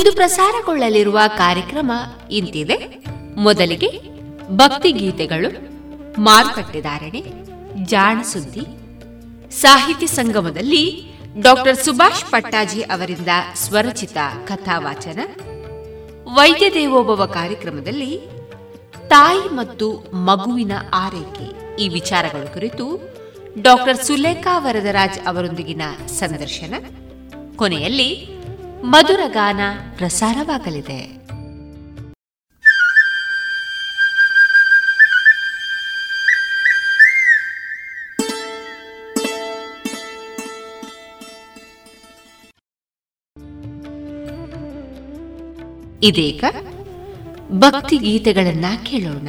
ಇಂದು ಪ್ರಸಾರಗೊಳ್ಳಲಿರುವ ಕಾರ್ಯಕ್ರಮ ಇಂತಿದೆ. ಮೊದಲಿಗೆ ಭಕ್ತಿ ಗೀತೆಗಳು ಮಾರುಕಟ್ಟೆದಾರಣೆ ಜಾಣ ಸುದ್ದಿ ಸಾಹಿತ್ಯ ಸಂಗಮದಲ್ಲಿ ಡಾಕ್ಟರ್ ಸುಭಾಷ್ ಪಟ್ಟಾಜಿ ಅವರಿಂದ ಸ್ವರಚಿತ ಕಥಾವಾಚನ. ವೈದ್ಯ ದೇವೋಭವ ಕಾರ್ಯಕ್ರಮದಲ್ಲಿ ತಾಯಿ ಮತ್ತು ಮಗುವಿನ ಆರೈಕೆ ಈ ವಿಚಾರಗಳ ಕುರಿತು ಡಾಕ್ಟರ್ ಸುಲೇಖಾ ವರದರಾಜ್ ಅವರೊಂದಿಗಿನ ಸಂದರ್ಶನ. ಕೊನೆಯಲ್ಲಿ ಮಧುರ ಗಾನ ಪ್ರಸಾರವಾಗಲಿದೆ. ಇದೀಗ ಭಕ್ತಿ ಗೀತೆಗಳನ್ನ ಕೇಳೋಣ.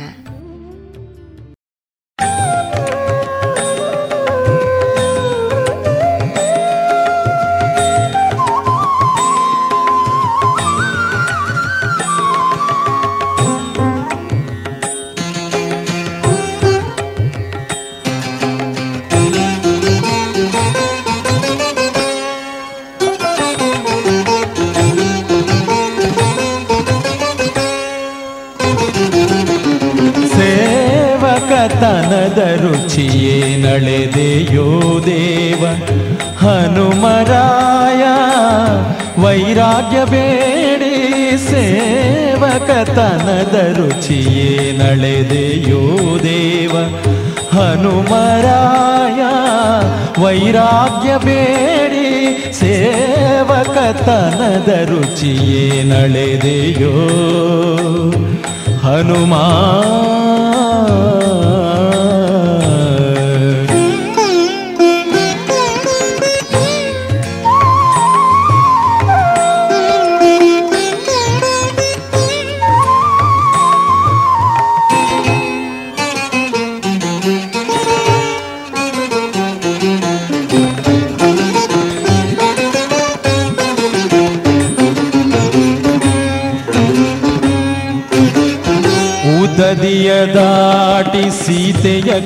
ತನದ ರುಚಿಯೇ ನಳೆದೆಯೋ ದೇವ? ಹನುಮರಾಯ, ವೈರಾಗ್ಯ ಬೇಡಿ, ಸೇವಕತನದ ರುಚಿಯೇ ನಳೆದೆಯೋ ದೇವ? ಹನುಮರಾಯ, ವೈರಾಗ್ಯ ಬೇಡಿ, ಸೇವಕತನದ ರುಚಿಯೇ ನಳೆದೆಯೋ ಹನುಮಾ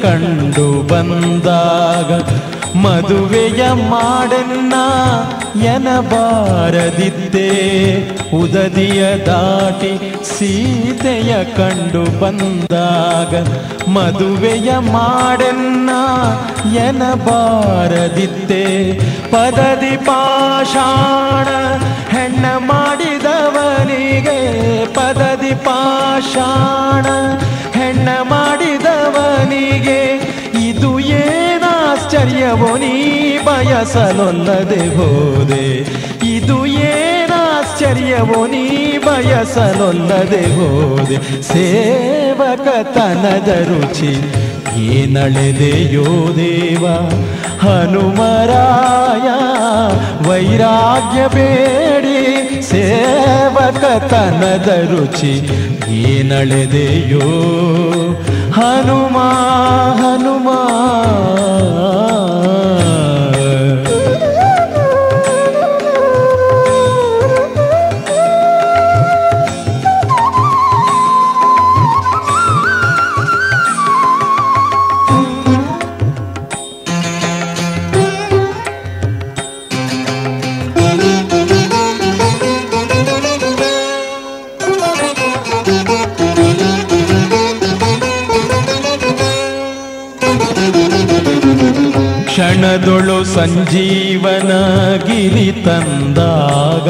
ಕಂಡು ಬಂದಾಗ ಮದುವೆಯ ಮಾಡೆನ್ನ ಎನಬಾರದಿದ್ದೆ. ಉದದಿಯ ದಾಟಿ ಸೀತೆಯ ಕಂಡು ಬಂದಾಗ ಮದುವೆಯ ಮಾಡೆನ್ನ ಎನಬಾರದಿದ್ದೆ. ಪದದಿ ಪಾಷಾಣ ಹೆಣ್ಣ ಮಾಡಿದವನಿಗೆ ಪದದಿ ಪಾಷಾಣ ಹೆಣ್ಣ ಮಾಡಿದವನಿಗೆ, ಇದು ಏನಾಶ್ಚರ್ಯವೋ ನೀ ಬಯಸಲೊಲ್ಲದೆ ಹೋದೆ. ಇದು ಏನಾಶ್ಚರ್ಯವೋ ನೀ ಬಯಸಲೊಲ್ಲದೆ ಹೋದೆ. ಸೇವಕತನದ ರುಚಿ ಏನಳೆದೆಯೋ ದೇವ? ಹನುಮರಾಯ, ವೈರಾಗ್ಯ ಬೇಡಿ ಸೇವಕತನದ ರುಚಿ ಏನಳೆದೆಯೋ ಹನುಮಾ ಹನುಮಾ. ಸಂಜೀವನ ಗಿರಿ ತಂದಾಗ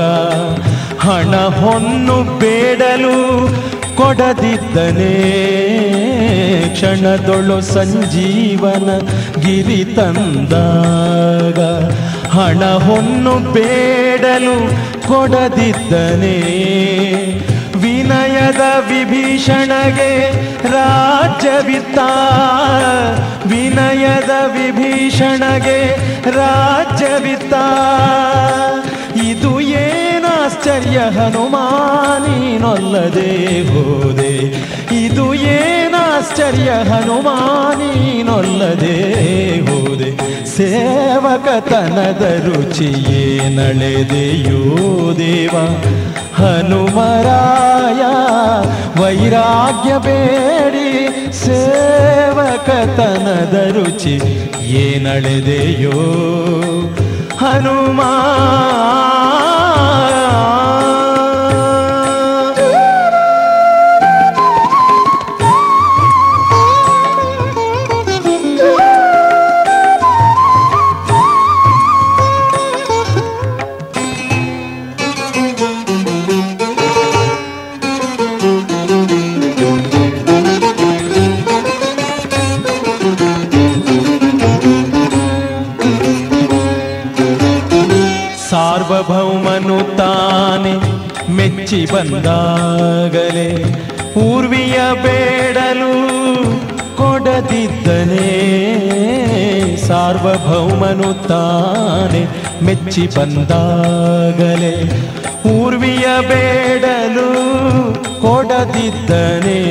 ಹಣ ಹೊನ್ನು ಬೇಡಲು ಕೊಡದಿದ್ದನೇ. ಕ್ಷಣದೊಳು ಸಂಜೀವನ ಗಿರಿ ತಂದಾಗ ಹಣ ಹೊನ್ನು ಬೇಡಲು ಕೊಡದಿದ್ದನೇ. ವಿನಯದ ವಿಭೀಷಣಗೆ ರಾಜ್ಯವಿತ್ತ ವಿನಯದ ವಿಭೀಷಣಗೆ ರಾಜ್ಯವಿತ್ತ ಇದು ಏನಾಶ್ಚರ್ಯ ಹನುಮಾನೀನೊಲ್ಲದೆ ಹೋದೆ. ಇದು ಏನಾಶ್ಚರ್ಯ ಹನುಮಾನೀನೊಲ್ಲದೆ ಹೋದೆ. ಸೇವಕತನದ ರುಚಿಯೇ ನಳೆದೆಯೋ ದೇವ. ಹನುಮರಾಯ, ವೈರಾಗ್ಯ ಬೇಡಿ. ಸೇವಕತನದ ರುಚಿ ಏನಳೆದೆಯೋ ಹನುಮಾ ಮೆಚ್ಚಿ ಬಂದಾಗಲೇ ಊರ್ವಿಯ ಬೇಡಲು ಕೊಡದಿದ್ದನೇ. ಸಾರ್ವಭೌಮನು ತಾನೆ ಮೆಚ್ಚಿ ಬಂದಾಗಲೇ ಊರ್ವಿಯ ಬೇಡಲು ಕೊಡದಿದ್ದನೇ.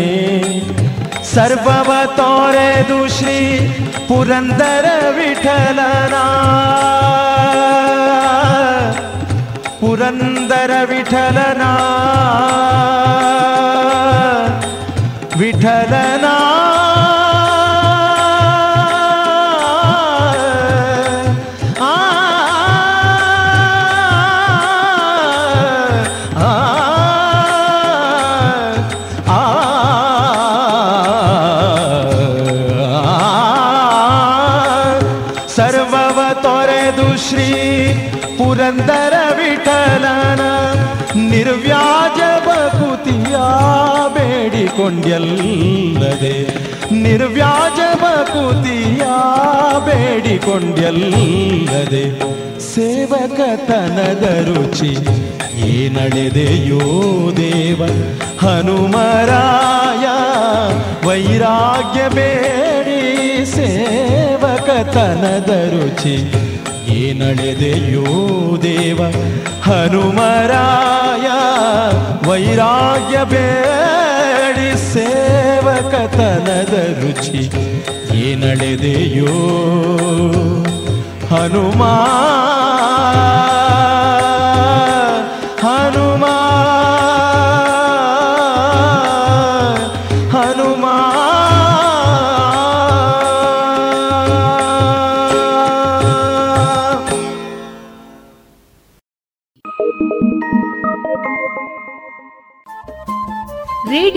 ಸರ್ವವ ತೋರೆದು ಶ್ರೀ ಪುರಂದರ ವಿಠಲನ पुरन्दर विठलना विठलना ನಿರ್ವ್ಯಾಜ ಬಕುತಿಯ ಬೇಡಿಕೊಂಡೆಲ್ಲದೆ ಸೇವಕತನದ ರುಚಿ ಏನಳೆದೆಯೋ ದೇವ ಹನುಮರಾಯ ವೈರಾಗ್ಯ ಬೇಡಿ ಸೇವಕತನದ ರುಚಿ ಏನಳೆದೆಯೋ ದೇವ ಹನುಮರಾಯ ವೈರಾಗ್ಯ ಬೇಡಿ ಸೇವಕತನದ ರುಚಿ ಏನಳೆದೆಯೋ ಹನುಮಾ ಹನುಮಾ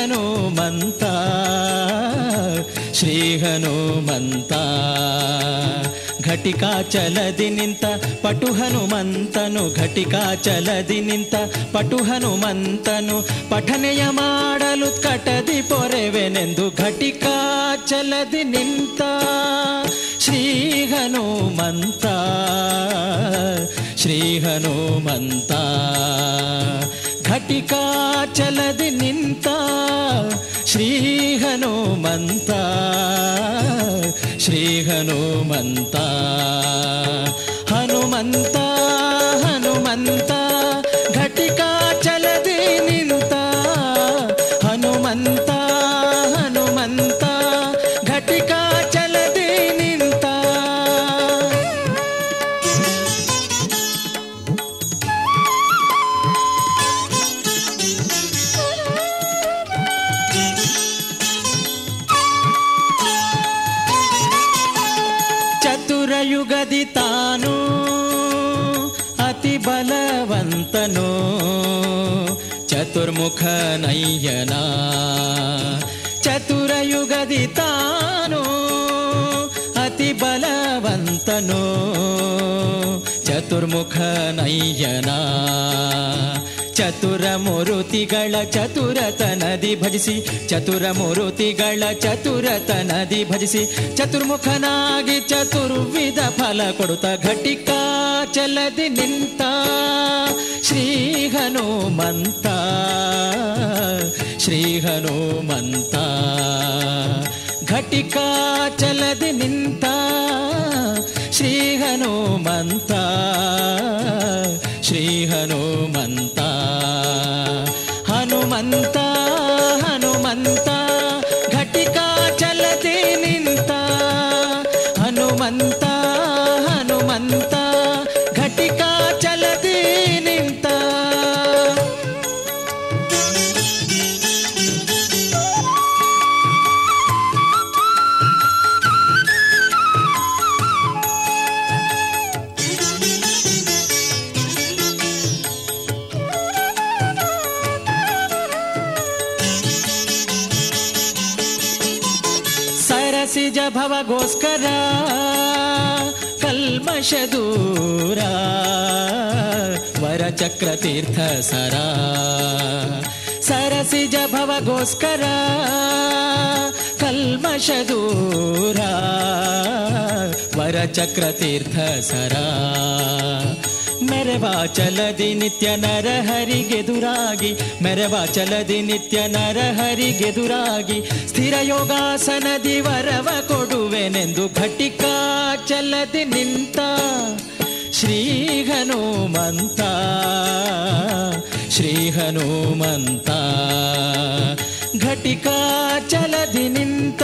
ಹನುಮಂತ, ಶ್ರೀ ಹನುಮಂತ. ಘಟಿಕಾ ಚಲದಿ ನಿಂತ ಪಟು ಹನುಮಂತನು, ಘಟಿಕಾ ಚಲದಿ ನಿಂತ ಪಟು ಹನುಮಂತನು. ಪಠನೆಯ ಮಾಡಲು ಕಟದಿ ಪೊರೆವೆನೆಂದು ಘಟಿಕಾ ಚಲದಿ ನಿಂತ ಶ್ರೀ ಹನುಮಂತ ಶ್ರೀ ಹನುಮಂತ. ಘಟಿಕಾ ಚಲದಿ ನಿಂತ ಶ್ರೀ ಹನುಮಂತ ಶ್ರೀ ಹನುಮಂತ ಹನುಮಂತ ಚತುರ್ಮುಖ ನಯ್ಯನ. ಚತುರಯುಗದಿ ತಾನು ಅತಿ ಬಲವಂತನು. ಚತುರ್ಮುಖ ನಯ್ಯನ. ಚತುರ ಚತುರತ ಚತುರತನದಿ ಭಜಿಸಿ. ಚತುರ ಚತುರತ ಚತುರತನದಿ ಭಜಿಸಿ. ಚತುರ್ಮುಖನಾಗಿ ಚತುರ್ವಿಧ ಫಲ ಕೊಡುತ್ತ ಘಟಿಕಾ ಚಲದಿ ನಿಂತ. ಶ್ರೀ ಹನುಮಂತ ಶ್ರೀ ಹನುಮಂತ ಘಟಿಕಾ ಚಲದಿ ನಿಂತ ಶ್ರೀ ಹನುಮಂತ ಶ್ರೀ ಹನುಮಂತ ಹನುಮಂತ ಭವಗೋಸ್ಕರ ಕಲ್ಮಷದೂರ ವರ ಚಕ್ರ ತೀರ್ಥ ಸರ ಸರಸಿಜ ಭವಗೋಸ್ಕರ ಕಲ್ಮಷದೂರ ದೂರ ವರಚಕ್ರ ತೀರ್ಥ ಸರ. ಮೆರವಾ ಚಲದಿ ನಿತ್ಯ ನರಹರಿಗೆದುರಾಗಿ ಮೆರವಾ ಚಲದಿ ನಿತ್ಯ ನರಹರಿಗೆದುರಾಗಿ ಸ್ಥಿರ ಯೋಗಾಸನದಿ ವರವ ಕೊಡುವೆನೆಂದು ಘಟಿಕಾ ಚಲದಿ ನಿಂತ, ಶ್ರೀ ಹನುಮಂತ ಶ್ರೀ ಹನುಮಂತ. ಘಟಿಕಾ ಚಲದಿ ನಿಂತ,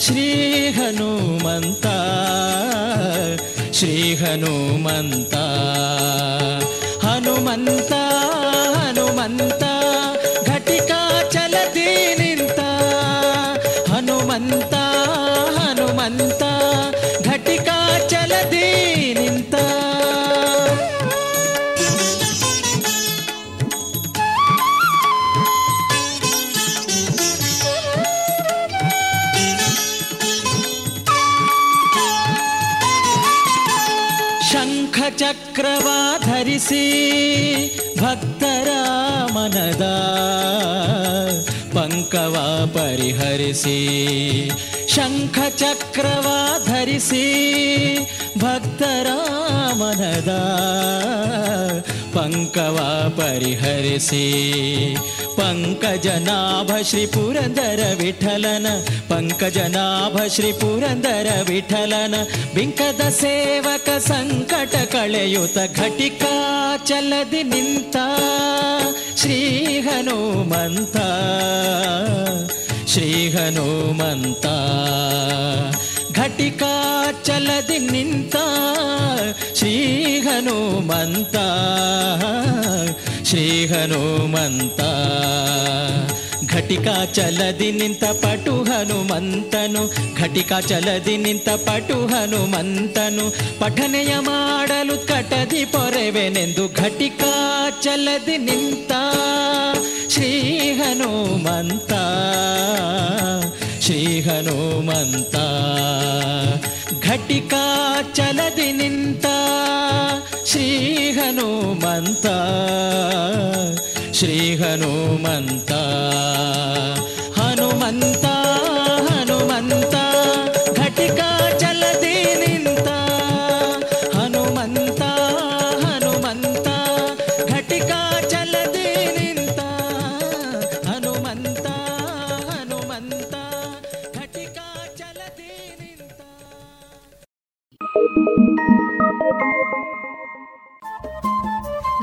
ಶ್ರೀ ಹನುಮಂತ. ಶ್ರೀ ಹನುಮಂತ ಹನುಮಂತ ಹನುಮಂತ ಧರಿಸಿ ಭಕ್ತರ ಮನದ ಪಂಕವ ಪರಿಹರಿಸಿ ಶಂಖ ಚಕ್ರವ ಧರಿಸಿ ಭಕ್ತರ ಮನದ ಪಂಕವ ಪರಿಹರಿಸಿ पङ्कजनाभ श्रीपुरन्दर विठलन पङ्कजनाभ श्रीपुरन्दर विठलन बिङ्कद सेवक सङ्कट कळयुत घटिका चलदि निन्ता श्रीहनुमन्ता श्रीहनुमन्ता घटिका चलदि निन्ता श्रीहनुमन्ता ಶ್ರೀ ಹನುಮಂತ ಶ್ರೀ ಹನುಮಂತ ಘಟಿಕಾ ಚಲದಿ ನಿಂತ ಪಟು ಹನುಮಂತನು ಘಟಿಕಾ ಚಲದಿ ನಿಂತ ಪಟು ಹನುಮಂತನು ಪಠನೆಯ ಮಾಡಲು ಕಟದಿ ಪೊರೆವೆನೆಂದು ಘಟಿಕಾ ಚಲದಿ ನಿಂತ ಶ್ರೀ ಹನುಮಂತ ಶ್ರೀ ಹನುಮಂತ ಘಟಿಕಾ ಚಲದಿ ನಿಂತ ಶ್ರೀ ಹನುಮಂತ ಶ್ರೀ ಹನುಮಂತ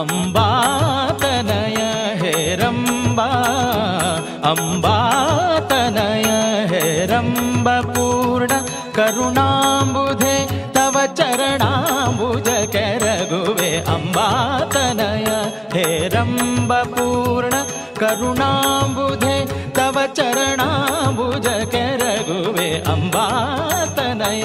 अम्बातनय तनय हेरम्ब अम्बा तनय हेरम्बपूर्ण करुणा बुधे तव चरणा बुज के रघुवे अम्बा तनय हेरम्बपूर्ण करुणा तव चरणा बुज के रघुवे अम्बा तनय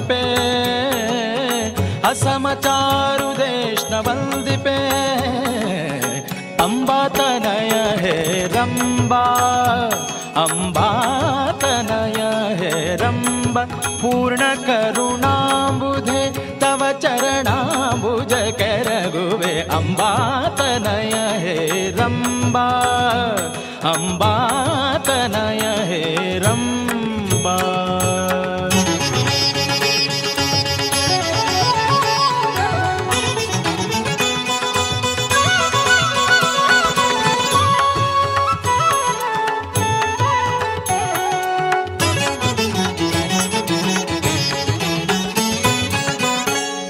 पे। असमाचारु देशनवल्दिपे अंबा तनय हे रंबा। अंबा तनय हे रम्ब पूर्णकरुणाम्बुधे तव कर करगुवे अंबा तनय हे रंबा। अंबा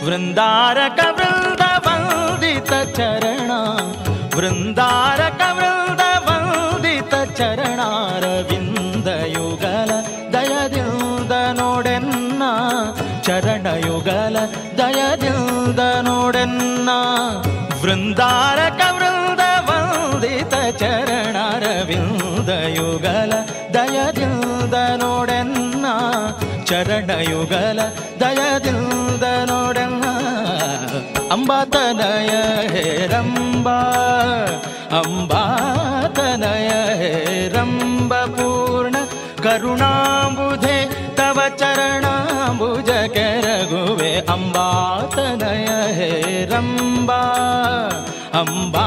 वृन्दारक वृन्दवन्दित चरणा वृन्दारक वृन्दवन्दित चरणारविन्दयुगल ദയദിൽതനോടെന്ന ചരണയുഗല ദയദിൽതനോടെന്ന വൃന്ദാരക വൃന്ദവന്ദിത ചരണരവിന്ദയുഗല ദയദിൽതനോടെന്ന ചരണയുഗല ദയദിൽ अम्बातनय हे रम्बा अम्बातनय हेरम्ब पूर्ण करुणाम्बुधे तव चरणा बुजकुवे अम्बातनय हे रम्बा अम्बा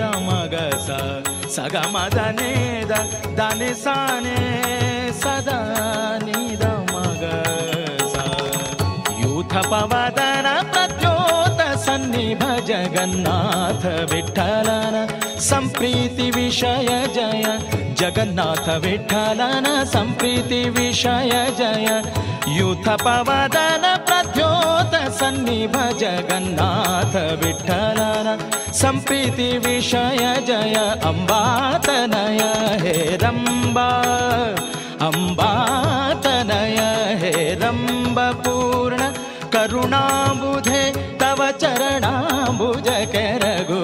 मगस सगमद सदा निमग यूथ पवदन प्रच्योत सन्नि भ जगन्नाथ विठ्ठलन संप्रीति विषय जय जगन्नाथ विठ्ठलन संप्रीति विषय जय यूथ पवदन प्रच्योत सन्नि भ जगन्नाथ विठ्ठलन सम्प्रीति विषय जय अम्बातनय हे रम्बा अम्बातनय हेदम्ब पूर्ण करुणाबुधे तव चरणाम्बुज रघु।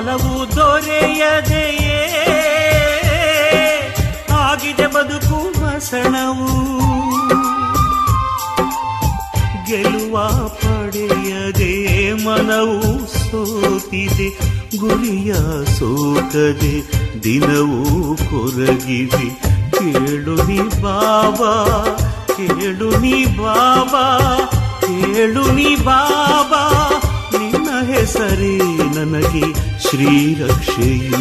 ಬಲವು ದೊರೆಯದೆಯೇ? ಆಗಿದೆ ಬದುಕು ಮಸಣವು ಗೆಲುವ ಪಡೆಯದೆ ಮನವು ಸೋತಿದೆ, ಗುರಿಯ ಸೋಕದೆ ದಿನವೂ ಕೊರಗಿದೆ. ಕೇಳು ನೀ ಬಾಬಾ, ಕೇಳು ನೀ ಬಾಬಾ, ಕೇಳು ನೀ ಬಾಬಾ. ಹೆಸರೇ ನನಗೆ ಶ್ರೀರಕ್ಷೆಯು.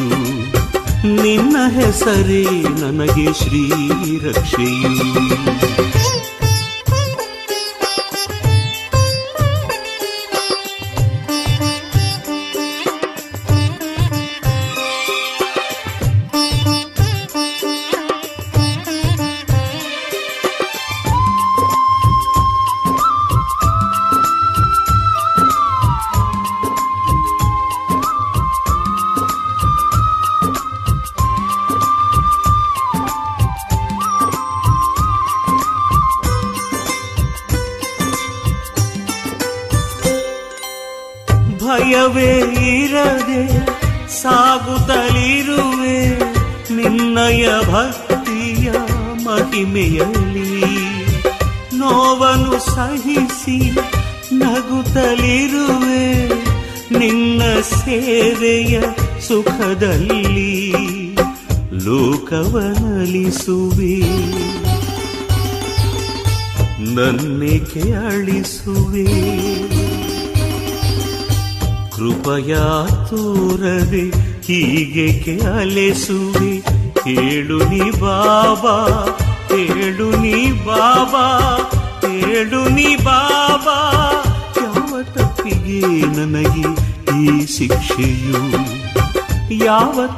ನಿನ್ನ ಹೆಸರೇ ನನಗೆ ಶ್ರೀರಕ್ಷೆಯು. ಭಯವೇ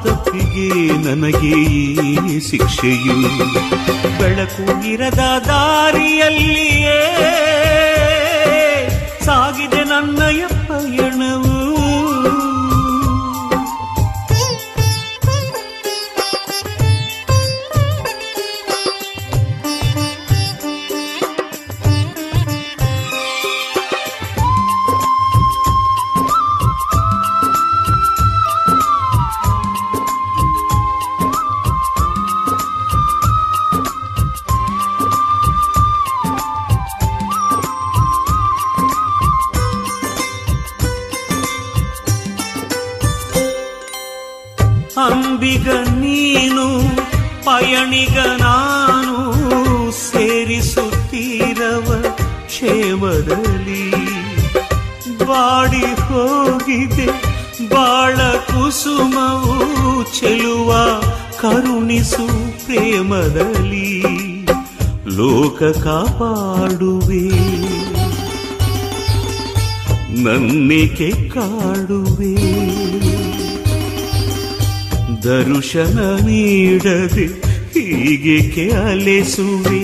ತಪ್ಪಿಗೆ ನನಗೆ ಶಿಕ್ಷೆಯು ಬೆಳಕು ಇರದ ದಾರಿಯಲ್ಲಿಯೇ ಸಾಗಿದೆ ನನ್ನಯ ನನ್ನಿಕೆ ಕಾಡುವೆ. ದರುಶನ ನೀಡದೆ ಹೀಗೆ ಅಲೆಸುವೆ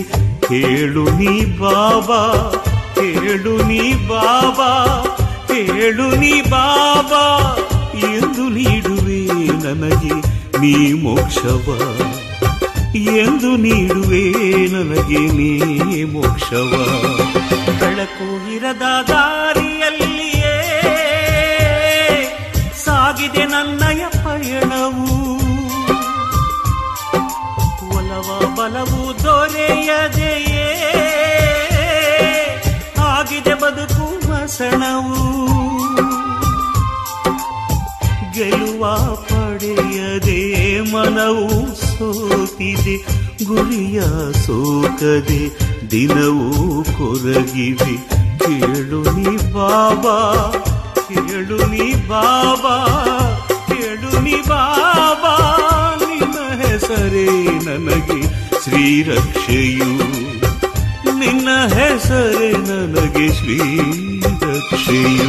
ಕೇಳು ನೀ ಬಾಬಾ, ಕೇಳು ನೀ ಬಾಬಾ, ಕೇಳು ನೀ ಬಾಬಾ ಎಂದು ನೀಡುವೆ ನನಗೆ ನೀ ಮೋಕ್ಷವ. ಎಂದು ನೀಡುವೆ ನನಗೆ ನೀ ಮೋಕ್ಷವ. ಬೆಳಕು ಇರದ ದಾರಿಯಲ್ಲಿಯೇ ಸೋತಿದೆ ಗುರಿಯ ಸೋಕದೆ ದಿನವೂ ಕೊರಗಿವೆ. ಕೇಳು ನೀ ಬಾಬಾ, ಕೇಳು ನೀ ಬಾಬಾ, ಕೇಳು ನೀ ಬಾಬಾ, ನಿನ್ನ ಹೆಸರೇ ನನಗೆ ಶ್ರೀರಕ್ಷೆಯು. ನಿನ್ನ ಹೆಸರೇ ನನಗೆ ಶ್ರೀರಕ್ಷೆಯು.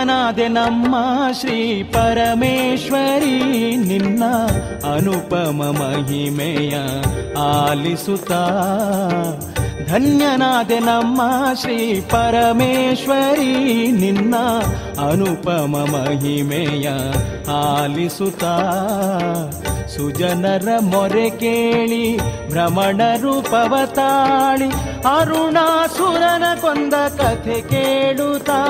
ಧನ್ಯನಾದೆ ನಮ್ಮ ಶ್ರೀ ಪರಮೇಶ್ವರಿ, ನಿನ್ನ ಅನುಪಮ ಮಹಿಮೆಯ ಆಲಿಸುತ್ತ. ಧನ್ಯನಾದೆ ನಮ್ಮ ಶ್ರೀ ಪರಮೇಶ್ವರಿ, ನಿನ್ನ ಅನುಪಮ ಮಹಿಮೆಯ ಆಲಿಸುತ್ತ. ಸುಜನರ ಮೊರೆ ಕೇಳಿ, ಭ್ರಮಣ ರೂಪವ ತಾಳಿ ಅರುಣಾಸುರನ ಕೊಂದ ಕಥೆ ಕೇಳುತ್ತಾ.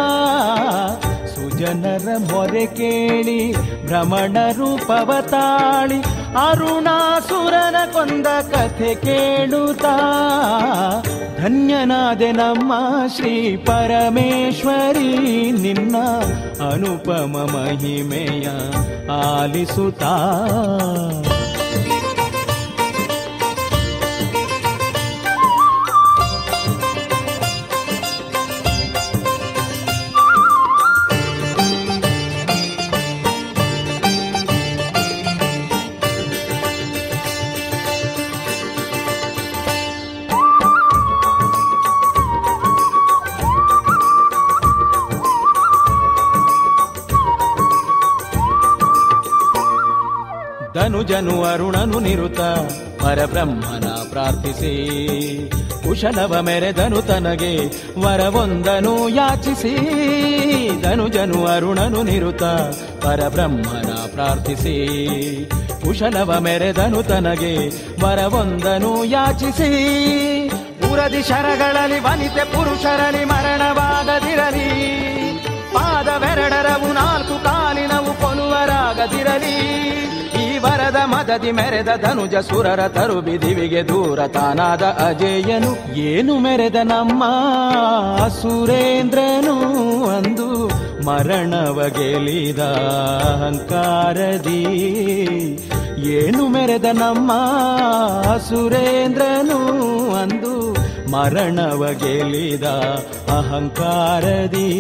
ಸುಜನರ ಮೊರೆ ಕೇಳಿ, ಭ್ರಮಣ ರೂಪವ ತಾಳಿ ಅರುಣಾಸುರನ ಕೊಂದ ಕಥೆ ಕೇಳುತ್ತಾ. ಧನ್ಯನಾದೆ ನಮ್ಮ ಶ್ರೀ ಪರಮೇಶ್ವರಿ, ನಿನ್ನ ಅನುಪಮ ಮಹಿಮೆಯ ಆಲಿಸುತ್ತಾ. ಧನುಜನು ಅರುಣನು ನಿರುತ, ಪರಬ್ರಹ್ಮನ ಪ್ರಾರ್ಥಿಸಿ. ಕುಶಲವ ಮೆರೆದನು ತನಗೆ ವರವೊಂದನು ಯಾಚಿಸಿ. ಧನುಜನು ಅರುಣನು ನಿರುತ, ಪರಬ್ರಹ್ಮನ ಪ್ರಾರ್ಥಿಸಿ. ಕುಶಲವ ಮೆರೆದನು ತನಗೆ ವರವೊಂದನು ಯಾಚಿಸಿ. ಪುರದಿ ಶರಗಳಲ್ಲಿ ವನಿತೆ ಪುರುಷರಲ್ಲಿ ಮರಣವಾಗದಿರಲಿ. ಪಾದವೆರಡರವು ನಾಲ್ಕು ಕಾಲಿನವು ಕೊಲುವರಾಗದಿರಲಿ ವರದ ಮದದಿ ಮೆರೆದ ಧನುಜ ಸುರರ ತರು ಬಿದಿವಿಗೆ ದೂರ ತಾನಾದ ಅಜೇಯನು. ಏನು ಮೆರೆದ ನಮ್ಮ ಸುರೇಂದ್ರನು ಅಂದು ಮರಣವ ಗೆಲಿದ ಅಹಂಕಾರದಿ. ಏನು ಮೆರೆದ ನಮ್ಮ ಸುರೇಂದ್ರನು ಅಂದು ಮರಣವ ಗೆಲಿದ ಅಹಂಕಾರದಿ.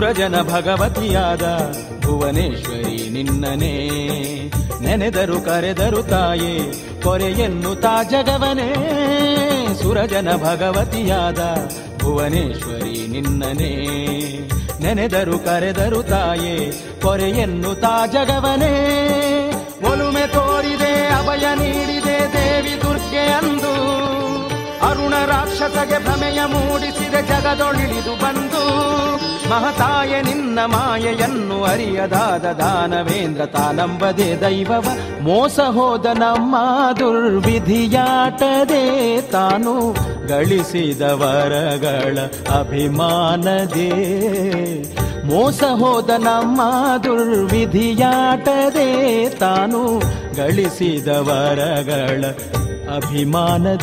ಸುರಜನ ಭಗವತಿಯಾದ ಭುವನೇಶ್ವರಿ ನಿನ್ನನೇ. ನೆನೆದರು ಕರೆದರು ತಾಯೇ ಕೊರೆಯನ್ನು ತಾ ಜಗವನೇ ಸುರಜನ ಭಗವತಿಯಾದ ಭುವನೇಶ್ವರಿ ನಿನ್ನನೇ. ನೆನೆದರು ಕರೆದರು ತಾಯೇ ಕೊರೆಯನ್ನು ತಾ ಜಗವನೇ ಒಲುಮೆ ತೋರಿದೆ, ಅಭಯ ನೀಡಿದೆ ದೇವಿ ದುರ್ಗೆ ಅಂದು ಅರುಣ ರಾಕ್ಷಸಗೆ ಭ್ರಮೆಯ ಮೂಡಿಸಿದೆ ಜಗದೊಳಿಳಿದು ಬಂದು, ಮಹತಾಯ ನಿನ್ನ ಮಾಯೆಯನ್ನು ಅರಿಯದಾದ ದಾನವೇಂದ್ರ ತಾನಂಬದೆ ದೈವವ, ಮೋಸ ಹೋದ ನಮ್ಮ ದುರ್ವಿಧಿಯಾಟದೆ ತಾನು ಗಳಿಸಿದ ವರಗಳ ಅಭಿಮಾನದೇ. ಮೋಸ ಹೋದ ನಮ್ಮ ದುರ್ವಿಧಿಯಾಟದೆ ತಾನು ಗಳಿಸಿದ ವರಗಳ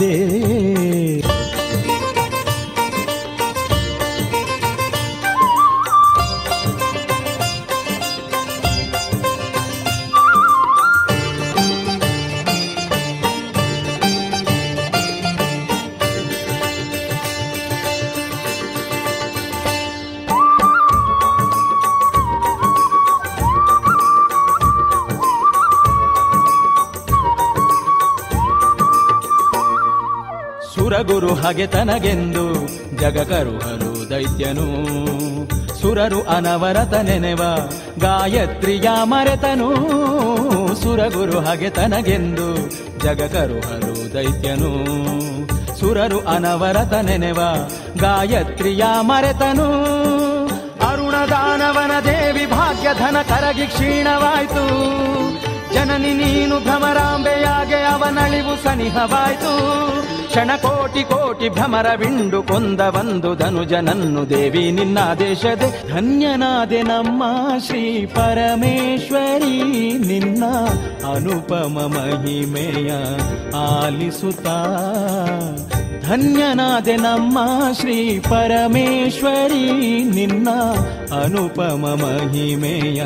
ಅಭಿಮಾನದೇ ತನಗೆಂದು ಜಗ ಜಗಕರುಹರು ದೈತ್ಯನು. ಸುರರು ಅನವರತ ನೆನೆವ ಗಾಯತ್ರಿಯ ಮರೆತನು. ಸುರಗುರು ಹಗೆತನಗೆಂದು ಜಗಕರುಹರು ದೈತ್ಯನು. ಸುರರು ಅನವರತ ನೆನೆವ ಗಾಯತ್ರಿಯ ಮರೆತನು. ಅರುಣದಾನವನ ದೇವಿ ಭಾಗ್ಯಧನ ಕರಗಿ ಕ್ಷೀಣವಾಯ್ತು. ಜನನಿ ನೀನು ಭ್ರಮರಾಂಬೆಯಾಗೆ ಅವನಳಿವು ಸನಿಹವಾಯ್ತು. ಕ್ಷಣ ಕೋಟಿ ಕೋಟಿ ಭ್ರಮರವಿಂಡು ಕೊಂದ ಒಂದು ಧನುಜನನ್ನು ದೇವಿ ನಿನ್ನ ದೇಶದೆ ಧನ್ಯನಾದೆ ನಮ್ಮ ಶ್ರೀ ಪರಮೇಶ್ವರಿ. ನಿನ್ನ ಅನುಪಮ ಮಹಿಮೆಯ ಆಲಿಸುತ್ತಾ ಧನ್ಯನಾದೆ ನಮ್ಮ ಶ್ರೀ ಪರಮೇಶ್ವರಿ. ನಿನ್ನ ಅನುಪಮ ಮಹಿಮೆಯ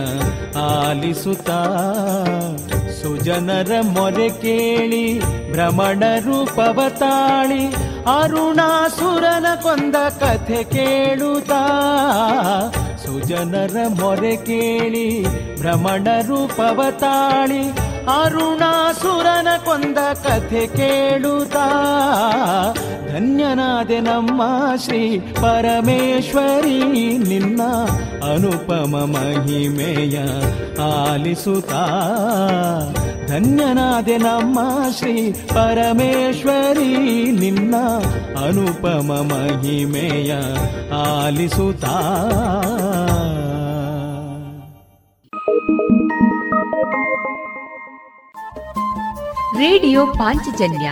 ಆಲಿಸುತ್ತಾ ಸುಜನರ ಮೊರೆ ಕೇಳಿ ಭ್ರಮಣ ರೂಪವ ತಾಳಿ ಅರುಣಾಸುರನ ಕೊಂದ ಕಥೆ ಕೇಳುತ್ತಾ. ಸುಜನರ ಮೊರೆ ಕೇಳಿ ಭ್ರಮಣ ರೂಪವ ತಾಳಿ ಅರುಣಾಸುರನ ಕೊಂದ ಕಥೆ ಕೇಳುತ್ತಾ. ಧನ್ಯನಾದೆ ನಮ್ಮ ಶ್ರೀ ಪರಮೇಶ್ವರಿ, ನಿನ್ನ ಅನುಪಮ ಮಹಿಮೆಯ ಆಲಿಸುತ್ತಾ. ಧನ್ಯನಾದೆ ನಮ್ಮ ಶ್ರೀ ಪರಮೇಶ್ವರಿ, ನಿನ್ನ ಅನುಪಮ ಮಹಿಮೆಯ ಆಲಿಸುತ್ತಾ. ರೇಡಿಯೋ ಪಾಂಚಜನ್ಯ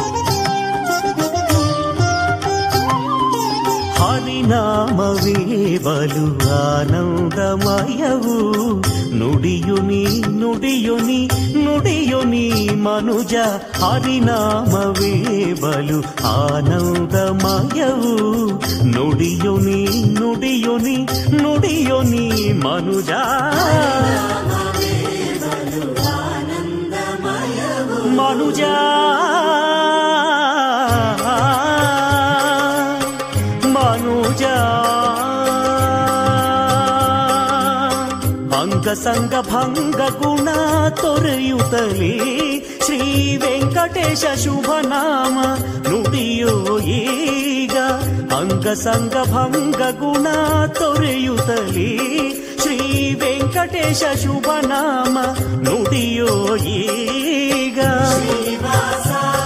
ಹರಿನಾಮವೇ ಬಲು ಆನಂದಮಯವು ನುಡಿಯುನಿ ನುಡಿಯುನಿ ನುಡಿಯುನಿ ಮನುಜ ಹರಿನಾಮವೇ ಬಲು ಆನಂದಮಯವು ನುಡಿಯುನಿ ನುಡಿಯುನಿ ನುಡಿಯುನಿ ಮನುಜ ಮನುಜ ಮನುಜ ಸಂಗ ಭಂಗ ಗುಣ ತೊರೆಯುತ್ತಲೇ ಶ್ರೀ ವೆಂಕಟೇಶ ಶುಭ ನಾಮ ನುಡಿಯೋ ಈಗ ಅಂಗ ಸಂಗ ಭಂಗ ಗುಣ ತೊರೆಯುತ್ತಲೇ ಶ್ರೀ ವೆಂಕಟೇಶ ಶುಭ ನಾಮ ನುಡಿಯೋ ಈಗ ರಾಮನು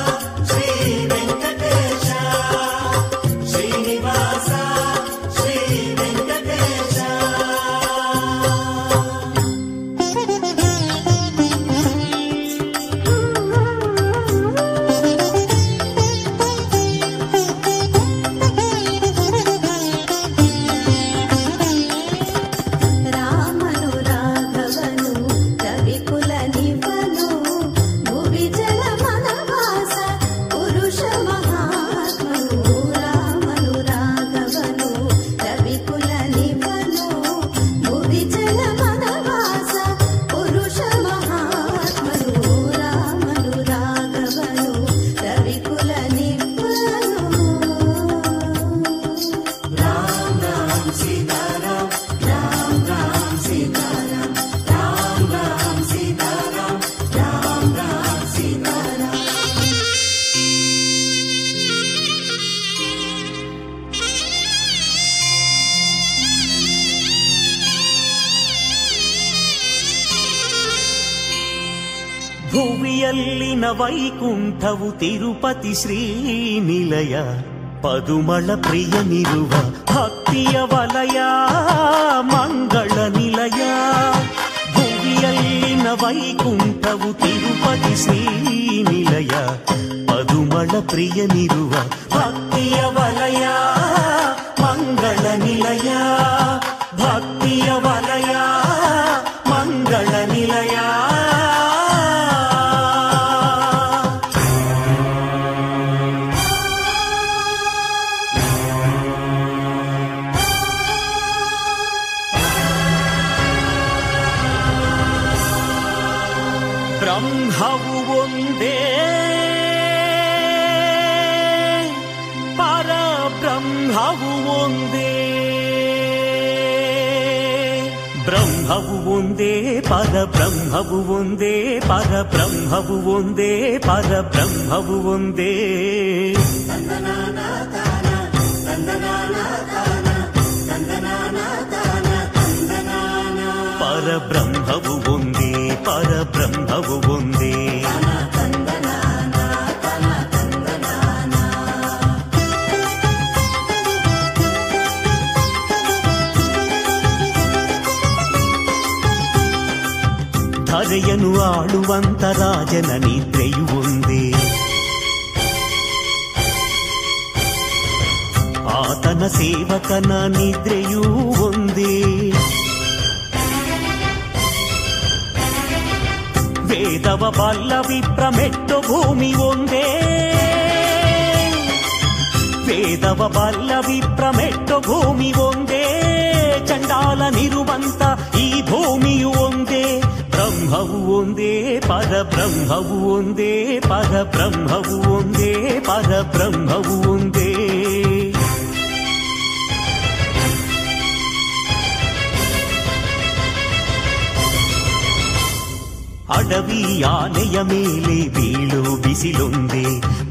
ಪುರವು ತಿರುಪತಿ ಶ್ರೀ ನಿಲಯ ಪದುಮಳ ಪ್ರಿಯ ನಿರುವ ಭಕ್ತಿಯ ವಲಯ ಮಂಗಳ ನಿಲಯ ಭುವಿಯಲ್ಲಿನ ವೈಕುಂಠವು ತಿರುಪತಿ ಶ್ರೀ ನಿಲಯ ಪದುಮಳ ಪ್ರಿಯ ನಿರುವ ಭಕ್ತಿಯ ವಲಯ పద బ్రహ్మవు ಒಂದೇ ಪದ ಬ್ರಹ್ಮವು ಒಂದೇ ಪದ ಬ್ರಹ್ಮವು ಒಂದೇ ಪರಬ್ರಹ್ಮವು ಒಂದೇ ಪರಬ್ರಹ್ಮವು ಒಂದೇ ಧರೆಯನು ಆಳುವಂತ ರಾಜನ ನಿದ್ರೆಯು ಒಂದೇ ಆತನ ಸೇವಕನ ನಿದ್ರೆಯೂ ಒಂದೇ ವೇದವ ಬಲ್ಲ ವಿಪ್ರಮೆಟ್ಟು ಭೂಮಿ ಒಂದೇ ವೇದವ ಬಲ್ಲ ವಿಪ್ರಮೆಟ್ಟು ಭೂಮಿ ಒಂದೇ ಚಂಡಾಲನಿರುವಂತ ಈ ಭೂಮಿಯು ಒಂದೇ ಬ್ರಹ್ಮವು ಒಂದೇ ಪರಬ್ರಹ್ಮವು ಒಂದೇ ಪರಬ್ರಹ್ಮವು ಒಂದೇ ಪರಬ್ರಹ್ಮವು ಒಂದೇ ಅಡವಿ ಆನೆಯ ಮೇಲೆ ಬೀಳು ಬಿಸಿಲೊಂದೇ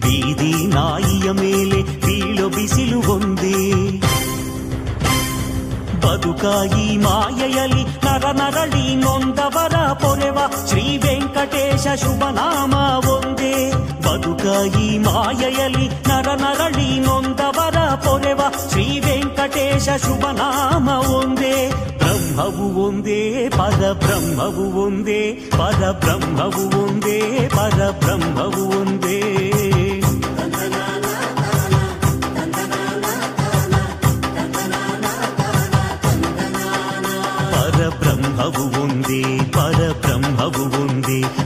ಬೀದಿ ನಾಯಿಯ ಮೇಲೆ ಬೀಳು ಬಿಸಿಲು ಒಂದೇ ಬದುಕಾಯಿ ಮಾಯೆಯಲಿ ನರ ನರಳಿ ನೊಂದವರ ಪೊರೆವ ಶ್ರೀ ವೆಂಕಟೇಶ ಶುಭನಾಮ ಒಂದೇ ಬದುಕಾಯಿ ಮಾಯೆಯಲಿ ನರ ನರಳಿ ನೊಂದವರ ಪೊರೆವ ಶ್ರೀ ವೆಂಕಟೇಶ ಶುಭನಾಮ ಒಂದೇ ಬ್ರಹ್ಮವು ಒಂದೇ ಪರ ಬ್ರಹ್ಮವು ಒಂದೇ ಪರ ಬ್ರಹ್ಮವು ಒಂದೇ ಪರ ಬ್ರಹ್ಮವು ಒಂದೇ free.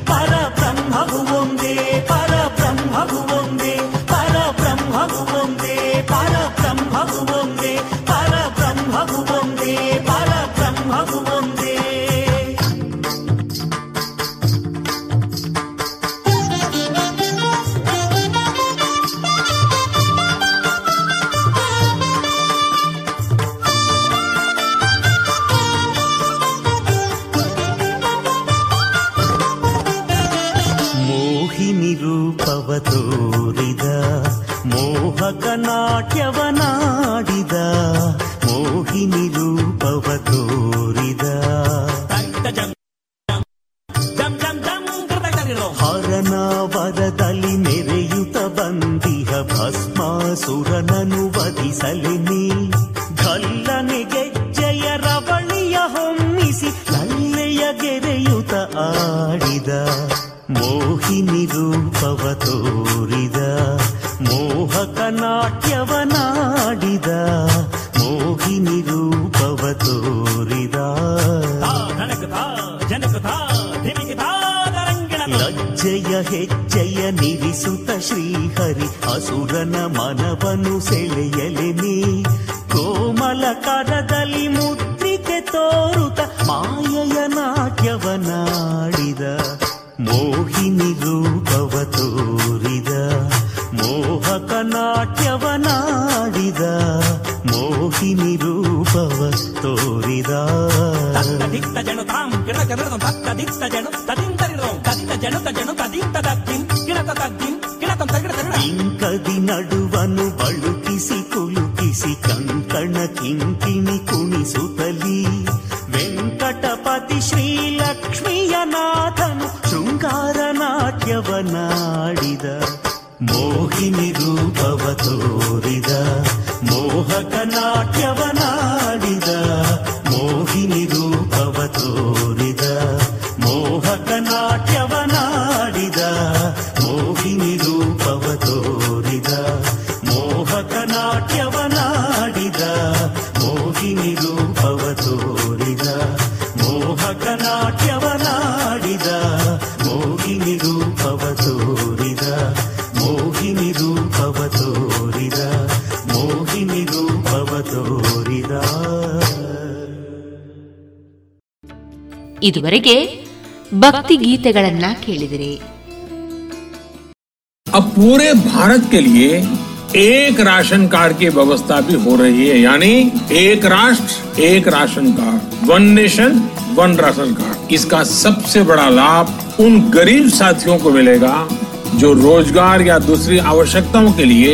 ಇದುವರೆಗೆ ಭಕ್ತಿ ಗೀತೆಗಳನ್ನ ಕೇಳಿದಿರಿ अब पूरे भारत के लिए एक राशन कार्ड की व्यवस्था भी हो रही है यानी एक राष्ट्र एक ration card one nation one ration card इसका सबसे बड़ा लाभ उन गरीब साथियों को मिलेगा जो रोजगार या दूसरी आवश्यकताओं के लिए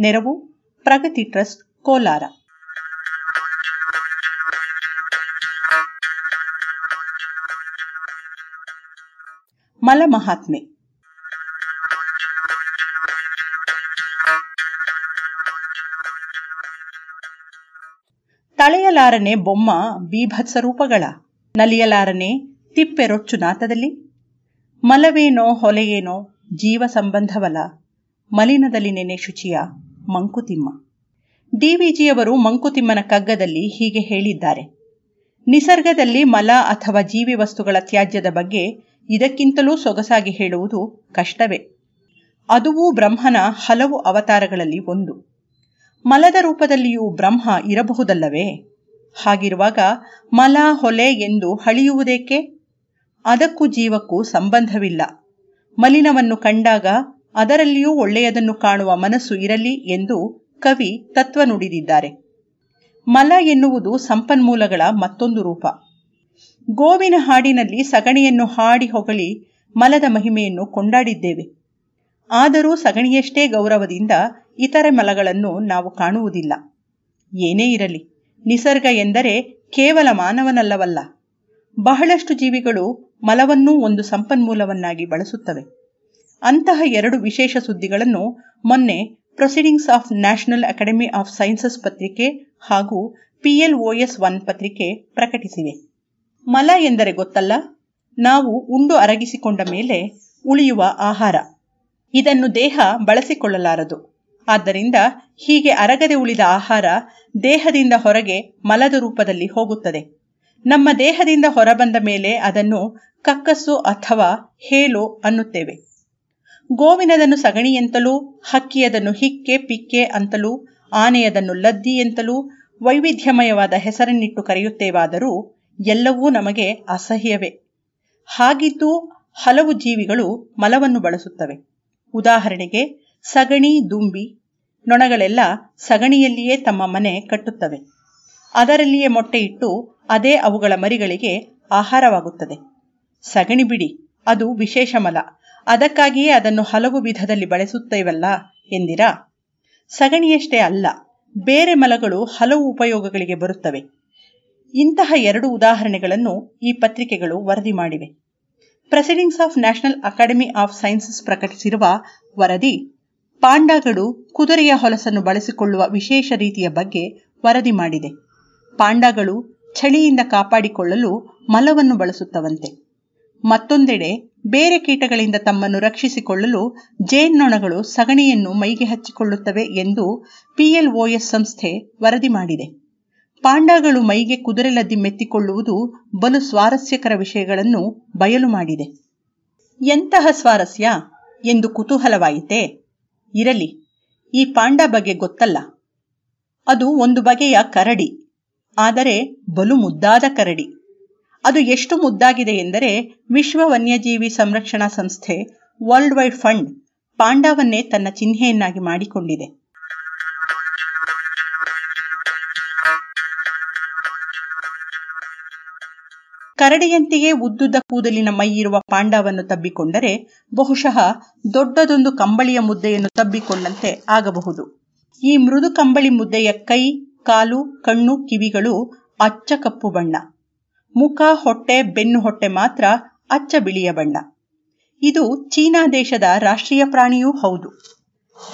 ನೆರವು, ಪ್ರಗತಿ ಟ್ರಸ್ಟ್, ಕೋಲಾರ. ಮಲ ಮಹಾತ್ಮೆ. ತಳೆಯಲಾರನೆ ಬೊಮ್ಮ ಬೀಭತ್ಸ ರೂಪಗಳ. ನಲಿಯಲಾರನೆ ತಿಪ್ಪೆ ರೊಚ್ಚು ನಾತದಲ್ಲಿ ಮಲವೇನೋ ಹೊಲೆಯೇನೋ ಜೀವ ಸಂಬಂಧವಲ. ಮಲಿನದಲ್ಲಿ ನೆನೆ ಶುಚಿಯ. ಮಂಕುತಿಮ್ಮ. ಡಿವಿಜಿಯವರು ಮಂಕುತಿಮ್ಮನ ಕಗ್ಗದಲ್ಲಿ ಹೀಗೆ ಹೇಳಿದ್ದಾರೆ. ನಿಸರ್ಗದಲ್ಲಿ ಮಲ ಅಥವಾ ಜೀವಿ ವಸ್ತುಗಳ ತ್ಯಾಜ್ಯದ ಬಗ್ಗೆ ಇದಕ್ಕಿಂತಲೂ ಸೊಗಸಾಗಿ ಹೇಳುವುದು ಕಷ್ಟವೇ. ಅದುವೂ ಬ್ರಹ್ಮನ ಹಲವು ಅವತಾರಗಳಲ್ಲಿ ಒಂದು. ಮಲದ ರೂಪದಲ್ಲಿಯೂ ಬ್ರಹ್ಮ ಇರಬಹುದಲ್ಲವೇ? ಹಾಗಿರುವಾಗ ಮಲ ಹೊಲೆ ಎಂದು ಹಳಿಯುವುದೇಕೆ ಅದಕ್ಕೂ ಜೀವಕ್ಕೂ ಸಂಬಂಧವಿಲ್ಲ. ಮಲಿನವನ್ನು ಕಂಡಾಗ ಅದರಲ್ಲಿಯೂ ಒಳ್ಳೆಯದನ್ನು ಕಾಣುವ ಮನಸ್ಸು ಇರಲಿ ಎಂದು ಕವಿ ತತ್ವ ನುಡಿದಿದ್ದಾರೆ. ಮಲ ಎನ್ನುವುದು ಸಂಪನ್ಮೂಲಗಳ ಮತ್ತೊಂದು ರೂಪ. ಗೋವಿನ ಹಾಡಿನಲ್ಲಿ ಸಗಣಿಯನ್ನು ಹಾಡಿ ಹೊಗಳಿ ಮಲದ ಮಹಿಮೆಯನ್ನು ಕೊಂಡಾಡಿದ್ದೇವೆ. ಆದರೂ ಸಗಣಿಯಷ್ಟೇ ಗೌರವದಿಂದ ಇತರ ಮಲಗಳನ್ನು ನಾವು ಕಾಣುವುದಿಲ್ಲ. ಏನೇ ಇರಲಿ, ನಿಸರ್ಗ ಎಂದರೆ ಕೇವಲ ಮಾನವನಲ್ಲವಲ್ಲ. ಬಹಳಷ್ಟು ಜೀವಿಗಳು ಮಲವನ್ನೂ ಒಂದು ಸಂಪನ್ಮೂಲವನ್ನಾಗಿ ಬಳಸುತ್ತವೆ. ಅಂತಹ ಎರಡು ವಿಶೇಷ ಸುದ್ದಿಗಳನ್ನು ಮೊನ್ನೆ proceedings of national academy of sciences ಪತ್ರಿಕೆ ಹಾಗೂ ಪಿಎಲ್ಒಎಸ್ ಒನ್ ಪತ್ರಿಕೆ ಪ್ರಕಟಿಸಿವೆ. ಮಲ ಎಂದರೆ ಗೊತ್ತಲ್ಲ? ನಾವು ಉಂಡು ಅರಗಿಸಿಕೊಂಡ ಮೇಲೆ ಉಳಿಯುವ ಆಹಾರ. ಇದನ್ನು ದೇಹ ಬಳಸಿಕೊಳ್ಳಲಾರದು. ಆದ್ದರಿಂದ ಹೀಗೆ ಅರಗದೆ ಉಳಿದ ಆಹಾರ ದೇಹದಿಂದ ಹೊರಗೆ ಮಲದ ರೂಪದಲ್ಲಿ ಹೋಗುತ್ತದೆ. ನಮ್ಮ ದೇಹದಿಂದ ಹೊರಬಂದ ಮೇಲೆ ಅದನ್ನು ಕಕ್ಕಸ್ಸು ಅಥವಾ ಹೇಲು ಅನ್ನುತ್ತೇವೆ. ಗೋವಿನದನ್ನು ಸಗಣಿ ಎಂತಲೂ, ಹಕ್ಕಿಯದನ್ನು ಹಿಕ್ಕೆ, ಪಿಕ್ಕೆ ಅಂತಲೂ, ಆನೆಯದನ್ನು ಲದ್ದಿ ಎಂತಲೂ, ವೈವಿಧ್ಯಮಯವಾದ ಹೆಸರನ್ನಿಟ್ಟು ಕರೆಯುತ್ತೇವಾದರೂ ಎಲ್ಲವೂ ನಮಗೆ ಅಸಹ್ಯವೇ. ಹಾಗಿದ್ದು ಹಲವು ಜೀವಿಗಳು ಮಲವನ್ನು ಬಳಸುತ್ತವೆ. ಉದಾಹರಣೆಗೆ, ಸಗಣಿ, ದುಂಬಿ ನೊಣಗಳೆಲ್ಲ ಸಗಣಿಯಲ್ಲಿಯೇ ತಮ್ಮ ಮನೆ ಕಟ್ಟುತ್ತವೆ. ಅದರಲ್ಲಿಯೇ ಮೊಟ್ಟೆ ಇಟ್ಟು ಅದೇ ಅವುಗಳ ಮರಿಗಳಿಗೆ ಆಹಾರವಾಗುತ್ತದೆ. ಸಗಣಿ ಬಿಡಿ, ಅದು ವಿಶೇಷ ಮಲ. ಅದಕ್ಕಾಗಿಯೇ ಅದನ್ನು ಹಲವು ವಿಧದಲ್ಲಿ ಬಳಸುತ್ತೇವಲ್ಲ ಎಂದಿರಾ? ಸಗಣಿಯಷ್ಟೇ ಅಲ್ಲ, ಬೇರೆ ಮಲಗಳು ಹಲವು ಉಪಯೋಗಗಳಿಗೆ ಬರುತ್ತವೆ. ಇಂತಹ ಎರಡು ಉದಾಹರಣೆಗಳನ್ನು ಈ ಪತ್ರಿಕೆಗಳು ವರದಿ ಮಾಡಿವೆ. Proceedings of national academy of sciences ಪ್ರಕಟಿಸಿರುವ ವರದಿ, ಪಾಂಡಾಗಳು ಕುದುರೆಯ ಹೊಲಸನ್ನು ಬಳಸಿಕೊಳ್ಳುವ ವಿಶೇಷ ರೀತಿಯ ಬಗ್ಗೆ ವರದಿ ಮಾಡಿದೆ. ಪಾಂಡಾಗಳು ಚಳಿಯಿಂದ ಕಾಪಾಡಿಕೊಳ್ಳಲು ಮಲವನ್ನು ಬಳಸುತ್ತವಂತೆ. ಮತ್ತೊಂದೆಡೆ ಬೇರೆ ಕೀಟಗಳಿಂದ ತಮ್ಮನ್ನು ರಕ್ಷಿಸಿಕೊಳ್ಳಲು ಜೇನ್ನೊಣಗಳು ಸಗಣಿಯನ್ನು ಮೈಗೆ ಹಚ್ಚಿಕೊಳ್ಳುತ್ತವೆ ಎಂದು ಪಿಎಲ್ಒಎಸ್ ಸಂಸ್ಥೆ ವರದಿ ಮಾಡಿದೆ. ಪಾಂಡಾಗಳು ಮೈಗೆ ಕುದುರೆ ಲದ್ದಿ ಮೆತ್ತಿಕೊಳ್ಳುವುದು ಬಲು ಸ್ವಾರಸ್ಯಕರ ವಿಷಯಗಳನ್ನು ಬಯಲು ಮಾಡಿದೆ. ಎಂತಹ ಸ್ವಾರಸ್ಯ ಎಂದು ಕುತೂಹಲವಾಯಿತೆ? ಇರಲಿ, ಈ ಪಾಂಡ ಬಗ್ಗೆ ಗೊತ್ತಲ್ಲ. ಅದು ಒಂದು ಬಗೆಯ ಕರಡಿ, ಆದರೆ ಬಲು ಮುದ್ದಾದ ಕರಡಿ. ಅದು ಎಷ್ಟು ಮುದ್ದಾಗಿದೆ ಎಂದರೆ ವಿಶ್ವ ವನ್ಯಜೀವಿ ಸಂರಕ್ಷಣಾ ಸಂಸ್ಥೆ ವರ್ಲ್ಡ್ ವೈಡ್ ಫಂಡ್ ಪಾಂಡಾವನ್ನೇ ತನ್ನ ಚಿಹ್ನೆಯನ್ನಾಗಿ ಮಾಡಿಕೊಂಡಿದೆ. ಕರಡಿಯಂತೆಯೇ ಉದ್ದುದ್ದ ಕೂದಲಿನ ಮೈಯಿರುವ ಪಾಂಡವನ್ನು ತಬ್ಬಿಕೊಂಡರೆ ಬಹುಶಃ ದೊಡ್ಡದೊಂದು ಕಂಬಳಿಯ ಮುದ್ದೆಯನ್ನು ತಬ್ಬಿಕೊಂಡಂತೆ ಆಗಬಹುದು. ಈ ಮೃದು ಕಂಬಳಿ ಮುದ್ದೆಯ ಕೈ, ಕಾಲು, ಕಣ್ಣು, ಕಿವಿಗಳು ಅಚ್ಚ ಕಪ್ಪು ಬಣ್ಣ. ಮುಖ, ಹೊಟ್ಟೆ, ಬೆನ್ನು ಹೊಟ್ಟೆ ಮಾತ್ರ ಅಚ್ಚ ಬಿಳಿಯ ಬಣ್ಣ. ಇದು ಚೀನಾ ದೇಶದ ರಾಷ್ಟ್ರೀಯ ಪ್ರಾಣಿಯೂ ಹೌದು.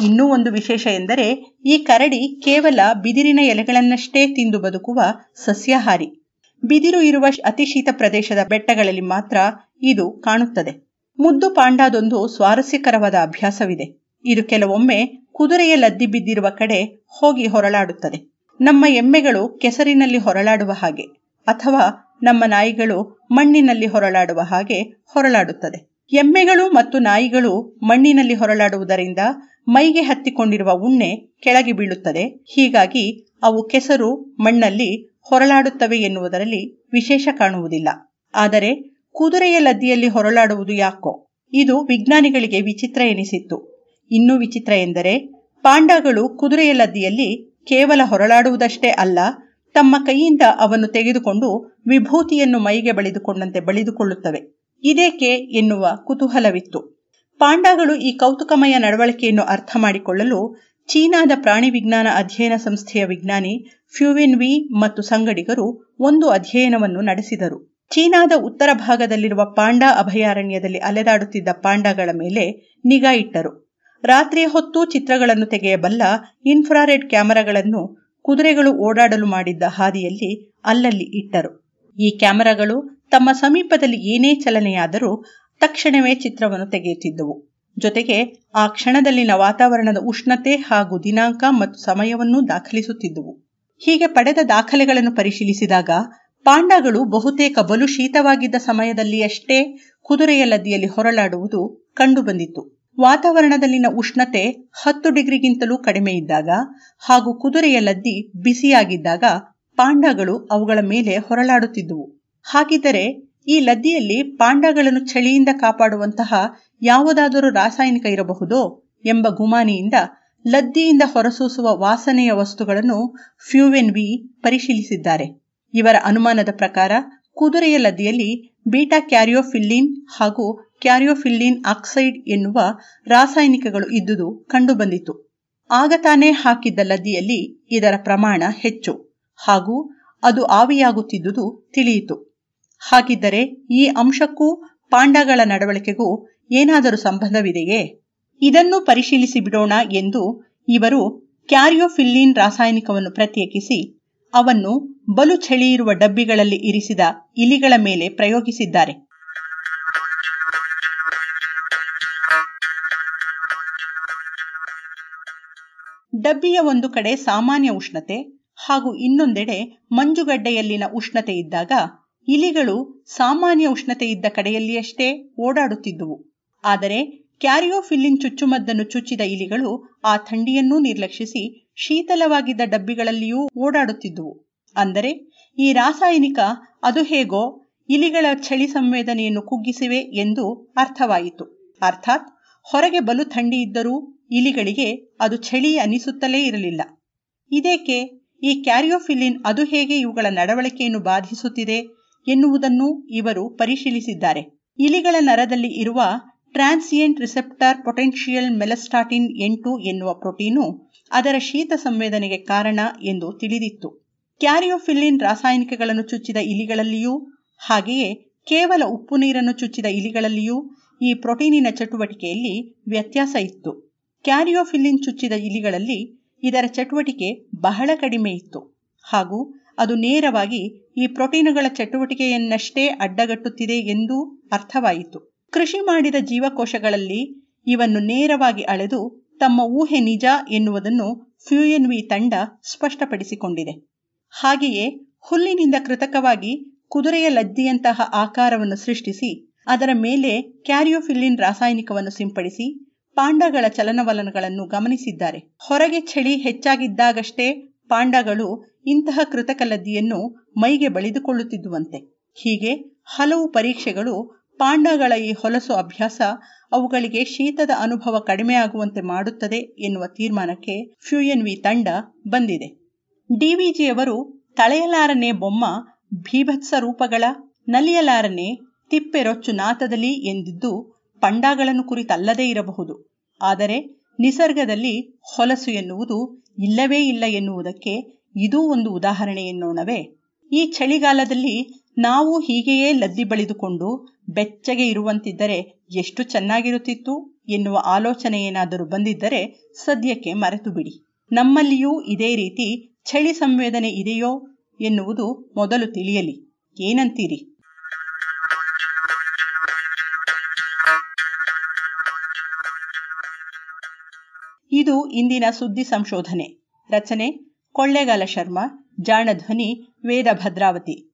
ಇನ್ನೂ ಒಂದು ವಿಶೇಷ ಎಂದರೆ, ಈ ಕರಡಿ ಕೇವಲ ಬಿದಿರಿನ ಎಲೆಗಳನ್ನಷ್ಟೇ ತಿಂದು ಬದುಕುವ ಸಸ್ಯಾಹಾರಿ. ಬಿದಿರು ಇರುವ ಅತಿ ಶೀತ ಪ್ರದೇಶದ ಬೆಟ್ಟಗಳಲ್ಲಿ ಮಾತ್ರ ಇದು ಕಾಣುತ್ತದೆ. ಮುದ್ದು ಪಾಂಡಾದೊಂದು ಸ್ವಾರಸ್ಯಕರವಾದ ಅಭ್ಯಾಸವಿದೆ. ಇದು ಕೆಲವೊಮ್ಮೆ ಕುದುರೆಯ ಲದ್ದಿ ಬಿದ್ದಿರುವ ಕಡೆ ಹೋಗಿ ಹೊರಳಾಡುತ್ತದೆ. ನಮ್ಮ ಎಮ್ಮೆಗಳು ಕೆಸರಿನಲ್ಲಿ ಹೊರಳಾಡುವ ಹಾಗೆ, ಅಥವಾ ನಮ್ಮ ನಾಯಿಗಳು ಮಣ್ಣಿನಲ್ಲಿ ಹೊರಳಾಡುವ ಹಾಗೆ ಹೊರಳಾಡುತ್ತದೆ. ಎಮ್ಮೆಗಳು ಮತ್ತು ನಾಯಿಗಳು ಮಣ್ಣಿನಲ್ಲಿ ಹೊರಳಾಡುವುದರಿಂದ ಮೈಗೆ ಹತ್ತಿಕೊಂಡಿರುವ ಉಣ್ಣೆ ಕೆಳಗೆ ಬೀಳುತ್ತದೆ. ಹೀಗಾಗಿ ಅವು ಕೆಸರು ಮಣ್ಣಲ್ಲಿ ಹೊರಳಾಡುತ್ತವೆ ಎನ್ನುವುದರಲ್ಲಿ ವಿಶೇಷ ಕಾಣುವುದಿಲ್ಲ. ಆದರೆ ಕುದುರೆಯ ಲದ್ದಿಯಲ್ಲಿ ಹೊರಳಾಡುವುದು ಯಾಕೋ? ಇದು ವಿಜ್ಞಾನಿಗಳಿಗೆ ವಿಚಿತ್ರ ಎನಿಸಿತ್ತು. ಇನ್ನೂ ವಿಚಿತ್ರ ಎಂದರೆ ಪಾಂಡಗಳು ಕುದುರೆಯ ಲದ್ದಿಯಲ್ಲಿ ಕೇವಲ ಹೊರಳಾಡುವುದಷ್ಟೇ ಅಲ್ಲ ತಮ್ಮ ಕೈಯಿಂದ ಅವನ್ನು ತೆಗೆದುಕೊಂಡು ವಿಭೂತಿಯನ್ನು ಮೈಗೆ ಬಳಿದುಕೊಂಡಂತೆ ಬಳಿದುಕೊಳ್ಳುತ್ತವೆ. ಇದೇಕೆ ಎನ್ನುವ ಕುತೂಹಲವಿತ್ತು. ಪಾಂಡಾಗಳು ಈ ಕೌತುಕಮಯ ನಡವಳಿಕೆಯನ್ನು ಅರ್ಥ ಮಾಡಿಕೊಳ್ಳಲು ಚೀನಾದ ಪ್ರಾಣಿ ವಿಜ್ಞಾನ ಅಧ್ಯಯನ ಸಂಸ್ಥೆಯ ವಿಜ್ಞಾನಿ ಫ್ಯೂವಿನ್ ವಿ ಮತ್ತು ಸಂಗಡಿಗರು ಒಂದು ಅಧ್ಯಯನವನ್ನು ನಡೆಸಿದರು. ಚೀನಾದ ಉತ್ತರ ಭಾಗದಲ್ಲಿರುವ ಪಾಂಡಾ ಅಭಯಾರಣ್ಯದಲ್ಲಿ ಅಲೆದಾಡುತ್ತಿದ್ದ ಪಾಂಡಾಗಳ ಮೇಲೆ ನಿಗಾ ಇಟ್ಟರು. ರಾತ್ರಿ ಹೊತ್ತು ಚಿತ್ರಗಳನ್ನು ತೆಗೆಯಬಲ್ಲ ಇನ್ಫ್ರಾರೆಡ್ ಕ್ಯಾಮೆರಾಗಳನ್ನು ಕುದುರೆಗಳು ಓಡಾಡಲು ಮಾಡಿದ್ದ ಹಾದಿಯಲ್ಲಿ ಅಲ್ಲಲ್ಲಿ ಇಟ್ಟರು. ಈ ಕ್ಯಾಮೆರಾಗಳು ತಮ್ಮ ಸಮೀಪದಲ್ಲಿ ಏನೇ ಚಲನೆಯಾದರೂ ತಕ್ಷಣವೇ ಚಿತ್ರವನ್ನು ತೆಗೆಯುತ್ತಿದ್ದವು. ಜೊತೆಗೆ ಆ ಕ್ಷಣದಲ್ಲಿನ ವಾತಾವರಣದ ಉಷ್ಣತೆ ಹಾಗೂ ದಿನಾಂಕ ಮತ್ತು ಸಮಯವನ್ನು ದಾಖಲಿಸುತ್ತಿದ್ದವು. ಹೀಗೆ ಪಡೆದ ದಾಖಲೆಗಳನ್ನು ಪರಿಶೀಲಿಸಿದಾಗ ಪಾಂಡಾಗಳು ಬಹುತೇಕ ಬಲು ಶೀತವಾಗಿದ್ದ ಸಮಯದಲ್ಲಿಯಷ್ಟೇ ಕುದುರೆಯ ಲದ್ದಿಯಲ್ಲಿ ಹೊರಳಾಡುವುದು ಕಂಡುಬಂದಿತ್ತು. ವಾತಾವರಣದಲ್ಲಿನ ಉಷ್ಣತೆ ಹತ್ತು ಡಿಗ್ರಿಗಿಂತಲೂ ಕಡಿಮೆ ಇದ್ದಾಗ ಹಾಗೂ ಕುದುರೆಯ ಲದ್ದಿ ಬಿಸಿಯಾಗಿದ್ದಾಗ ಪಾಂಡಗಳು ಅವುಗಳ ಮೇಲೆ ಹೊರಳಾಡುತ್ತಿದ್ದುವು. ಹಾಗಿದ್ದರೆ ಈ ಲದ್ದಿಯಲ್ಲಿ ಪಾಂಡಗಳನ್ನು ಚಳಿಯಿಂದ ಕಾಪಾಡುವಂತಹ ಯಾವುದಾದರೂ ರಾಸಾಯನಿಕ ಇರಬಹುದೋ ಎಂಬ ಗುಮಾನಿಯಿಂದ ಲದ್ದಿಯಿಂದ ಹೊರಸೂಸುವ ವಾಸನೆಯ ವಸ್ತುಗಳನ್ನು ಫ್ಯೂವೆನ್ ವಿ ಪರಿಶೀಲಿಸಿದ್ದಾರೆ. ಇವರ ಅನುಮಾನದ ಪ್ರಕಾರ ಕುದುರೆಯ ಲದಿಯಲ್ಲಿ ಬೀಟಾ ಕ್ಯಾರಿಯೋಫಿಲ್ಲಿನ್ ಹಾಗೂ ಕ್ಯಾರಿಯೋಫಿಲ್ಲಿನ್ ಆಕ್ಸೈಡ್ ಎನ್ನುವ ರಾಸಾಯನಿಕಗಳು ಇದ್ದುದು ಕಂಡುಬಂದಿತು. ಆಗ ತಾನೇ ಹಾಕಿದ್ದ ಲದಿಯಲ್ಲಿ ಇದರ ಪ್ರಮಾಣ ಹೆಚ್ಚು ಹಾಗೂ ಅದು ಆವಿಯಾಗುತ್ತಿದ್ದುದು ತಿಳಿಯಿತು. ಹಾಗಿದ್ದರೆ ಈ ಅಂಶಕ್ಕೂ ಪಾಂಡಗಳ ನಡವಳಿಕೆಗೂ ಏನಾದರೂ ಸಂಬಂಧವಿದೆಯೇ? ಇದನ್ನು ಪರಿಶೀಲಿಸಿ ಬಿಡೋಣ ಎಂದು ಇವರು ಕ್ಯಾರಿಯೋಫಿಲ್ಲಿನ್ ರಾಸಾಯನಿಕವನ್ನು ಪ್ರತ್ಯೇಕಿಸಿ ಅವನ್ನು ಬಲು ಚಳಿಯಿರುವ ಡಬ್ಬಿಗಳಲ್ಲಿ ಇರಿಸಿದ ಇಲಿಗಳ ಮೇಲೆ ಪ್ರಯೋಗಿಸಿದ್ದಾರೆ. ಡಬ್ಬಿಯ ಒಂದು ಕಡೆ ಸಾಮಾನ್ಯ ಉಷ್ಣತೆ ಹಾಗೂ ಇನ್ನೊಂದೆಡೆ ಮಂಜುಗಡ್ಡೆಯಲ್ಲಿನ ಉಷ್ಣತೆ ಇದ್ದಾಗ ಇಲಿಗಳು ಸಾಮಾನ್ಯ ಉಷ್ಣತೆ ಇದ್ದ ಕಡೆಯಲ್ಲಿಯಷ್ಟೇ ಓಡಾಡುತ್ತಿದ್ದುವು. ಆದರೆ ಕ್ಯಾರಿಯೋಫಿಲ್ಲಿನ್ ಚುಚ್ಚುಮದ್ದನ್ನು ಚುಚ್ಚಿದ ಇಲಿಗಳು ಆ ಥಂಡಿಯನ್ನೂ ನಿರ್ಲಕ್ಷಿಸಿ ಶೀತಲವಾಗಿದ್ದ ಡಬ್ಬಿಗಳಲ್ಲಿಯೂ ಓಡಾಡುತ್ತಿದ್ದುವು. ಅಂದರೆ, ಈ ರಾಸಾಯನಿಕ ಅದು ಹೇಗೋ ಇಲಿಗಳ ಚಳಿ ಸಂವೇದನೆಯನ್ನು ಕುಗ್ಗಿಸಿವೆ ಎಂದು ಅರ್ಥವಾಯಿತು. ಅರ್ಥಾತ್, ಹೊರಗೆ ಬಲು ಥಂಡಿ ಇದ್ದರೂ ಇಲಿಗಳಿಗೆ ಅದು ಚಳಿ ಅನಿಸುತ್ತಲೇ ಇರಲಿಲ್ಲ. ಇದೇಕೆ, ಈ ಕ್ಯಾರಿಯೋಫಿಲಿನ್ ಅದು ಹೇಗೆ ಇವುಗಳ ನಡವಳಿಕೆಯನ್ನು ಬಾಧಿಸುತ್ತಿದೆ ಎನ್ನುವುದನ್ನು ಇವರು ಪರಿಶೀಲಿಸಿದ್ದಾರೆ. ಇಲಿಗಳ ನರದಲ್ಲಿ ಇರುವ ಟ್ರಾನ್ಸಿಯೆಂಟ್ ರಿಸೆಪ್ಟರ್ ಪೊಟೆನ್ಷಿಯಲ್ ಮೆಲಸ್ಟಾಟಿನ್ ಎಂಟು ಎನ್ನುವ ಪ್ರೋಟೀನು ಅದರ ಶೀತ ಸಂವೇದನೆಗೆ ಕಾರಣ ಎಂದು ತಿಳಿದಿತ್ತು. ಕ್ಯಾರಿಯೋಫಿಲ್ಲಿನ್ ರಾಸಾಯನಿಕಗಳನ್ನು ಚುಚ್ಚಿದ ಇಲಿಗಳಲ್ಲಿಯೂ, ಹಾಗೆಯೇ ಕೇವಲ ಉಪ್ಪು ನೀರನ್ನು ಚುಚ್ಚಿದ ಇಲಿಗಳಲ್ಲಿಯೂ ಈ ಪ್ರೋಟೀನಿನ ಚಟುವಟಿಕೆಯಲ್ಲಿ ವ್ಯತ್ಯಾಸ ಇತ್ತು. ಕ್ಯಾರಿಯೋಫಿಲ್ಲಿನ್ ಚುಚ್ಚಿದ ಇಲಿಗಳಲ್ಲಿ ಇದರ ಚಟುವಟಿಕೆ ಬಹಳ ಕಡಿಮೆ ಇತ್ತು. ಹಾಗೂ ಅದು ನೇರವಾಗಿ ಈ ಪ್ರೋಟೀನುಗಳ ಚಟುವಟಿಕೆಯನ್ನಷ್ಟೇ ಅಡ್ಡಗಟ್ಟುತ್ತಿದೆ ಎಂದು ಅರ್ಥವಾಯಿತು. ಕೃಷಿ ಮಾಡಿದ ಜೀವಕೋಶಗಳಲ್ಲಿ ಇವನ್ನು ನೇರವಾಗಿ ಅಳೆದು ತಮ್ಮ ಊಹೆ ನಿಜ ಎನ್ನುವುದನ್ನು ಫ್ಯೂಎನ್ವಿ ತಂಡ ಸ್ಪಷ್ಟಪಡಿಸಿಕೊಂಡಿದೆ. ಹಾಗೆಯೇ ಹುಲ್ಲಿನಿಂದ ಕೃತಕವಾಗಿ ಕುದುರೆಯ ಲದ್ದಿಯಂತಹ ಆಕಾರವನ್ನು ಸೃಷ್ಟಿಸಿ, ಅದರ ಮೇಲೆ ಕ್ಯಾರಿಯೋಫಿಲ್ಲಿನ್ ರಾಸಾಯನಿಕವನ್ನು ಸಿಂಪಡಿಸಿ ಪಾಂಡಗಳ ಚಲನವಲನಗಳನ್ನು ಗಮನಿಸಿದ್ದಾರೆ. ಹೊರಗೆ ಚಳಿ ಹೆಚ್ಚಾಗಿದ್ದಾಗಷ್ಟೇ ಪಾಂಡಗಳು ಇಂತಹ ಕೃತಕ ಲದ್ದಿಯನ್ನು ಮೈಗೆ ಬಳಿದುಕೊಳ್ಳುತ್ತಿದ್ದುವಂತೆ. ಹೀಗೆ ಹಲವು ಪರೀಕ್ಷೆಗಳು ಪಾಂಡಗಳ ಈ ಹೊಲಸು ಅಭ್ಯಾಸ ಅವುಗಳಿಗೆ ಶೀತದ ಅನುಭವ ಕಡಿಮೆಯಾಗುವಂತೆ ಮಾಡುತ್ತದೆ ಎನ್ನುವ ತೀರ್ಮಾನಕ್ಕೆ ಫ್ಯೂಎನ್ವಿ ತಂಡ ಬಂದಿದೆ. ಡಿವಿಜಿಯವರು ತಳೆಯಲಾರನೆ ಬೊಮ್ಮ ಭೀಭತ್ಸ ರೂಪಗಳ, ನಲಿಯಲಾರನೆ ತಿಪ್ಪೆ ರೊಚ್ಚು ನಾತದಲ್ಲಿ ಎಂದಿದ್ದು ಪಂಡಾಗಳನ್ನು ಕುರಿತಲ್ಲದೇ ಇರಬಹುದು. ಆದರೆ ನಿಸರ್ಗದಲ್ಲಿ ಹೊಲಸು ಎನ್ನುವುದು ಇಲ್ಲವೇ ಇಲ್ಲ ಎನ್ನುವುದಕ್ಕೆ ಇದೂ ಒಂದು ಉದಾಹರಣೆ ಎನ್ನೋಣವೇ ಈ ಚಳಿಗಾಲದಲ್ಲಿ ನಾವು ಹೀಗೆಯೇ ಲದ್ದಿ ಬಳಿದುಕೊಂಡು ಬೆಚ್ಚಗೆ ಇರುವಂತಿದ್ದರೆ ಎಷ್ಟು ಚೆನ್ನಾಗಿರುತ್ತಿತ್ತು ಎನ್ನುವ ಆಲೋಚನೆ ಏನಾದರೂ ಬಂದಿದ್ದರೆ ಸದ್ಯಕ್ಕೆ ಮರೆತು ಬಿಡಿ ನಮ್ಮಲ್ಲಿಯೂ ಇದೇ ರೀತಿ ಚಳಿ ಸಂವೇದನೆ ಇದೆಯೋ ಎನ್ನುವುದು ಮೊದಲು ತಿಳಿಯಲಿ. ಏನಂತೀರಿ? ಇದು ಇಂದಿನ ಸುದ್ದಿ ಸಂಶೋಧನೆ. ರಚನೆ ಕೊಳ್ಳೇಗಾಲ ಶರ್ಮಾ, ಜಾಣಧ್ವನಿ ವೇದ ಭದ್ರಾವತಿ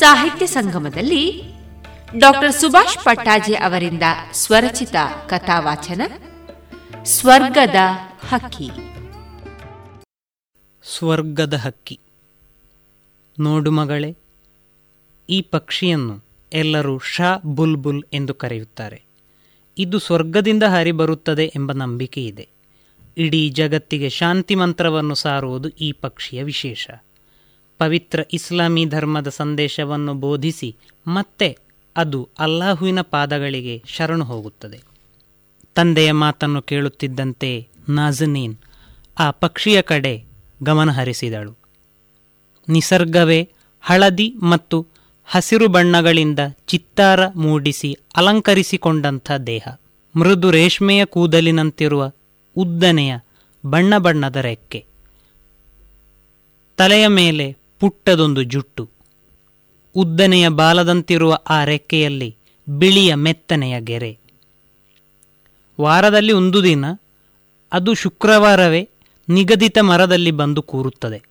ಸಾಹಿತ್ಯ ಸಂಗಮದಲ್ಲಿ ಡಾಕ್ಟರ್ ಸುಭಾಷ್ ಪಟ್ಟಾಜೆ ಅವರಿಂದ ಸ್ವರಚಿತ ಕಥಾವಾಚನ ಸ್ವರ್ಗದ ಹಕ್ಕಿ. ಸ್ವರ್ಗದ ಹಕ್ಕಿ. ನೋಡು ಮಗಳೇ, ಈ ಪಕ್ಷಿಯನ್ನು ಎಲ್ಲರೂ ಶಾ ಬುಲ್ಬುಲ್ ಎಂದು ಕರೆಯುತ್ತಾರೆ. ಇದು ಸ್ವರ್ಗದಿಂದ ಹರಿಬರುತ್ತದೆ ಎಂಬ ನಂಬಿಕೆ ಇದೆ ಇಡೀ ಜಗತ್ತಿಗೆ ಶಾಂತಿ ಮಂತ್ರವನ್ನು ಸಾರುವುದು ಈ ಪಕ್ಷಿಯ ವಿಶೇಷ. ಪವಿತ್ರ ಇಸ್ಲಾಮೀ ಧರ್ಮದ ಸಂದೇಶವನ್ನು ಬೋಧಿಸಿ ಮತ್ತೆ ಅದು ಅಲ್ಲಾಹುವಿನ ಪಾದಗಳಿಗೆ ಶರಣು ಹೋಗುತ್ತದೆ. ತಂದೆಯ ಮಾತನ್ನು ಕೇಳುತ್ತಿದ್ದಂತೆ ನಾಜನೀನ್ ಆ ಪಕ್ಷಿಯ ಕಡೆ ಗಮನಹರಿಸಿದಳು. ನಿಸರ್ಗವೇ ಹಳದಿ ಮತ್ತು ಹಸಿರು ಬಣ್ಣಗಳಿಂದ ಚಿತ್ತಾರ ಮೂಡಿಸಿ ಅಲಂಕರಿಸಿಕೊಂಡಂಥ ದೇಹ. ಮೃದು ರೇಷ್ಮೆಯ ಕೂದಲಿನಂತಿರುವ ಉದ್ದನೆಯ ಬಣ್ಣ ಬಣ್ಣದ ರೆಕ್ಕೆ. ತಲೆಯ ಮೇಲೆ ಪುಟ್ಟದೊಂದು ಜುಟ್ಟು. ಉದ್ದನೆಯ ಬಾಲದಂತಿರುವ ಆ ರೆಕ್ಕೆಯಲ್ಲಿ ಬಿಳಿಯ ಮೆತ್ತನೆಯ ಗೆರೆ. ವಾರದಲ್ಲಿ ಒಂದು ದಿನ, ಅದು ಶುಕ್ರವಾರವೇ ನಿಗದಿತ ಮರದಲ್ಲಿ ಬಂದು ಕೂರುತ್ತದೆ.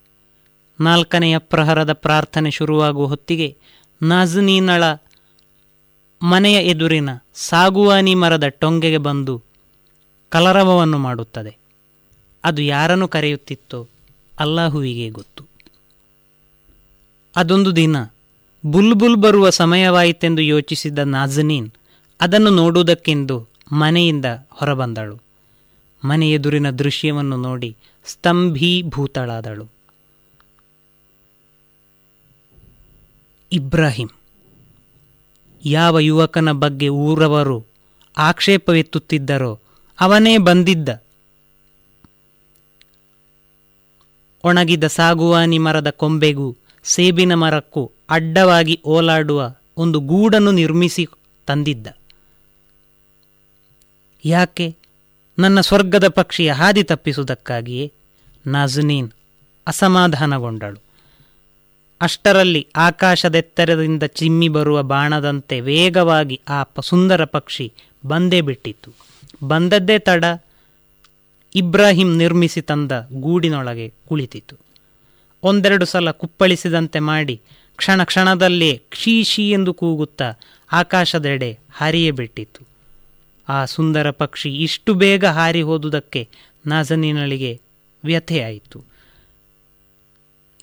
ನಾಲ್ಕನೆಯ ಪ್ರಹರದ ಪ್ರಾರ್ಥನೆ ಶುರುವಾಗುವ ಹೊತ್ತಿಗೆ ನಾಜನೀನಳ ಮನೆಯ ಎದುರಿನ ಸಾಗುವಾನಿ ಮರದ ಟೊಂಗೆಗೆ ಬಂದು ಕಲರವವನ್ನು ಮಾಡುತ್ತದೆ. ಅದು ಯಾರನ್ನು ಕರೆಯುತ್ತಿತ್ತೋ ಅಲ್ಲಾಹುವಿಗೆ ಗೊತ್ತು. ಅದೊಂದು ದಿನ. ಬುಲ್ಬುಲ್ ಬರುವ ಸಮಯವಾಯಿತೆಂದು ಯೋಚಿಸಿದ ನಾಜನೀನ್ ಅದನ್ನು ನೋಡುವುದಕ್ಕೆಂದು ಮನೆಯಿಂದ ಹೊರಬಂದಳು. ಮನೆ ಎದುರಿನ ದೃಶ್ಯವನ್ನು ನೋಡಿ ಸ್ತಂಭೀಭೂತಳಾದಳು. ಇಬ್ರಾಹಿಂ, ಯಾವ ಯುವಕನ ಬಗ್ಗೆ ಊರವರು ಆಕ್ಷೇಪವೆತ್ತುತ್ತಿದ್ದರೋ ಅವನೇ ಬಂದಿದ್ದ. ಒಣಗಿದ ಸಾಗುವಾನಿ ಮರದ ಕೊಂಬೆಗೂ ಸೇಬಿನ ಮರಕ್ಕೂ ಅಡ್ಡವಾಗಿ ಓಲಾಡುವ ಒಂದು ಗೂಡನ್ನು ನಿರ್ಮಿಸಿ ತಂದಿದ್ದ. ಯಾಕೆ? ನನ್ನ ಸ್ವರ್ಗದ ಪಕ್ಷಿಯ ಹಾದಿ ತಪ್ಪಿಸುವುದಕ್ಕಾಗಿಯೇ ನಾಜುನೀನ್ ಅಸಮಾಧಾನಗೊಂಡಳು. ಅಷ್ಟರಲ್ಲಿ ಆಕಾಶದೆತ್ತರದಿಂದ ಚಿಮ್ಮಿ ಬರುವ ಬಾಣದಂತೆ ವೇಗವಾಗಿ ಆ ಸುಂದರ ಪಕ್ಷಿ ಬಂದೇ ಬಿಟ್ಟಿತ್ತು. ಬಂದದ್ದೇ ತಡ ಇಬ್ರಾಹಿಂ ನಿರ್ಮಿಸಿ ತಂದ ಗೂಡಿನೊಳಗೆ ಕುಳಿತಿತು ಒಂದೆರಡು ಸಲ ಕುಪ್ಪಳಿಸಿದಂತೆ ಮಾಡಿ ಕ್ಷಣ ಕ್ಷಣದಲ್ಲೇ ಕ್ಷೀ ಶೀ ಎಂದು ಕೂಗುತ್ತಾ ಆಕಾಶದೆಡೆ ಹಾರಿಯೇ ಆ ಸುಂದರ ಪಕ್ಷಿ ಇಷ್ಟು ಬೇಗ ಹಾರಿ ಹೋದುದಕ್ಕೆ ನಾಜನಿನಳಿಗೆ ವ್ಯಥೆಯಾಯಿತು.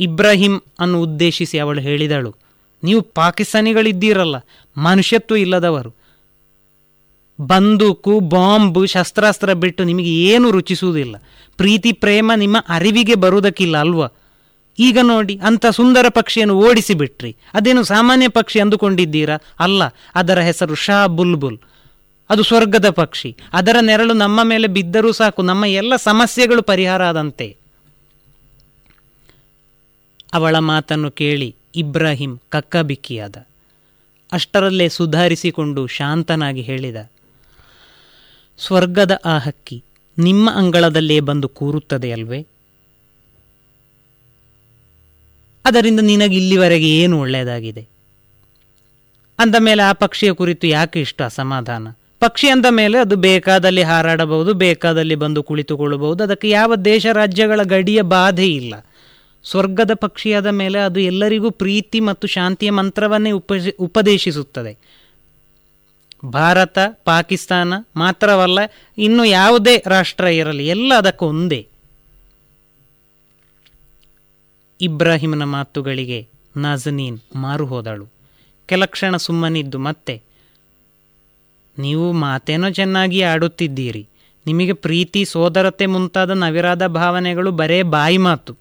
ಇಬ್ರಾಹಿಂ ಅನ್ನು ಉದ್ದೇಶಿಸಿ ಅವಳು ಹೇಳಿದಳು, ನೀವು ಪಾಕಿಸ್ತಾನಿಗಳಿದ್ದೀರಲ್ಲ, ಮನುಷ್ಯತ್ವ ಇಲ್ಲದವರು. ಬಂದೂಕು, ಬಾಂಬ್, ಶಸ್ತ್ರಾಸ್ತ್ರ ಬಿಟ್ಟು ನಿಮಗೆ ಏನು ರುಚಿಸುವುದಿಲ್ಲ. ಪ್ರೀತಿ, ಪ್ರೇಮ ನಿಮ್ಮ ಅರಿವಿಗೆ ಬರುವುದಕ್ಕಿಲ್ಲ ಅಲ್ವಾ? ಈಗ ನೋಡಿ, ಅಂಥ ಸುಂದರ ಪಕ್ಷಿಯನ್ನು ಓಡಿಸಿ ಬಿಟ್ರಿ ಅದೇನು ಸಾಮಾನ್ಯ ಪಕ್ಷಿ ಅಂದುಕೊಂಡಿದ್ದೀರಾ? ಅಲ್ಲ, ಅದರ ಹೆಸರು ಶಾ ಬುಲ್ಬುಲ್. ಅದು ಸ್ವರ್ಗದ ಪಕ್ಷಿ. ಅದರ ನೆರಳು ನಮ್ಮ ಮೇಲೆ ಬಿದ್ದರೂ ಸಾಕು, ನಮ್ಮ ಎಲ್ಲ ಸಮಸ್ಯೆಗಳು ಪರಿಹಾರ ಆದಂತೆ. ಅವಳ ಮಾತನ್ನು ಕೇಳಿ ಇಬ್ರಾಹಿಂ ಕಕ್ಕಬಿಕ್ಕಿಯಾದ. ಅಷ್ಟರಲ್ಲೇ ಸುಧಾರಿಸಿಕೊಂಡು ಶಾಂತನಾಗಿ ಹೇಳಿದ. ಸ್ವರ್ಗದ ಆ ಹಕ್ಕಿ ನಿಮ್ಮ ಅಂಗಳದಲ್ಲೇ ಬಂದು ಕೂರುತ್ತದೆ ಅಲ್ವೇ? ಅದರಿಂದ ನಿನಗೆ ಇಲ್ಲಿವರೆಗೆ ಏನು ಒಳ್ಳೆಯದಾಗಿದೆ? ಅಂದ ಮೇಲೆ ಆ ಪಕ್ಷಿಯ ಕುರಿತು ಯಾಕೆ ಇಷ್ಟ ಅಸಮಾಧಾನ? ಪಕ್ಷಿ ಅಂದ ಮೇಲೆ ಅದು ಬೇಕಾದಲ್ಲಿ ಹಾರಾಡಬಹುದು, ಬೇಕಾದಲ್ಲಿ ಬಂದು ಕುಳಿತುಕೊಳ್ಳಬಹುದು. ಅದಕ್ಕೆ ಯಾವ ದೇಶ ರಾಜ್ಯಗಳ ಗಡಿಯ ಬಾಧೆ ಇಲ್ಲ. ಸ್ವರ್ಗದ ಪಕ್ಷಿಯಾದ ಮೇಲೆ ಅದು ಎಲ್ಲರಿಗೂ ಪ್ರೀತಿ ಮತ್ತು ಶಾಂತಿಯ ಮಂತ್ರವನ್ನೇ ಉಪ ಉಪದೇಶಿಸುತ್ತದೆ. ಭಾರತ, ಪಾಕಿಸ್ತಾನ ಮಾತ್ರವಲ್ಲ, ಇನ್ನು ಯಾವುದೇ ರಾಷ್ಟ್ರ ಇರಲಿ, ಎಲ್ಲ ಅದಕ್ಕೆ ಒಂದೇ ಇಬ್ರಾಹಿಮನ ಮಾತುಗಳಿಗೆ ನಾಜನೀನ್ ಮಾರು ಹೋದಳು. ಕೆಲಕ್ಷಣ ಸುಮ್ಮನಿದ್ದು, ಮತ್ತೆ? ನೀವು ಮಾತೇನೋ ಚೆನ್ನಾಗಿ ಆಡುತ್ತಿದ್ದೀರಿ. ನಿಮಗೆ ಪ್ರೀತಿ, ಸೋದರತೆ ಮುಂತಾದ ನವಿರಾದ ಭಾವನೆಗಳು ಬರೇ ಬಾಯಿ ಮಾತು.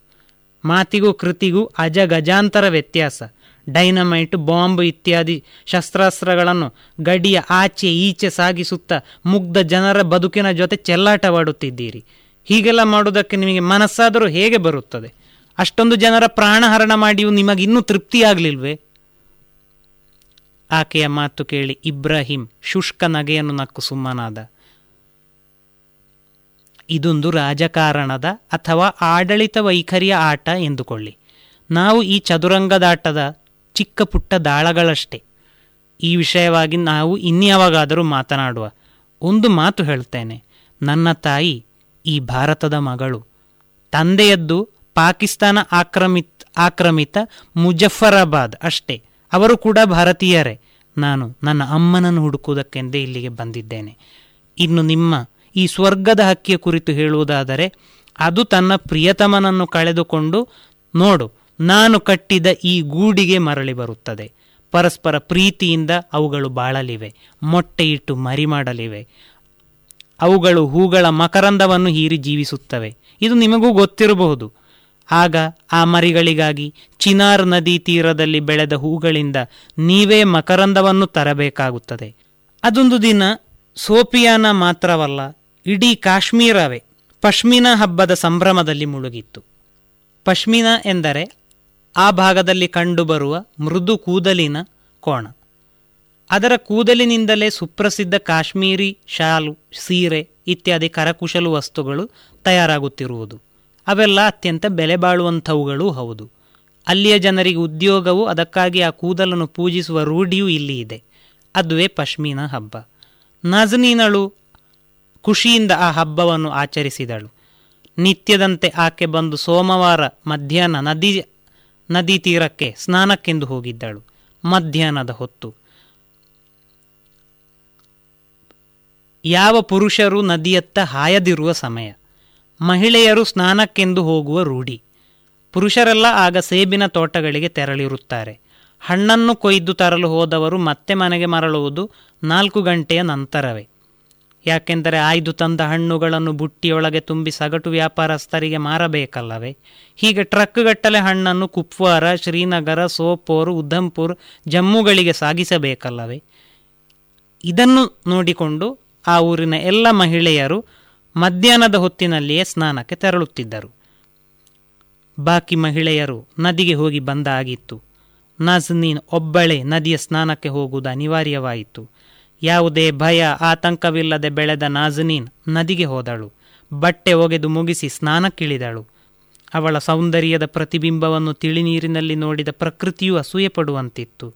ಮಾತಿಗೂ ಕೃತಿಗೂ ಅಜ ಗಜಾಂತರ ವ್ಯತ್ಯಾಸ. ಡೈನಮೈಟ್, ಬಾಂಬ್ ಇತ್ಯಾದಿ ಶಸ್ತ್ರಾಸ್ತ್ರಗಳನ್ನು ಗಡಿಯ ಆಚೆ ಈಚೆ ಸಾಗಿಸುತ್ತಾ ಮುಗ್ಧ ಜನರ ಬದುಕಿನ ಜೊತೆ ಚೆಲ್ಲಾಟವಾಡುತ್ತಿದ್ದೀರಿ. ಹೀಗೆಲ್ಲ ಮಾಡುವುದಕ್ಕೆ ನಿಮಗೆ ಮನಸ್ಸಾದರೂ ಹೇಗೆ ಬರುತ್ತದೆ? ಅಷ್ಟೊಂದು ಜನರ ಪ್ರಾಣಹರಣ ಮಾಡಿಯೂ ನಿಮಗಿನ್ನೂ ತೃಪ್ತಿಯಾಗಲಿಲ್ವೇ ಆಕೆಯ ಮಾತು ಕೇಳಿ ಇಬ್ರಾಹಿಂ ಶುಷ್ಕ ನಗೆಯನ್ನು ನಕ್ಕು ಸುಮ್ಮನಾದ. ಇದೊಂದು ರಾಜಕಾರಣದ ಅಥವಾ ಆಡಳಿತ ವೈಖರಿಯ ಆಟ ಎಂದುಕೊಳ್ಳಿ. ನಾವು ಈ ಚದುರಂಗದಾಟದ ಚಿಕ್ಕ ಪುಟ್ಟ ದಾಳಗಳಷ್ಟೇ. ಈ ವಿಷಯವಾಗಿ ನಾವು ಇನ್ಯಾವಾಗಾದರೂ ಮಾತನಾಡುವ. ಒಂದು ಮಾತು ಹೇಳ್ತೇನೆ. ನನ್ನ ತಾಯಿ, ಈ ಭಾರತದ ಮಗಳು, ತಂದೆಯದ್ದು ಪಾಕಿಸ್ತಾನ ಆಕ್ರಮಿತ್, ಆಕ್ರಮಿತ ಮುಜಫರಾಬಾದ್ ಅಷ್ಟೇ. ಅವರು ಕೂಡ ಭಾರತೀಯರೇ. ನಾನು ನನ್ನ ಅಮ್ಮನನ್ನು ಹುಡುಕುವುದಕ್ಕೆಂದೇ ಇಲ್ಲಿಗೆ ಬಂದಿದ್ದೇನೆ. ಇನ್ನು ನಿಮ್ಮ ಈ ಸ್ವರ್ಗದ ಹಕ್ಕಿಯ ಕುರಿತು ಹೇಳುವುದಾದರೆ, ಅದು ತನ್ನ ಪ್ರಿಯತಮನನ್ನು ಕಳೆದುಕೊಂಡು, ನೋಡು, ನಾನು ಕಟ್ಟಿದ ಈ ಗೂಡಿಗೆ ಮರಳಿ ಬರುತ್ತದೆ. ಪರಸ್ಪರ ಪ್ರೀತಿಯಿಂದ ಅವುಗಳು ಬಾಳಲಿವೆ, ಮೊಟ್ಟೆಯಿಟ್ಟು ಮರಿ ಮಾಡಲಿವೆ ಅವುಗಳು ಹೂಗಳ ಮಕರಂದವನ್ನು ಹೀರಿ ಜೀವಿಸುತ್ತವೆ. ಇದು ನಿಮಗೂ ಗೊತ್ತಿರಬಹುದು. ಆಗ ಆ ಮರಿಗಳಿಗಾಗಿ ಚಿನಾರ್ ನದಿ ತೀರದಲ್ಲಿ ಬೆಳೆದ ಹೂಗಳಿಂದ ನೀವೇ ಮಕರಂದವನ್ನು ತರಬೇಕಾಗುತ್ತದೆ. ಅದೊಂದು ದಿನ ಸೋಪಿಯಾನ ಮಾತ್ರವಲ್ಲ, ಇಡೀ ಕಾಶ್ಮೀರವೇ ಪಶ್ಮಿನ ಹಬ್ಬದ ಸಂಭ್ರಮದಲ್ಲಿ ಮುಳುಗಿತ್ತು. ಪಶ್ಮಿನ ಎಂದರೆ ಆ ಭಾಗದಲ್ಲಿ ಕಂಡುಬರುವ ಮೃದು ಕೂದಲಿನ ಕೋಣ. ಅದರ ಕೂದಲಿನಿಂದಲೇ ಸುಪ್ರಸಿದ್ಧ ಕಾಶ್ಮೀರಿ ಶಾಲು, ಸೀರೆ ಇತ್ಯಾದಿ ಕರಕುಶಲ ವಸ್ತುಗಳು ತಯಾರಾಗುತ್ತಿರುವುದು. ಅವೆಲ್ಲ ಅತ್ಯಂತ ಬೆಲೆ ಬಾಳುವಂಥವುಗಳೂ ಹೌದು. ಅಲ್ಲಿಯ ಜನರಿಗೆ ಉದ್ಯೋಗವು ಅದಕ್ಕಾಗಿ ಆ ಕೂದಲನ್ನು ಪೂಜಿಸುವ ರೂಢಿಯೂ ಇಲ್ಲಿ ಇದೆ. ಅದುವೇ ಪಶ್ಮೀನ ಹಬ್ಬ. ನಜನೀನಳು ಖುಷಿಯಿಂದ ಆ ಹಬ್ಬವನ್ನು ಆಚರಿಸಿದಳು. ನಿತ್ಯದಂತೆ ಆಕೆ ಬಂದು ಸೋಮವಾರ ಮಧ್ಯಾಹ್ನ ನದಿ ನದಿ ತೀರಕ್ಕೆ ಸ್ನಾನಕ್ಕೆಂದು ಹೋಗಿದ್ದಳು. ಮಧ್ಯಾಹ್ನದ ಹೊತ್ತು. ಯಾವ ಪುರುಷರು ನದಿಯತ್ತ ಹಾಯದಿರುವ ಸಮಯ. ಮಹಿಳೆಯರು ಸ್ನಾನಕ್ಕೆಂದು ಹೋಗುವ ರೂಢಿ. ಪುರುಷರೆಲ್ಲ ಆಗ ಸೇಬಿನ ತೋಟಗಳಿಗೆ ತೆರಳಿರುತ್ತಾರೆ. ಹಣ್ಣನ್ನು ಕೊಯ್ದು ತರಲು ಹೋದವರು ಮತ್ತೆ ಮನೆಗೆ ಮರಳುವುದು ನಾಲ್ಕು ಗಂಟೆಯ ನಂತರವೇ. ಯಾಕೆಂದರೆ ಆಯ್ದು ತಂದ ಹಣ್ಣುಗಳನ್ನು ಬುಟ್ಟಿಯೊಳಗೆ ತುಂಬಿ ಸಗಟು ವ್ಯಾಪಾರಸ್ಥರಿಗೆ ಮಾರಬೇಕಲ್ಲವೇ? ಹೀಗೆ ಟ್ರಕ್ಗಟ್ಟಲೆ ಹಣ್ಣನ್ನು ಕುಪ್ವಾರ, ಶ್ರೀನಗರ, ಸೋಪೋರ್, ಉಧಂಪುರ್, ಜಮ್ಮುಗಳಿಗೆ ಸಾಗಿಸಬೇಕಲ್ಲವೇ? ಇದನ್ನು ನೋಡಿಕೊಂಡು ಆ ಊರಿನ ಎಲ್ಲ ಮಹಿಳೆಯರು ಮಧ್ಯಾಹ್ನದ ಹೊತ್ತಿನಲ್ಲಿಯೇ ಸ್ನಾನಕ್ಕೆ ತೆರಳುತ್ತಿದ್ದರು. ಬಾಕಿ ಮಹಿಳೆಯರು ನದಿಗೆ ಹೋಗಿ ಬಂದಾಗಿತ್ತು ನಜ್ನೀನ್ ಒಬ್ಬಳೇ ನದಿಯ ಸ್ನಾನಕ್ಕೆ ಹೋಗುವುದು ಅನಿವಾರ್ಯವಾಯಿತು. ಯಾವುದೇ ಭಯ, ಆತಂಕವಿಲ್ಲದೆ ಬೆಳೆದ ನಾಜನೀನ್ ನದಿಗೆ ಹೋದಳು. ಬಟ್ಟೆ ಒಗೆದು ಮುಗಿಸಿ ಸ್ನಾನಕ್ಕಿಳಿದಳು. ಅವಳ ಸೌಂದರ್ಯದ ಪ್ರತಿಬಿಂಬವನ್ನು ತಿಳಿನೀರಿನಲ್ಲಿ ನೋಡಿದ ಪ್ರಕೃತಿಯು ಅಸೂಯೆ ಪಡುವಂತಿತ್ತು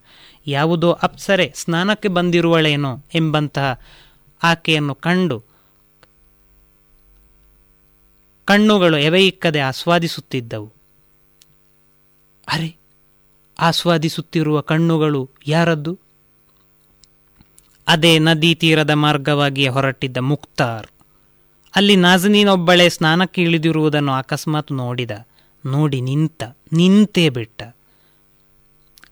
ಯಾವುದೋ ಅಪ್ಸರೆ ಸ್ನಾನಕ್ಕೆ ಬಂದಿರುವಳೇನೋ ಎಂಬಂತಹ ಆಕೆಯನ್ನು ಕಂಡು ಕಣ್ಣುಗಳು ಎವೆಯಿಕ್ಕದೆ ಆಸ್ವಾದಿಸುತ್ತಿದ್ದವು. ಅರೆ, ಆಸ್ವಾದಿಸುತ್ತಿರುವ ಕಣ್ಣುಗಳು ಯಾರದ್ದು? ಅದೇ ನದಿ ತೀರದ ಮಾರ್ಗವಾಗಿ ಹೊರಟಿದ್ದ ಮುಕ್ತಾರ್ ಅಲ್ಲಿ ನಾಜನೀನೊಬ್ಬಳೆ ಸ್ನಾನಕ್ಕೆ ಇಳಿದಿರುವುದನ್ನು ಅಕಸ್ಮಾತ್ ನೋಡಿದ. ನೋಡಿ ನಿಂತ, ನಿಂತೇ ಬಿಟ್ಟ.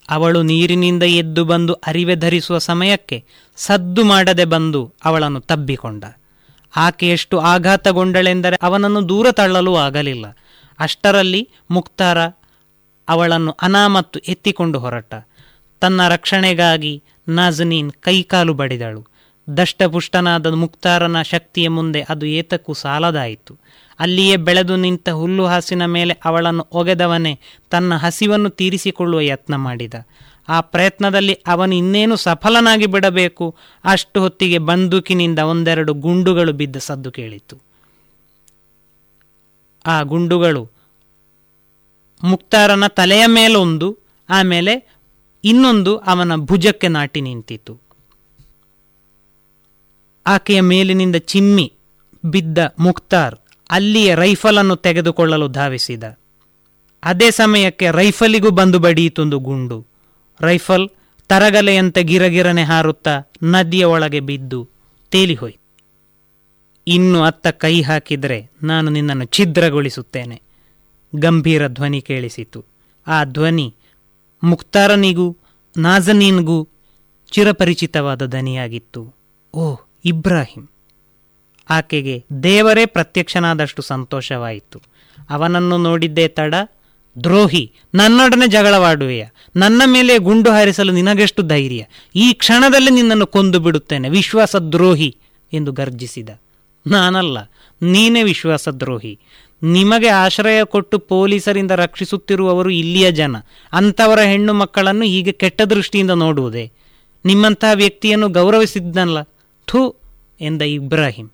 ಅವಳು ನೀರಿನಿಂದ ಎದ್ದು ಬಂದು ಅರಿವೆ ಧರಿಸುವ ಸಮಯಕ್ಕೆ ಸದ್ದು ಮಾಡದೆ ಬಂದು ಅವಳನ್ನು ತಬ್ಬಿಕೊಂಡ. ಆಕೆ ಎಷ್ಟು ಆಘಾತಗೊಂಡಳೆಂದರೆ ಅವನನ್ನು ದೂರ ತಳ್ಳಲು ಆಗಲಿಲ್ಲ. ಅಷ್ಟರಲ್ಲಿ ಮುಕ್ತಾರ ಅವಳನ್ನು ಅನಾಮತ್ತು ಎತ್ತಿಕೊಂಡು ಹೊರಟ. ತನ್ನ ರಕ್ಷಣೆಗಾಗಿ ನಾಜನೀನ್ ಕೈಕಾಲು ಬಡಿದಳು. ದಷ್ಟಪುಷ್ಟನಾದ ಮುಕ್ತಾರನ ಶಕ್ತಿಯ ಮುಂದೆ ಅದು ಏತಕ್ಕೂ ಸಾಲದಾಯಿತು. ಅಲ್ಲಿಯೇ ಬೆಳೆದು ನಿಂತ ಹುಲ್ಲುಹಾಸಿನ ಮೇಲೆ ಅವಳನ್ನು ಒಗೆದವನೇ ತನ್ನ ಹಸಿವನ್ನು ತೀರಿಸಿಕೊಳ್ಳುವ ಯತ್ನ ಮಾಡಿದ. ಆ ಪ್ರಯತ್ನದಲ್ಲಿ ಅವನು ಇನ್ನೇನು ಸಫಲನಾಗಿ ಬಿಡಬೇಕು? ಅಷ್ಟು ಹೊತ್ತಿಗೆ ಬಂದೂಕಿನಿಂದ ಒಂದೆರಡು ಗುಂಡುಗಳು ಬಿದ್ದ ಸದ್ದು ಕೇಳಿತು ಆ ಗುಂಡುಗಳು ಮುಕ್ತಾರನ ತಲೆಯ ಮೇಲೊಂದು, ಆಮೇಲೆ ಇನ್ನೊಂದು ಅವನ ಭುಜಕ್ಕೆ ನಾಟಿ ನಿಂತಿತು ಆಕೆಯ ಮೇಲಿನಿಂದ ಚಿಮ್ಮಿ ಬಿದ್ದ ಮುಕ್ತಾರ್ ಅಲ್ಲಿಯೇ ರೈಫಲನ್ನು ತೆಗೆದುಕೊಳ್ಳಲು ಧಾವಿಸಿದ. ಅದೇ ಸಮಯಕ್ಕೆ ರೈಫಲಿಗೂ ಬಂದು ಬಡಿಯಿತೊಂದು ಗುಂಡು. ರೈಫಲ್ ತರಗಲೆಯಂತೆ ಗಿರಗಿರನೆ ಹಾರುತ್ತಾ ನದಿಯ ಒಳಗೆ ಬಿದ್ದು ತೇಲಿಹೋಯಿತು. ಇನ್ನು ಅತ್ತ ಕೈ ಹಾಕಿದರೆ ನಾನು ನಿನ್ನನ್ನು ಛಿದ್ರಗೊಳಿಸುತ್ತೇನೆ. ಗಂಭೀರ ಧ್ವನಿ ಕೇಳಿಸಿತು. ಆ ಧ್ವನಿ ಮುಕ್ತಾರನಿಗೂ, ನಾಜನೀನ್ಗೂ ಚಿರಪರಿಚಿತವಾದ ದನಿಯಾಗಿತ್ತು ಓ, ಇಬ್ರಾಹಿಂ! ಆಕೆಗೆ ದೇವರೇ ಪ್ರತ್ಯಕ್ಷನಾದಷ್ಟು ಸಂತೋಷವಾಯಿತು. ಅವನನ್ನು ನೋಡಿದ್ದೇ ತಡ ದ್ರೋಹಿ, ನನ್ನೊಡನೆ ಜಗಳವಾಡುವೆಯ. ನನ್ನ ಮೇಲೆ ಗುಂಡು ಹಾರಿಸಲು ನಿನಗೆಷ್ಟು ಧೈರ್ಯ? ಈ ಕ್ಷಣದಲ್ಲಿ ನಿನ್ನನ್ನು ಕೊಂದು ಬಿಡುತ್ತೇನೆ ವಿಶ್ವಾಸ ದ್ರೋಹಿ ಎಂದು ಗರ್ಜಿಸಿದ. ನಾನಲ್ಲ, ನೀನೇ ವಿಶ್ವಾಸ ದ್ರೋಹಿ ನಿಮಗೆ ಆಶ್ರಯ ಕೊಟ್ಟು ಪೊಲೀಸರಿಂದ ರಕ್ಷಿಸುತ್ತಿರುವವರು ಇಲ್ಲಿಯ ಜನ. ಅಂಥವರ ಹೆಣ್ಣು ಮಕ್ಕಳನ್ನು ಹೀಗೆ ಕೆಟ್ಟ ದೃಷ್ಟಿಯಿಂದ ನೋಡುವುದೇ? ನಿಮ್ಮಂತಹ ವ್ಯಕ್ತಿಯನ್ನು ಗೌರವಿಸಿದ್ದನಲ್ಲ? ಥೂ, ಎಂದ ಇಬ್ರಾಹಿಂ.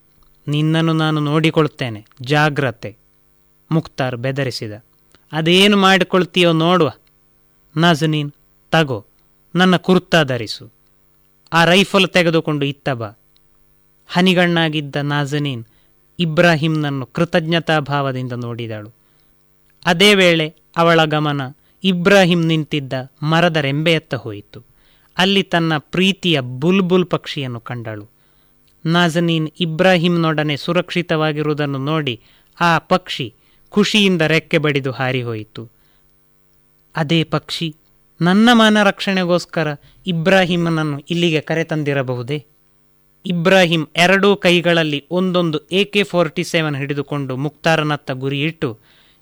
ನಿನ್ನನ್ನು ನಾನು ನೋಡಿಕೊಳ್ಳುತ್ತೇನೆ. ಜಾಗ್ರತೆ. ಮುಕ್ತಾರ್ ಬೆದರಿಸಿದ. ಅದೇನು ಮಾಡಿಕೊಳ್ತೀಯೋ ನೋಡುವ. ನಾಜನೀನ್ ತಗೋ, ನನ್ನ ಕುರ್ತಾ ಧರಿಸು. ಆ ರೈಫಲ್ ತೆಗೆದುಕೊಂಡು ಇತ್ತ ಬಾ. ಹನಿಗಣ್ಣಾಗಿದ್ದ ನಾಜನೀನ್ ಇಬ್ರಾಹಿಂನನ್ನು ಕೃತಜ್ಞತಾ ಭಾವದಿಂದ ನೋಡಿದಳು. ಅದೇ ವೇಳೆ ಅವಳ ಗಮನ ಇಬ್ರಾಹಿಂ ನಿಂತಿದ್ದ ಮರದ ರೆಂಬೆಯತ್ತ ಹೋಯಿತು. ಅಲ್ಲಿ ತನ್ನ ಪ್ರೀತಿಯ ಬುಲ್ಬುಲ್ ಪಕ್ಷಿಯನ್ನು ಕಂಡಳು. ನಾಜನೀನ್ ಇಬ್ರಾಹಿಂನೊಡನೆ ಸುರಕ್ಷಿತವಾಗಿರುವುದನ್ನು ನೋಡಿ ಆ ಪಕ್ಷಿ ಖುಷಿಯಿಂದ ರೆಕ್ಕೆ ಬಡಿದು ಹಾರಿಹೋಯಿತು ಅದೇ ಪಕ್ಷಿ, ನನ್ನ ಮಾನ ರಕ್ಷಣೆಗೋಸ್ಕರ ಇಬ್ರಾಹಿಮನನ್ನು ಇಲ್ಲಿಗೆ ಕರೆತಂದಿರಬಹುದೇ? ಇಬ್ರಾಹಿಂ ಎರಡೂ ಕೈಗಳಲ್ಲಿ ಒಂದೊಂದು ಎ ಕೆ ಫೋರ್ಟಿ ಸೆವೆನ್ ಹಿಡಿದುಕೊಂಡು ಮುಕ್ತಾರನತ್ತ ಗುರಿಯಿಟ್ಟು,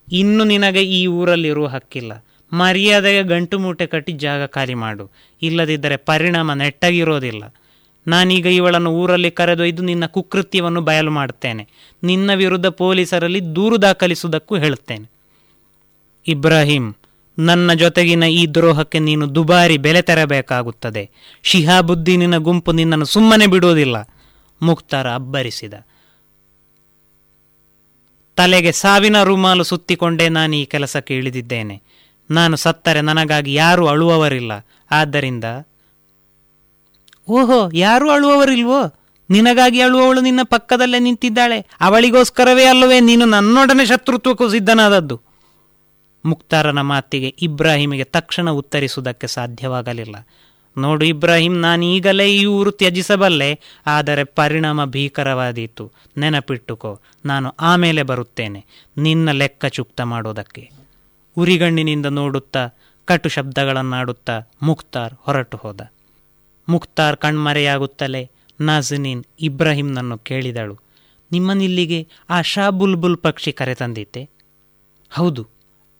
ಇನ್ನು ನಿನಗೆ ಈ ಊರಲ್ಲಿರುವ ಹಕ್ಕಿಲ್ಲ. ಮರ್ಯಾದೆಗೆ ಗಂಟು ಮೂಟೆ ಕಟ್ಟಿ ಜಾಗ ಖಾಲಿ ಮಾಡು. ಇಲ್ಲದಿದ್ದರೆ ಪರಿಣಾಮ ನೆಟ್ಟಗಿರೋದಿಲ್ಲ. ನಾನೀಗ ಇವಳನ್ನು ಊರಲ್ಲಿ ಕರೆದೊಯ್ದು ನಿನ್ನ ಕುಕೃತ್ಯವನ್ನು ಬಯಲು ಮಾಡುತ್ತೇನೆ. ನಿನ್ನ ವಿರುದ್ಧ ಪೊಲೀಸರಲ್ಲಿ ದೂರು ದಾಖಲಿಸುವುದಕ್ಕೂ ಹೇಳುತ್ತೇನೆ. ಇಬ್ರಾಹಿಂ, ನನ್ನ ಜೊತೆಗಿನ ಈ ದ್ರೋಹಕ್ಕೆ ನೀನು ದುಬಾರಿ ಬೆಲೆ ತೆರಬೇಕಾಗುತ್ತದೆ. ಶಿಹಾಬುದ್ದೀನಿನ ಗುಂಪು ನಿನ್ನನ್ನು ಸುಮ್ಮನೆ ಬಿಡುವುದಿಲ್ಲ ಮುಕ್ತಾರ ಅಬ್ಬರಿಸಿದ. ತಲೆಗೆ ಸಾವಿನ ರುಮಾಲು ಸುತ್ತಿಕೊಂಡೇ ನಾನು ಈ ಕೆಲಸಕ್ಕೆ ಇಳಿದಿದ್ದೇನೆ. ನಾನು ಸತ್ತರೆ ನನಗಾಗಿ ಯಾರೂ ಅಳುವವರಿಲ್ಲ. ಆದ್ದರಿಂದ ಓಹೋ, ಯಾರೂ ಅಳುವವರಿಲ್ವೋ ನಿನಗಾಗಿ ಅಳುವವಳು ನಿನ್ನ ಪಕ್ಕದಲ್ಲೇ ನಿಂತಿದ್ದಾಳೆ. ಅವಳಿಗೋಸ್ಕರವೇ ಅಲ್ಲವೇ ನೀನು ನನ್ನೊಡನೆ ಶತ್ರುತ್ವಕ್ಕೂ ಸಿದ್ಧನಾದದ್ದು. ಮುಕ್ತಾರನ ಮಾತಿಗೆ ಇಬ್ರಾಹಿಮಿಗೆ ತಕ್ಷಣ ಉತ್ತರಿಸುವುದಕ್ಕೆ ಸಾಧ್ಯವಾಗಲಿಲ್ಲ. ನೋಡು ಇಬ್ರಾಹಿಂ, ನಾನೀಗಲೇ ಈ ಊರು ತ್ಯಜಿಸಬಲ್ಲೆ, ಆದರೆ ಪರಿಣಾಮ ಭೀಕರವಾದೀತು. ನೆನಪಿಟ್ಟುಕೋ, ನಾನು ಆಮೇಲೆ ಬರುತ್ತೇನೆ, ನಿನ್ನ ಲೆಕ್ಕ ಚುಕ್ತ ಮಾಡೋದಕ್ಕೆ. ಉರಿಗಣ್ಣಿನಿಂದ ನೋಡುತ್ತಾ, ಕಟು ಶಬ್ದಗಳನ್ನಾಡುತ್ತಾ ಮುಕ್ತಾರ್ ಹೊರಟು ಹೋದ. ಮುಕ್ತಾರ್ ಕಣ್ಮರೆಯಾಗುತ್ತಲೇ ನಾಜನೀನ್ ಇಬ್ರಾಹಿಂನನ್ನು ಕೇಳಿದಳು. ನಿಮ್ಮನಿಲ್ಲಿಗೆ ಆ ಶಾ ಬುಲ್ಬುಲ್ ಪಕ್ಷಿ ಕರೆತಂದಿತ್ತೆ ಹೌದು,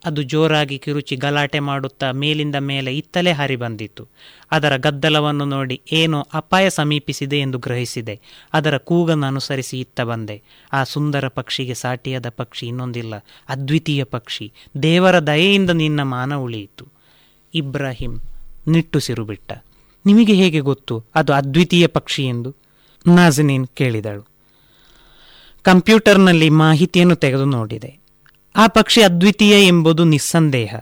ಅದು ಜೋರಾಗಿ ಕಿರುಚಿ ಗಲಾಟೆ ಮಾಡುತ್ತಾ ಮೇಲಿಂದ ಮೇಲೆ ಇತ್ತಲೇ ಹಾರಿ ಬಂದಿತ್ತು. ಅದರ ಗದ್ದಲವನ್ನು ನೋಡಿ ಏನೋ ಅಪಾಯ ಸಮೀಪಿಸಿದೆ ಎಂದು ಗ್ರಹಿಸಿದೆ. ಅದರ ಕೂಗನ್ನು ಅನುಸರಿಸಿ ಇತ್ತ ಬಂದೆ. ಆ ಸುಂದರ ಪಕ್ಷಿಗೆ ಸಾಟಿಯಾದ ಪಕ್ಷಿ ಇನ್ನೊಂದಿಲ್ಲ, ಅದ್ವಿತೀಯ ಪಕ್ಷಿ. ದೇವರ ದಯೆಯಿಂದ ನಿನ್ನ ಮಾನ ಉಳಿಯಿತು. ಇಬ್ರಾಹಿಂ ನಿಟ್ಟುಸಿರು ಬಿಟ್ಟ. ನಿಮಗೆ ಹೇಗೆ ಗೊತ್ತು? ಅದು ಅದ್ವಿತೀಯ ಪಕ್ಷಿ ಎಂದು ನಾಜನೀನ್ ಕೇಳಿದಳು. ಕಂಪ್ಯೂಟರ್ನಲ್ಲಿ ಮಾಹಿತಿಯನ್ನು ತೆಗೆದು ನೋಡಿದೆ. ಆ ಪಕ್ಷಿ ಅದ್ವಿತೀಯ ಎಂಬುದು ನಿಸ್ಸಂದೇಹ.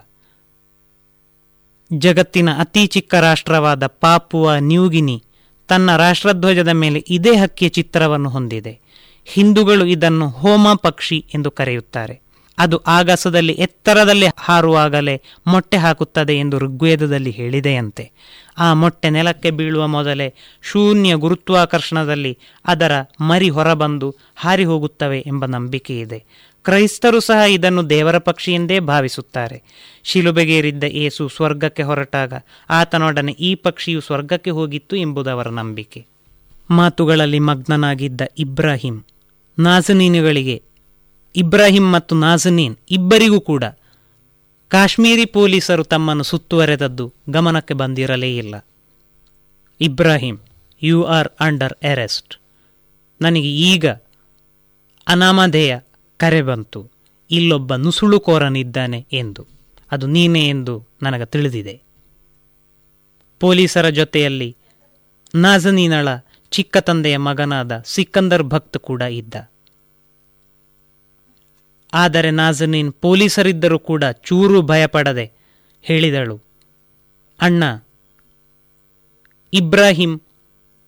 ಜಗತ್ತಿನ ಅತಿ ಚಿಕ್ಕ ರಾಷ್ಟ್ರವಾದ ಪಾಪುವ ನ್ಯೂಗಿನಿ ತನ್ನ ರಾಷ್ಟ್ರಧ್ವಜದ ಮೇಲೆ ಇದೇ ಹಕ್ಕಿಯ ಚಿತ್ರವನ್ನು ಹೊಂದಿದೆ. ಹಿಂದೂಗಳು ಇದನ್ನು ಹೋಮ ಪಕ್ಷಿ ಎಂದು ಕರೆಯುತ್ತಾರೆ. ಅದು ಆಗಸದಲ್ಲಿ, ಎತ್ತರದಲ್ಲಿ ಹಾರುವಾಗಲೇ ಮೊಟ್ಟೆ ಹಾಕುತ್ತದೆ ಎಂದು ಋಗ್ವೇದದಲ್ಲಿ ಹೇಳಿದೆಯಂತೆ. ಆ ಮೊಟ್ಟೆ ನೆಲಕ್ಕೆ ಬೀಳುವ ಮೊದಲೇ ಶೂನ್ಯ ಗುರುತ್ವಾಕರ್ಷಣದಲ್ಲಿ ಅದರ ಮರಿ ಹೊರಬಂದು ಹಾರಿ ಹೋಗುತ್ತವೆ ಎಂಬ ನಂಬಿಕೆ ಇದೆ. ಕ್ರೈಸ್ತರು ಸಹ ಇದನ್ನು ದೇವರ ಪಕ್ಷಿಯೆಂದೇ ಭಾವಿಸುತ್ತಾರೆ. ಶಿಲುಬೆಗೇರಿದ್ದ ಏಸು ಸ್ವರ್ಗಕ್ಕೆ ಹೊರಟಾಗ ಆತನೊಡನೆ ಈ ಪಕ್ಷಿಯು ಸ್ವರ್ಗಕ್ಕೆ ಹೋಗಿತ್ತು ಎಂಬುದವರ ನಂಬಿಕೆ. ಮಾತುಗಳಲ್ಲಿ ಮಗ್ನನಾಗಿದ್ದ ಇಬ್ರಾಹಿಂ, ನಾಜನೀನುಗಳಿಗೆ ಇಬ್ರಾಹಿಂ ಮತ್ತು ನಾಜನೀನ್ ಇಬ್ಬರಿಗೂ ಕೂಡ ಕಾಶ್ಮೀರಿ ಪೊಲೀಸರು ತಮ್ಮನ್ನು ಸುತ್ತುವರೆದದ್ದು ಗಮನಕ್ಕೆ ಬಂದಿರಲೇ ಇಲ್ಲ. Ibrahim, you are under arrest. ನನಗೆ ಈಗ ಅನಾಮಧೇಯ ಕರೆ ಬಂತು. ಇಲ್ಲೊಬ್ಬ ನುಸುಳುಕೋರನಿದ್ದಾನೆ ಎಂದು. ಅದು ನೀನೇ ಎಂದು ನನಗೆ ತಿಳಿದಿದೆ. ಪೊಲೀಸರ ಜೊತೆಯಲ್ಲಿ ನಾಜನೀನಳ ಚಿಕ್ಕ ತಂದೆಯ ಮಗನಾದ ಸಿಕ್ಕಂದರ್ ಭಕ್ತ್ ಕೂಡ ಇದ್ದ. ಆದರೆ ನಾಜನೀನ್ ಪೊಲೀಸರಿದ್ದರೂ ಕೂಡ ಚೂರು ಭಯಪಡದೆ ಹೇಳಿದಳು. ಅಣ್ಣ, ಇಬ್ರಾಹಿಂ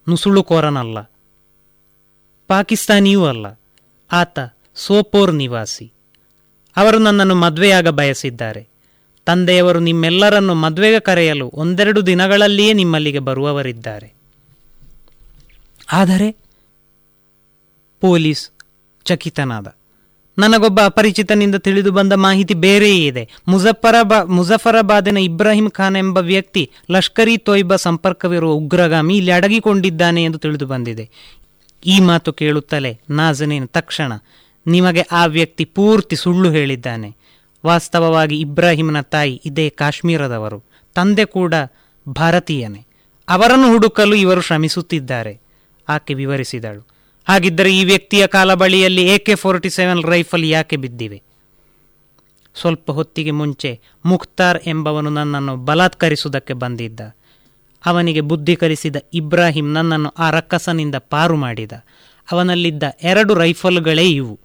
ನುಸುಳುಕೋರನಲ್ಲ. ಪಾಕಿಸ್ತಾನಿಯೂ ಅಲ್ಲ. ಆತ ಸೋಪೋರ್ ನಿವಾಸಿ. ಅವರು ನನ್ನನ್ನು ಮದುವೆಯಾಗ ಬಯಸಿದ್ದಾರೆ. ತಂದೆಯವರು ನಿಮ್ಮೆಲ್ಲರನ್ನು ಮದುವೆಗೆ ಕರೆಯಲು ಒಂದೆರಡು ದಿನಗಳಲ್ಲಿಯೇ ನಿಮ್ಮಲ್ಲಿಗೆ ಬರುವವರಿದ್ದಾರೆ. ಆದರೆ ಪೊಲೀಸ್ ಚಕಿತನಾದ. ನನಗೊಬ್ಬ ಅಪರಿಚಿತನಿಂದ ತಿಳಿದು ಬಂದ ಮಾಹಿತಿ ಬೇರೆಯೇ ಇದೆ. ಮುಜಫರಾಬಾ, ಮುಜಫರಾಬಾದಿನ ಇಬ್ರಾಹಿಂ ಖಾನ್ ಎಂಬ ವ್ಯಕ್ತಿ ಲಷ್ಕರಿ ತೊಯ್ಬಾ ಸಂಪರ್ಕವಿರುವ ಉಗ್ರಗಾಮಿ ಇಲ್ಲಿ ಅಡಗಿಕೊಂಡಿದ್ದಾನೆ ಎಂದು ತಿಳಿದು ಬಂದಿದೆ. ಈ ಮಾತು ಕೇಳುತ್ತಲೇ ನಾಜನೇನು ತಕ್ಷಣ ನಿಮಗೆ ಆ ವ್ಯಕ್ತಿ ಪೂರ್ತಿ ಸುಳ್ಳು ಹೇಳಿದ್ದಾನೆ. ವಾಸ್ತವವಾಗಿ ಇಬ್ರಾಹಿಂನ ತಾಯಿ ಇದೇ ಕಾಶ್ಮೀರದವರು. ತಂದೆ ಕೂಡ ಭಾರತೀಯನೇ. ಅವರನ್ನು ಹುಡುಕಲು ಇವರು ಶ್ರಮಿಸುತ್ತಿದ್ದಾರೆ. ಆಕೆ ವಿವರಿಸಿದಳು. ಹಾಗಿದ್ದರೆ ಈ ವ್ಯಕ್ತಿಯ ಕಾಲ ಬಳಿಯಲ್ಲಿ A K forty seven rifle ಯಾಕೆ ಬಿದ್ದಿವೆ? ಸ್ವಲ್ಪ ಹೊತ್ತಿಗೆ ಮುಂಚೆ ಮುಖ್ತಾರ್ ಎಂಬವನು ನನ್ನನ್ನು ಬಲಾತ್ಕರಿಸುವುದಕ್ಕೆ ಬಂದಿದ್ದ. ಅವನಿಗೆ ಬುದ್ಧಿ ಕಲಿಸಿದ ಇಬ್ರಾಹಿಂ ನನ್ನನ್ನು ಆ ರಕ್ಕಸನಿಂದ ಪಾರು ಮಾಡಿದ. ಅವನಲ್ಲಿದ್ದ ಎರಡು ರೈಫಲ್ಗಳೇ ಇವು.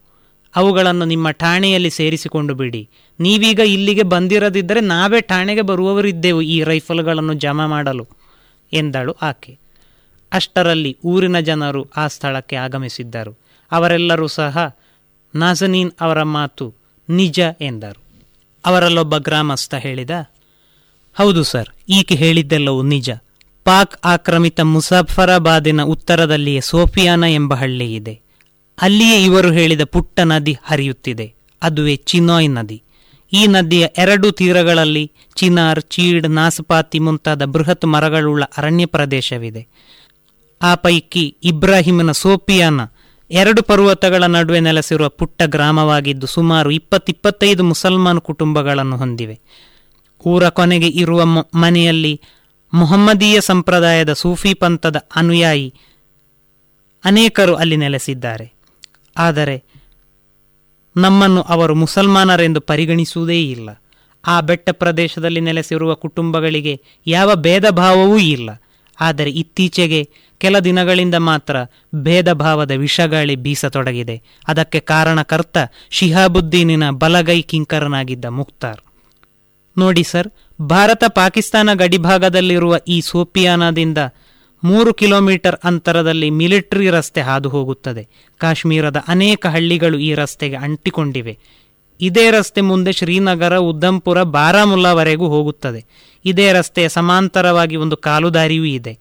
ಅವುಗಳನ್ನು ನಿಮ್ಮ ಠಾಣೆಯಲ್ಲಿ ಸೇರಿಸಿಕೊಂಡು ಬಿಡಿ. ನೀವೀಗ ಇಲ್ಲಿಗೆ ಬಂದಿರದಿದ್ದರೆ ನಾವೇ ಠಾಣೆಗೆ ಬರುವವರಿದ್ದೆವು ಈ ರೈಫಲ್ಗಳನ್ನು ಜಮಾ ಮಾಡಲು, ಎಂದಳು ಆಕೆ. ಅಷ್ಟರಲ್ಲಿ ಊರಿನ ಜನರು ಆ ಸ್ಥಳಕ್ಕೆ ಆಗಮಿಸಿದ್ದರು. ಅವರೆಲ್ಲರೂ ಸಹ ನಾಜನೀನ್ ಅವರ ಮಾತು ನಿಜ ಎಂದರು. ಅವರಲ್ಲೊಬ್ಬ ಗ್ರಾಮಸ್ಥ ಹೇಳಿದ, ಹೌದು ಸರ್, ಈಕೆ ಹೇಳಿದ್ದೆಲ್ಲವೂ ನಿಜ. ಪಾಕ್ ಆಕ್ರಮಿತ ಮುಸಾಫರಾಬಾದಿನ ಉತ್ತರದಲ್ಲಿಯೇ ಸೋಫಿಯಾನ ಎಂಬ ಹಳ್ಳಿ ಇದೆ. ಅಲ್ಲಿಯೇ ಇವರು ಹೇಳಿದ ಪುಟ್ಟ ನದಿ ಹರಿಯುತ್ತಿದೆ. ಅದುವೇ ಚಿನಾಯ್ ನದಿ. ಈ ನದಿಯ ಎರಡು ತೀರಗಳಲ್ಲಿ ಚಿನಾರ್, ಚೀಡ್, ನಾಸಪಾತಿ ಮುಂತಾದ ಬೃಹತ್ ಮರಗಳುಳ್ಳ ಅರಣ್ಯ ಪ್ರದೇಶವಿದೆ. ಆ ಪೈಕಿ ಇಬ್ರಾಹಿಮನ ಸೋಪಿಯಾನ ಎರಡು ಪರ್ವತಗಳ ನಡುವೆ ನೆಲೆಸಿರುವ ಪುಟ್ಟ ಗ್ರಾಮವಾಗಿದ್ದು ಸುಮಾರು ಇಪ್ಪತ್ತಿಪ್ಪತ್ತೈದು ಮುಸಲ್ಮಾನ್ ಕುಟುಂಬಗಳನ್ನು ಹೊಂದಿವೆ. ಊರ ಕೊನೆಗೆ ಇರುವ ಮನೆಯಲ್ಲಿ ಮೊಹಮ್ಮದೀಯ ಸಂಪ್ರದಾಯದ ಸೂಫಿ ಪಂಥದ ಅನುಯಾಯಿ ಅನೇಕರು ಅಲ್ಲಿ ನೆಲೆಸಿದ್ದಾರೆ. ಆದರೆ ನಮ್ಮನ್ನು ಅವರು ಮುಸಲ್ಮಾನರೆಂದು ಪರಿಗಣಿಸುವುದೇ ಇಲ್ಲ. ಆ ಬೆಟ್ಟ ಪ್ರದೇಶದಲ್ಲಿ ನೆಲೆಸಿರುವ ಕುಟುಂಬಗಳಿಗೆ ಯಾವ ಭೇದ ಭಾವವೂ ಇಲ್ಲ. ಆದರೆ ಇತ್ತೀಚೆಗೆ ಕೆಲ ದಿನಗಳಿಂದ ಮಾತ್ರ ಭೇದ ಭಾವದ ವಿಷಗಾಳಿ ಬೀಸತೊಡಗಿದೆ. ಅದಕ್ಕೆ ಕಾರಣಕರ್ತ ಶಿಹಾಬುದ್ದೀನಿನ ಬಲಗೈ ಕಿಂಕರನಾಗಿದ್ದ ಮುಕ್ತಾರ್ ನೋಡಿ ಸರ್, ಭಾರತ ಪಾಕಿಸ್ತಾನ ಗಡಿಭಾಗದಲ್ಲಿರುವ ಈ ಸೋಪಿಯಾನದಿಂದ ಮೂರು ಕಿಲೋಮೀಟರ್ ಅಂತರದಲ್ಲಿ ಮಿಲಿಟರಿ ರಸ್ತೆ ಹಾದು ಹೋಗುತ್ತದೆ ಕಾಶ್ಮೀರದ ಅನೇಕ ಹಳ್ಳಿಗಳು ಈ ರಸ್ತೆಗೆ ಅಂಟಿಕೊಂಡಿವೆ. ಇದೇ ರಸ್ತೆ ಮುಂದೆ ಶ್ರೀನಗರ ಉದ್ದಂಪುರ ಬಾರಾಮುಲ್ಲಾವರೆಗೂ ಹೋಗುತ್ತದೆ. ಇದೇ ರಸ್ತೆಯ ಸಮಾಂತರವಾಗಿ ಒಂದು ಕಾಲುದಾರಿಯೂ ಇದೆ.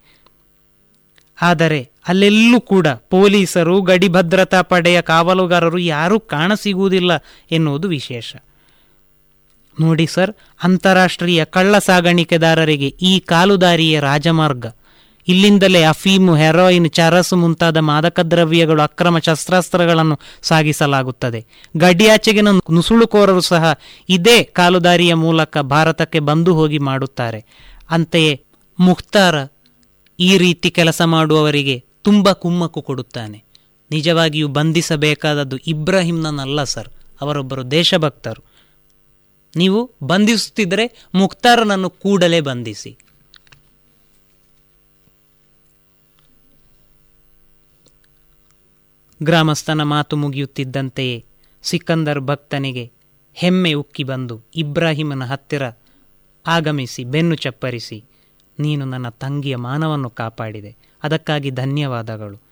ಆದರೆ ಅಲ್ಲೆಲ್ಲೂ ಕೂಡ ಪೊಲೀಸರು ಗಡಿ ಭದ್ರತಾ ಪಡೆಯ ಕಾವಲುಗಾರರು ಯಾರೂ ಕಾಣಸಿಗುವುದಿಲ್ಲ ಎನ್ನುವುದು ವಿಶೇಷ. ನೋಡಿ ಸರ್, ಅಂತಾರಾಷ್ಟ್ರೀಯ ಕಳ್ಳ ಸಾಗಾಣಿಕೆದಾರರಿಗೆ ಈ ಕಾಲುದಾರಿಯ ರಾಜಮಾರ್ಗ. ಇಲ್ಲಿಂದಲೇ ಅಫೀಮು, ಹೆರೋಯಿನ್, ಚರಸು ಮುಂತಾದ ಮಾದಕ ದ್ರವ್ಯಗಳು ಅಕ್ರಮ ಶಸ್ತ್ರಾಸ್ತ್ರಗಳನ್ನು ಸಾಗಿಸಲಾಗುತ್ತದೆ. ಗಡಿಯಾಚೆಗಿನ ನುಸುಳುಕೋರರು ಸಹ ಇದೇ ಕಾಲುದಾರಿಯ ಮೂಲಕ ಭಾರತಕ್ಕೆ ಬಂದು ಹೋಗಿ ಮಾಡುತ್ತಾರೆ. ಅಂತೆಯೇ ಮುಖ್ತಾರ ಈ ರೀತಿ ಕೆಲಸ ಮಾಡುವವರಿಗೆ ತುಂಬ ಕುಮ್ಮಕ್ಕು ಕೊಡುತ್ತಾನೆ. ನಿಜವಾಗಿಯೂ ಬಂಧಿಸಬೇಕಾದದ್ದು ಇಬ್ರಾಹಿಂನನ್ನಲ್ಲ ಸರ್, ಅವರೊಬ್ಬರು ದೇಶಭಕ್ತರು. ನೀವು ಬಂಧಿಸುತ್ತಿದ್ದರೆ ಮುಕ್ತಾರನನ್ನು ಕೂಡಲೇ ಬಂಧಿಸಿ. ಗ್ರಾಮಸ್ಥನ ಮಾತು ಮುಗಿಯುತ್ತಿದ್ದಂತೆಯೇ ಸಿಕಂದರ್ ಭಕ್ತನಿಗೆ ಹೆಮ್ಮೆ ಉಕ್ಕಿ ಬಂದು ಇಬ್ರಾಹಿಮನ ಹತ್ತಿರ ಆಗಮಿಸಿ ಬೆನ್ನು ಚಪ್ಪರಿಸಿ ನೀನು ನನ್ನ ತಂಗಿಯ ಮಾನವನ್ನು ಕಾಪಾಡಿದೆ. ಅದಕ್ಕಾಗಿ ಧನ್ಯವಾದಗಳು.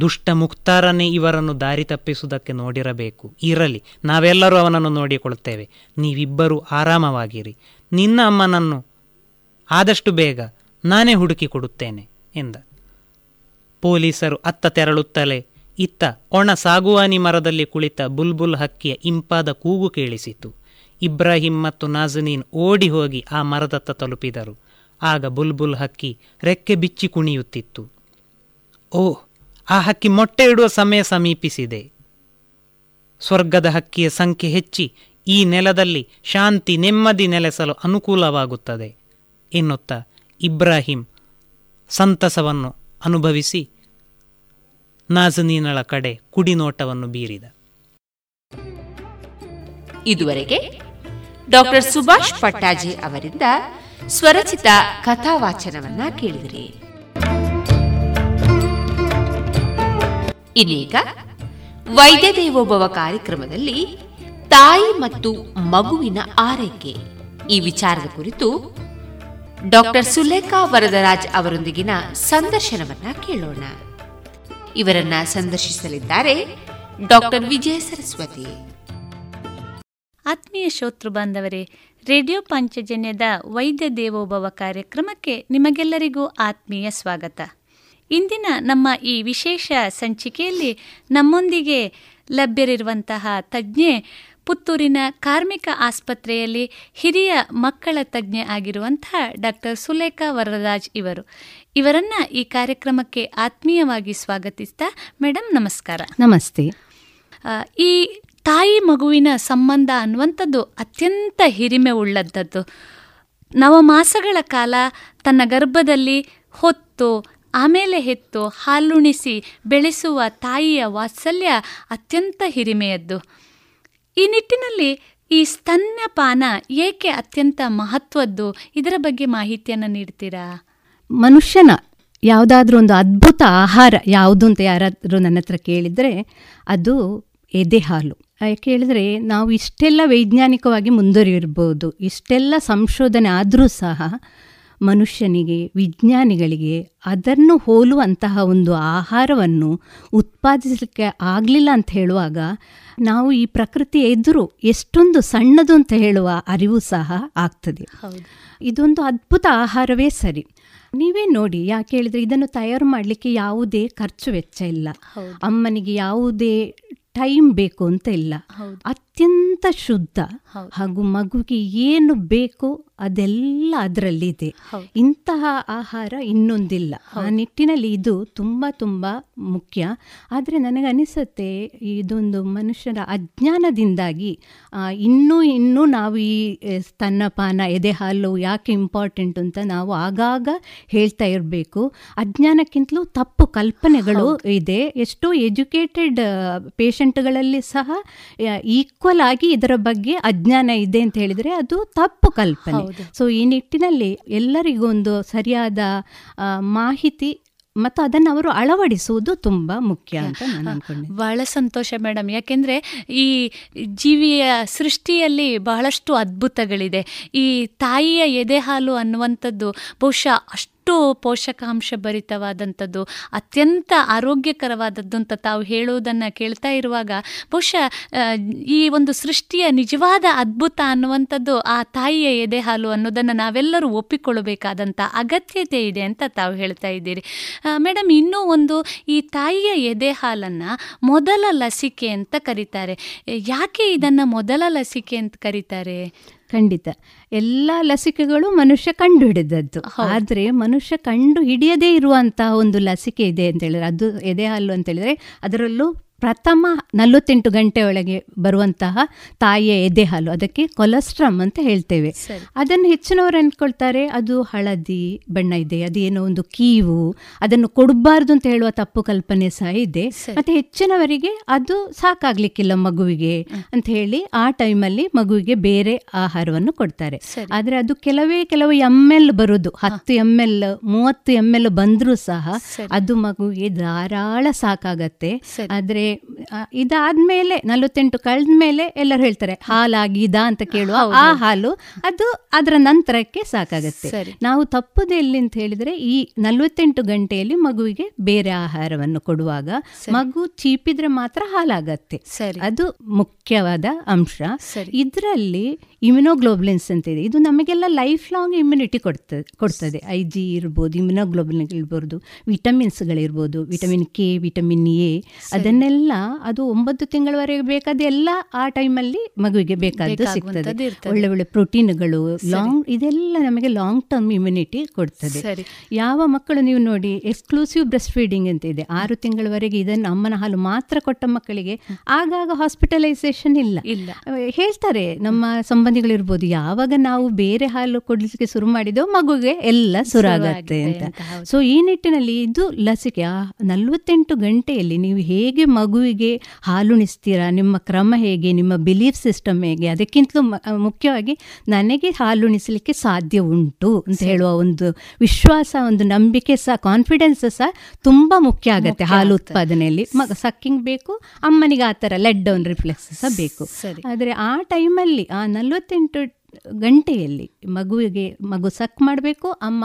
ದುಷ್ಟ ಮುಕ್ತಾರನೇ ಇವರನ್ನು ದಾರಿ ತಪ್ಪಿಸುವುದಕ್ಕೆ ನೋಡಿರಬೇಕು. ಇರಲಿ, ನಾವೆಲ್ಲರೂ ಅವನನ್ನು ನೋಡಿಕೊಳ್ಳುತ್ತೇವೆ. ನೀವಿಬ್ಬರೂ ಆರಾಮವಾಗಿರಿ. ನಿನ್ನ ಅಮ್ಮನನ್ನು ಆದಷ್ಟು ಬೇಗ ನಾನೇ ಹುಡುಕಿ ಕೊಡುತ್ತೇನೆ, ಎಂದ. ಪೊಲೀಸರು ಅತ್ತ ತೆರಳುತ್ತಲೇ, ಇತ್ತ ಒಣ ಸಾಗುವಾನಿ ಮರದಲ್ಲಿ ಕುಳಿತ ಬುಲ್ಬುಲ್ ಹಕ್ಕಿಯ ಇಂಪಾದ ಕೂಗು ಕೇಳಿಸಿತು. ಇಬ್ರಾಹಿಂ ಮತ್ತು ನಾಜನೀನ್ ಓಡಿ ಹೋಗಿ ಆ ಮರದತ್ತ ತಲುಪಿದರು. ಆಗ ಬುಲ್ಬುಲ್ ಹಕ್ಕಿ ರೆಕ್ಕೆ ಬಿಚ್ಚಿ ಕುಣಿಯುತ್ತಿತ್ತು. ಓ ಆ ಹಕ್ಕಿ ಮೊಟ್ಟೆ ಇಡುವ ಸಮಯ ಸಮೀಪಿಸಿದೆ. ಸ್ವರ್ಗದ ಹಕ್ಕಿಯ ಸಂಖ್ಯೆ ಹೆಚ್ಚಿ ಈ ನೆಲದಲ್ಲಿ ಶಾಂತಿ ನೆಮ್ಮದಿ ನೆಲೆಸಲು ಅನುಕೂಲವಾಗುತ್ತದೆ ಎನ್ನುತ್ತಾ ಇಬ್ರಾಹಿಂ ಸಂತಸವನ್ನು ಅನುಭವಿಸಿ ನಾಜನೀನಳ ಕಡೆ ಕುಡಿನೋಟವನ್ನು ಬೀರಿದ. ಇದುವರೆಗೆ ಡಾಕ್ಟರ್ ಸುಭಾಷ್ ಪಟ್ಟಾಜಿ ಅವರಿಂದ ಸ್ವರಚಿತ ಕಥಾವಾಚನವನ್ನ ಕೇಳಿದಿರಿ. ಇನ್ನೀಗ ವೈದ್ಯ ದೇವೋಭವ ಕಾರ್ಯಕ್ರಮದಲ್ಲಿ ತಾಯಿ ಮತ್ತು ಮಗುವಿನ ಆರೈಕೆ. ಈ ವಿಚಾರದ ಕುರಿತು ಡಾಕ್ಟರ್ ಸುಲೇಖಾ ವರದರಾಜ್ ಅವರೊಂದಿಗಿನ ಸಂದರ್ಶನವನ್ನ ಕೇಳೋಣ. ಇವರನ್ನ ಸಂದರ್ಶಿಸಲಿದ್ದಾರೆ ಡಾಕ್ಟರ್ ವಿಜಯ ಸರಸ್ವತಿ. ಆತ್ಮೀಯ ಶ್ರೋತೃ ಬಾಂಧವರೇ ರೇಡಿಯೋ ಪಾಂಚಜನ್ಯದ ವೈದ್ಯ ದೇವೋಭವ ಕಾರ್ಯಕ್ರಮಕ್ಕೆ ನಿಮಗೆಲ್ಲರಿಗೂ ಆತ್ಮೀಯ ಸ್ವಾಗತ. ಇಂದಿನ ನಮ್ಮ ಈ ವಿಶೇಷ ಸಂಚಿಕೆಯಲ್ಲಿ ನಮ್ಮೊಂದಿಗೆ ಲಭ್ಯರಿರುವಂತಹ ತಜ್ಞೆ ಪುತ್ತೂರಿನ ಕಾರ್ಮಿಕ ಆಸ್ಪತ್ರೆಯಲ್ಲಿ ಹಿರಿಯ ಮಕ್ಕಳ ತಜ್ಞೆ ಆಗಿರುವಂತಹ ಡಾಕ್ಟರ್ ಸುಲೇಖಾ ವರರಾಜ್ ಇವರು. ಇವರನ್ನ ಈ ಕಾರ್ಯಕ್ರಮಕ್ಕೆ ಆತ್ಮೀಯವಾಗಿ ಸ್ವಾಗತಿಸ್ತಾ ಮೇಡಮ್ ನಮಸ್ಕಾರ. ನಮಸ್ತೆ. ಈ ತಾಯಿ ಮಗುವಿನ ಸಂಬಂಧ ಅನ್ನುವಂಥದ್ದು ಅತ್ಯಂತ ಹಿರಿಮೆ ಉಳ್ಳದ್ದು ನವಮಾಸಗಳ ಕಾಲ ತನ್ನ ಗರ್ಭದಲ್ಲಿ ಹೊತ್ತು, ಆಮೇಲೆ ಹೆತ್ತು, ಹಾಲುಣಿಸಿ ಬೆಳೆಸುವ ತಾಯಿಯ ವಾತ್ಸಲ್ಯ ಅತ್ಯಂತ ಹಿರಿಮೆಯದ್ದು. ಈ ನಿಟ್ಟಿನಲ್ಲಿ ಈ ಸ್ತನ್ಯಪಾನ ಏಕೆ ಅತ್ಯಂತ ಮಹತ್ವದ್ದು? ಇದರ ಬಗ್ಗೆ ಮಾಹಿತಿಯನ್ನು ನೀಡ್ತೀರಾ? ಮನುಷ್ಯನ ಯಾವುದಾದ್ರೂ ಒಂದು ಅದ್ಭುತ ಆಹಾರ ಯಾವುದು ಅಂತ ಯಾರಾದರೂ ನನ್ನ ಹತ್ರ ಕೇಳಿದರೆ ಅದು ಎದೆ ಹಾಲು. ಯಾಕೆ ಹೇಳಿದ್ರೆ ನಾವು ಇಷ್ಟೆಲ್ಲ ವೈಜ್ಞಾನಿಕವಾಗಿ ಮುಂದುವರಿರ್ಬೋದು ಇಷ್ಟೆಲ್ಲ ಸಂಶೋಧನೆ ಆದರೂ ಸಹ ಮನುಷ್ಯನಿಗೆ ವಿಜ್ಞಾನಿಗಳಿಗೆ ಅದನ್ನು ಹೋಲುವಂತಹ ಒಂದು ಆಹಾರವನ್ನು ಉತ್ಪಾದಿಸಲಿಕ್ಕೆ ಆಗಲಿಲ್ಲ ಅಂತ ಹೇಳುವಾಗ ನಾವು ಈ ಪ್ರಕೃತಿ ಎದುರು ಎಷ್ಟೊಂದು ಸಣ್ಣದು ಅಂತ ಹೇಳುವ ಅರಿವು ಸಹ ಆಗ್ತದೆ. ಇದೊಂದು ಅದ್ಭುತ ಆಹಾರವೇ ಸರಿ. ನೀವೇ ನೋಡಿ ಯಾಕೆ ಹೇಳಿದ್ರೆ ಇದನ್ನು ತಯಾರು ಮಾಡಲಿಕ್ಕೆ ಯಾವುದೇ ಖರ್ಚು ವೆಚ್ಚ ಇಲ್ಲ. ಅಮ್ಮನಿಗೆ ಯಾವುದೇ ಟೈಮ್ ಬೇಕು ಅಂತ ಇಲ್ಲ. ಅತ್ಯಂತ ಶುದ್ಧ ಹಾಗೂ ಮಗುಗೆ ಏನು ಬೇಕೋ ಅದೆಲ್ಲ ಅದರಲ್ಲಿದೆ. ಇಂತಹ ಆಹಾರ ಇನ್ನೊಂದಿಲ್ಲ. ಆ ನಿಟ್ಟಿನಲ್ಲಿ ಇದು ತುಂಬ ತುಂಬ ಮುಖ್ಯ. ಆದರೆ ನನಗನಿಸುತ್ತೆ ಇದೊಂದು ಮನುಷ್ಯರ ಅಜ್ಞಾನದಿಂದಾಗಿ ಇನ್ನೂ ಇನ್ನೂ ನಾವು ಈ ಸ್ತನ್ನಪಾನ ಎದೆ ಹಾಲು ಯಾಕೆ ಇಂಪಾರ್ಟೆಂಟ್ ಅಂತ ನಾವು ಆಗಾಗ ಹೇಳ್ತಾ ಇರಬೇಕು. ಅಜ್ಞಾನಕ್ಕಿಂತಲೂ ತಪ್ಪು ಕಲ್ಪನೆಗಳು ಇದೆ. ಎಷ್ಟೋ ಎಜುಕೇಟೆಡ್ ಪೇಷಂಟ್ಗಳಲ್ಲಿ ಸಹ ಈಕ್ವಲ್ ಆಗಿ ಇದರ ಬಗ್ಗೆ ಅಜ್ಞಾನ ಇದೆ ಅಂತ ಹೇಳಿದರೆ ಅದು ತಪ್ಪು ಕಲ್ಪನೆ. ಸೊ ಈ ನಿಟ್ಟಿನಲ್ಲಿ ಎಲ್ಲರಿಗೂ ಒಂದು ಸರಿಯಾದ ಮಾಹಿತಿ ಮತ್ತು ಅದನ್ನು ಅವರು ಅಳವಡಿಸುವುದು ತುಂಬ ಮುಖ್ಯ ಅಂತ ನಾನು ಅನ್ಕೊಂಡೆ ಬಹಳ ಸಂತೋಷ ಮೇಡಮ್ ಯಾಕೆಂದರೆ ಈ ಜೀವಿಯ ಸೃಷ್ಟಿಯಲ್ಲಿ ಬಹಳಷ್ಟು ಅದ್ಭುತಗಳಿದೆ. ಈ ತಾಯಿಯ ಎದೆ ಹಾಲು ಅನ್ನುವಂಥದ್ದು ಬಹುಶಃ ಅಷ್ಟು ಪೋಷಕಾಂಶ ಭರಿತವಾದಂಥದ್ದು, ಅತ್ಯಂತ ಆರೋಗ್ಯಕರವಾದದ್ದು ಅಂತ ತಾವು ಹೇಳುವುದನ್ನು ಕೇಳ್ತಾ ಇರುವಾಗ, ಬಹುಶಃ ಈ ಒಂದು ಸೃಷ್ಟಿಯ ನಿಜವಾದ ಅದ್ಭುತ ಅನ್ನುವಂಥದ್ದು ಆ ತಾಯಿಯ ಎದೆ ಹಾಲು ಅನ್ನೋದನ್ನು ನಾವೆಲ್ಲರೂ ಒಪ್ಪಿಕೊಳ್ಳಬೇಕಾದಂಥ ಅಗತ್ಯತೆ ಇದೆ ಅಂತ ತಾವು ಹೇಳ್ತಾ ಇದ್ದೀರಿ. ಮೇಡಮ್ ಇನ್ನೂ ಒಂದು ಈ ತಾಯಿಯ ಎದೆ ಹಾಲನ್ನು ಮೊದಲ ಲಸಿಕೆ ಅಂತ ಕರೀತಾರೆ. ಯಾಕೆ ಇದನ್ನು ಮೊದಲ ಲಸಿಕೆ ಅಂತ ಕರೀತಾರೆ? ಖಂಡಿತ. ಎಲ್ಲ ಲಸಿಕೆಗಳು ಮನುಷ್ಯ ಕಂಡು ಹಿಡಿದದ್ದು ಆದರೆ ಮನುಷ್ಯ ಕಂಡು ಹಿಡಿಯದೇ ಇರುವಂತಹ ಒಂದು ಲಸಿಕೆ ಇದೆ ಅಂತ ಹೇಳಿದ್ರೆ ಅದು ಎದೆ ಹಾಲು ಅಂತ ಹೇಳಿದ್ರೆ ಅದರಲ್ಲೂ ಪ್ರಥಮ ನಲವತ್ತೆಂಟು ಗಂಟೆ ಒಳಗೆ ಬರುವಂತಹ ತಾಯಿಯ ಎದೆ ಹಾಲು ಅದಕ್ಕೆ ಕೊಲೆಸ್ಟ್ರಮ್ ಅಂತ ಹೇಳ್ತೇವೆ. ಅದನ್ನು ಹೆಚ್ಚಿನವರು ಅಂದ್ಕೊಳ್ತಾರೆ ಅದು ಹಳದಿ ಬಣ್ಣ ಇದೆ ಅದೇನೋ ಒಂದು ಕೀವು ಅದನ್ನು ಕೊಡಬಾರ್ದು ಅಂತ ಹೇಳುವ ತಪ್ಪು ಕಲ್ಪನೆ ಸಹ ಇದೆ. ಮತ್ತೆ ಹೆಚ್ಚಿನವರಿಗೆ ಅದು ಸಾಕಾಗ್ಲಿಕ್ಕಿಲ್ಲ ಮಗುವಿಗೆ ಅಂತ ಹೇಳಿ ಆ ಟೈಮಲ್ಲಿ ಮಗುವಿಗೆ ಬೇರೆ ಆಹಾರವನ್ನು ಕೊಡ್ತಾರೆ. ಆದರೆ ಅದು ಕೆಲವೇ ಕೆಲವು ಎಂ ಎಲ್ ಬರುದು ಹತ್ತು ಎಂ ಎಲ್ ಮೂವತ್ತು ಎಂ ಎಲ್ ಬಂದರೂ ಸಹ ಅದು ಮಗುವಿಗೆ ಧಾರಾಳ ಸಾಕಾಗತ್ತೆ. ಆದರೆ ಇದಾದ್ಮೇಲೆ ನಲವತ್ತೆಂಟು ಕಳೆದ ಮೇಲೆ ಎಲ್ಲರೂ ಹೇಳ್ತಾರೆ ಹಾಲಾಗಿದ ಅಂತ ಕೇಳುವ ಆ ಹಾಲು. ಅದು ಅದರ ನಂತರಕ್ಕೆ ಸಾಕಾಗತ್ತೆ. ನಾವು ತಪ್ಪದೆ ಎಲ್ಲಿ ಅಂತ ಹೇಳಿದ್ರೆ ಈ ನಲವತ್ತೆಂಟು ಗಂಟೆಯಲ್ಲಿ ಮಗುವಿಗೆ ಬೇರೆ ಆಹಾರವನ್ನು ಕೊಡುವಾಗ ಮಗು ಚೀಪಿದ್ರೆ ಮಾತ್ರ ಹಾಲಾಗತ್ತೆ. ಅದು ಮುಖ್ಯವಾದ ಅಂಶ. ಇದರಲ್ಲಿ ಇಮ್ಯುನೋಗ್ಲೋಬ್ಲಿನ್ಸ್ ಅಂತ ಇದೆ ಇದು ನಮಗೆಲ್ಲ ಲೈಫ್ ಲಾಂಗ್ ಇಮ್ಯುನಿಟಿ ಕೊಡ್ತದೆ. ಕೊಡ್ತದೆ ಐ ಜಿ ಇರ್ಬೋದು ಇಮ್ಯುನೋಗ್ಲೋಬ್ಲಿನ್ ಇರ್ಬೋದು ವಿಟಮಿನ್ಸ್ಗಳಿರ್ಬೋದು ವಿಟಮಿನ್ ಕೆ ವಿಟಮಿನ್ ಎ ಅದನ್ನೆಲ್ಲ ಅದು ಒಂಬತ್ತು ತಿಂಗಳವರೆಗೆ ಬೇಕಾದ ಎಲ್ಲ ಆ ಟೈಮಲ್ಲಿ ಮಗುವಿಗೆ ಬೇಕಾದ್ದು ಬೇಕಾಗುವಂಥದ್ದು ಸಿಗ್ತದೆ. ಒಳ್ಳೆ ಒಳ್ಳೆ ಪ್ರೋಟೀನ್ಗಳು ಲಾಂಗ್ ಇದೆಲ್ಲ ನಮಗೆ ಲಾಂಗ್ ಟರ್ಮ್ ಇಮ್ಯುನಿಟಿ ಕೊಡ್ತದೆ. ಯಾವ ಮಕ್ಕಳು ನೀವು ನೋಡಿ ಎಕ್ಸ್ಕ್ಲೂಸಿವ್ ಬ್ರೆಸ್ಟ್ ಫೀಡಿಂಗ್ ಅಂತ ಇದೆ ಆರು ತಿಂಗಳವರೆಗೆ ಇದನ್ನು ಅಮ್ಮನ ಹಾಲು ಮಾತ್ರ ಕೊಟ್ಟ ಮಕ್ಕಳಿಗೆ ಆಗಾಗ ಹಾಸ್ಪಿಟಲೈಸೇಷನ್ ಇಲ್ಲ. ಇಲ್ಲ. ಹೇಳ್ತಾರೆ ನಮ್ಮ ಸಂಬಂಧಿಗಳಿರ್ಬೋದು ಯಾವಾಗ ನಾವು ಬೇರೆ ಹಾಲು ಕೊಡ್ಲಿಕ್ಕೆ ಶುರು ಮಾಡಿದೋ ಮಗುಗೆ ಎಲ್ಲ ಸುರಾಗತ್ತೆ ಅಂತ. ಸೊ ಈ ನಿಟ್ಟಿನಲ್ಲಿ ಇದು ಲಸಿಕೆ ಆ ನಲವತ್ತೆಂಟು ಗಂಟೆಯಲ್ಲಿ ನೀವು ಹೇಗೆ ಮಗುವಿಗೆ ಹಾಲುಣಿಸ್ತೀರಾ ನಿಮ್ಮ ಕ್ರಮ ಹೇಗೆ ನಿಮ್ಮ ಬಿಲೀಫ್ ಸಿಸ್ಟಮ್ ಹೇಗೆ ಅದಕ್ಕಿಂತಲೂ ಮುಖ್ಯವಾಗಿ ನನಗೆ ಹಾಲುಣಿಸಲಿಕ್ಕೆ ಸಾಧ್ಯ ಉಂಟು ಅಂತ ಹೇಳುವ ಒಂದು ವಿಶ್ವಾಸ ಒಂದು ನಂಬಿಕೆ ಸಹ ಕಾನ್ಫಿಡೆನ್ಸ್ ಸಹ ತುಂಬಾ ಮುಖ್ಯ ಆಗತ್ತೆ ಹಾಲು ಉತ್ಪಾದನೆಯಲ್ಲಿ. ಮಗ ಸಕ್ಕಿಂಗ್ ಬೇಕು ಅಮ್ಮನಿಗೆ ಆ ಥರ ಲೆಡ್ ಡೌನ್ ರಿಫ್ಲೆಕ್ಸ್ ಸಹ ಬೇಕು. ಆದರೆ ಆ ಟೈಮಲ್ಲಿ ಆ ನಲವತ್ತೆಂಟು ಗಂಟೆಯಲ್ಲಿ ಮಗುವಿಗೆ ಮಗು ಸಕ್ ಮಾಡಬೇಕು ಅಮ್ಮ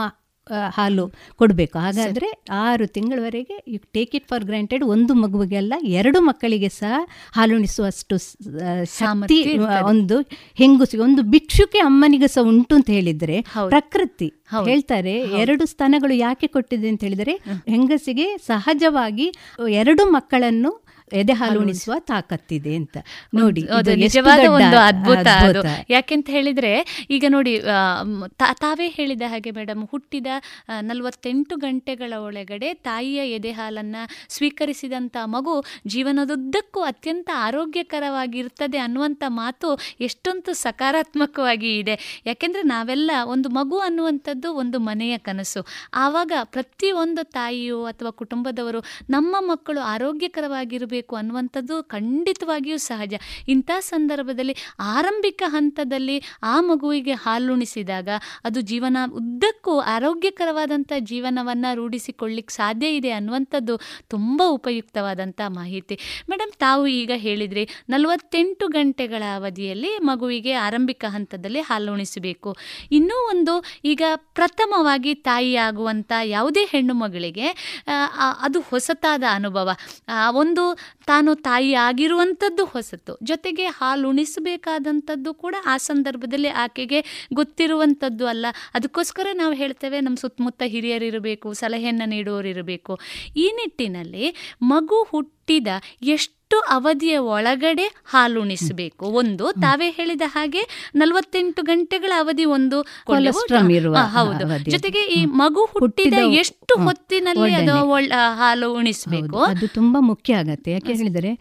ಹಾಲು ಕೊಡಬೇಕು. ಹಾಗಾದರೆ ಆರು ತಿಂಗಳವರೆಗೆ you take it for granted ಒಂದು ಮಗುವಿಗೆಲ್ಲ ಎರಡು ಮಕ್ಕಳಿಗೆ ಸಹ ಹಾಲುಣಿಸುವಷ್ಟು ಶಕ್ತಿ ಒಂದು ಹೆಂಗುಸಿಗೆ ಒಂದು ಭಿಕ್ಷುಕೆ ಅಮ್ಮನಿಗೆ ಸಹ ಉಂಟು ಅಂತ ಹೇಳಿದ್ರೆ ಪ್ರಕೃತಿ ಹೇಳ್ತಾರೆ ಎರಡು ಸ್ಥಾನಗಳು ಯಾಕೆ ಕೊಟ್ಟಿದೆ ಅಂತ ಹೇಳಿದರೆ ಹೆಂಗಸಿಗೆ ಸಹಜವಾಗಿ ಎರಡು ಮಕ್ಕಳನ್ನು ಎದೆ ಹಾಲು ಉಣಿಸುವ ತಾಕತ್ತಿದೆ ಅಂತ. ನೋಡಿ ನಿಜವಾದ ಒಂದು ಅದ್ಭುತ ಅದು. ಯಾಕೆಂತ ಹೇಳಿದ್ರೆ ಈಗ ನೋಡಿ ತಾವೇ ಹೇಳಿದ ಹಾಗೆ ಮೇಡಮ್ ಹುಟ್ಟಿದ ನಲವತ್ತೆಂಟು ಗಂಟೆಗಳ ಒಳಗಡೆ ತಾಯಿಯ ಎದೆ ಹಾಲನ್ನ ಸ್ವೀಕರಿಸಿದಂತ ಮಗು ಜೀವನದುದ್ದಕ್ಕೂ ಅತ್ಯಂತ ಆರೋಗ್ಯಕರವಾಗಿರ್ತದೆ ಅನ್ನುವಂಥ ಮಾತು ಎಷ್ಟೊಂದು ಸಕಾರಾತ್ಮಕವಾಗಿ ಇದೆ. ಯಾಕೆಂದ್ರೆ ನಾವೆಲ್ಲ ಒಂದು ಮಗು ಅನ್ನುವಂಥದ್ದು ಒಂದು ಮನೆಯ ಕನಸು. ಆವಾಗ ಪ್ರತಿಯೊಂದು ತಾಯಿಯು ಅಥವಾ ಕುಟುಂಬದವರು ನಮ್ಮ ಮಕ್ಕಳು ಆರೋಗ್ಯಕರವಾಗಿರಬೇಕು ಅನ್ನುವಂಥದ್ದು ಖಂಡಿತವಾಗಿಯೂ ಸಹಜ. ಇಂಥ ಸಂದರ್ಭದಲ್ಲಿ ಆರಂಭಿಕ ಹಂತದಲ್ಲಿ ಆ ಮಗುವಿಗೆ ಹಾಲುಣಿಸಿದಾಗ ಅದು ಜೀವನ, ಉದ್ದಕ್ಕೂ ಆರೋಗ್ಯಕರವಾದಂಥ ಜೀವನವನ್ನು ರೂಢಿಸಿಕೊಳ್ಳಿಕ್ಕೆ ಸಾಧ್ಯ ಇದೆ ಅನ್ನುವಂಥದ್ದು ತುಂಬ ಉಪಯುಕ್ತವಾದಂಥ ಮಾಹಿತಿ. ಮೇಡಮ್ ತಾವು ಈಗ ಹೇಳಿದ್ರಿ ನಲವತ್ತೆಂಟು ಗಂಟೆಗಳ ಅವಧಿಯಲ್ಲಿ ಮಗುವಿಗೆ ಆರಂಭಿಕ ಹಂತದಲ್ಲಿ ಹಾಲುಣಿಸಬೇಕು. ಇನ್ನೂ ಒಂದು ಈಗ ಪ್ರಥಮವಾಗಿ ತಾಯಿ ಆಗುವಂಥ ಯಾವುದೇ ಹೆಣ್ಣು ಮಗಳಿಗೆ ಅದು ಹೊಸತಾದ ಅನುಭವ. ಒಂದು ತಾನು ತಾಯಿ ಆಗಿರುವಂಥದ್ದು ಹೊಸತು. ಜೊತೆಗೆ ಹಾಲು ಉಣಿಸಬೇಕಾದಂಥದ್ದು ಕೂಡ ಆ ಸಂದರ್ಭದಲ್ಲಿ ಆಕೆಗೆ ಗೊತ್ತಿರುವಂಥದ್ದು ಅಲ್ಲ. ಅದಕ್ಕೋಸ್ಕರ ನಾವು ಹೇಳ್ತೇವೆ, ನಮ್ಮ ಸುತ್ತಮುತ್ತ ಹಿರಿಯರಿರಬೇಕು ಸಲಹೆಯನ್ನು ನೀಡುವವರಿರಬೇಕು ಈ ನಿಟ್ಟಿನಲ್ಲಿ ಮಗು ಹುಟ್ಟಿದ ಎಷ್ಟು ಅವಧಿಯ ಒಳಗಡೆ ಹಾಲುಣಿಸಬೇಕು. ಒಂದು ತಾವೇ ಹೇಳಿದ ಹಾಗೆ ನಲವತ್ತೆಂಟು ಗಂಟೆಗಳ ಅವಧಿ ಒಂದು ಹೌದು. ಜೊತೆಗೆ ಈ ಮಗು ಹುಟ್ಟಿದ ಎಷ್ಟು. ಹೊತ್ತಿನಲ್ಲಿ ಅದು. ಹಾಲು ಉಣಿಸಬೇಕು? ಅದು ತುಂಬಾ ಮುಖ್ಯ ಆಗತ್ತೆ. ಯಾಕೆ ಹೇಳಿದರೆ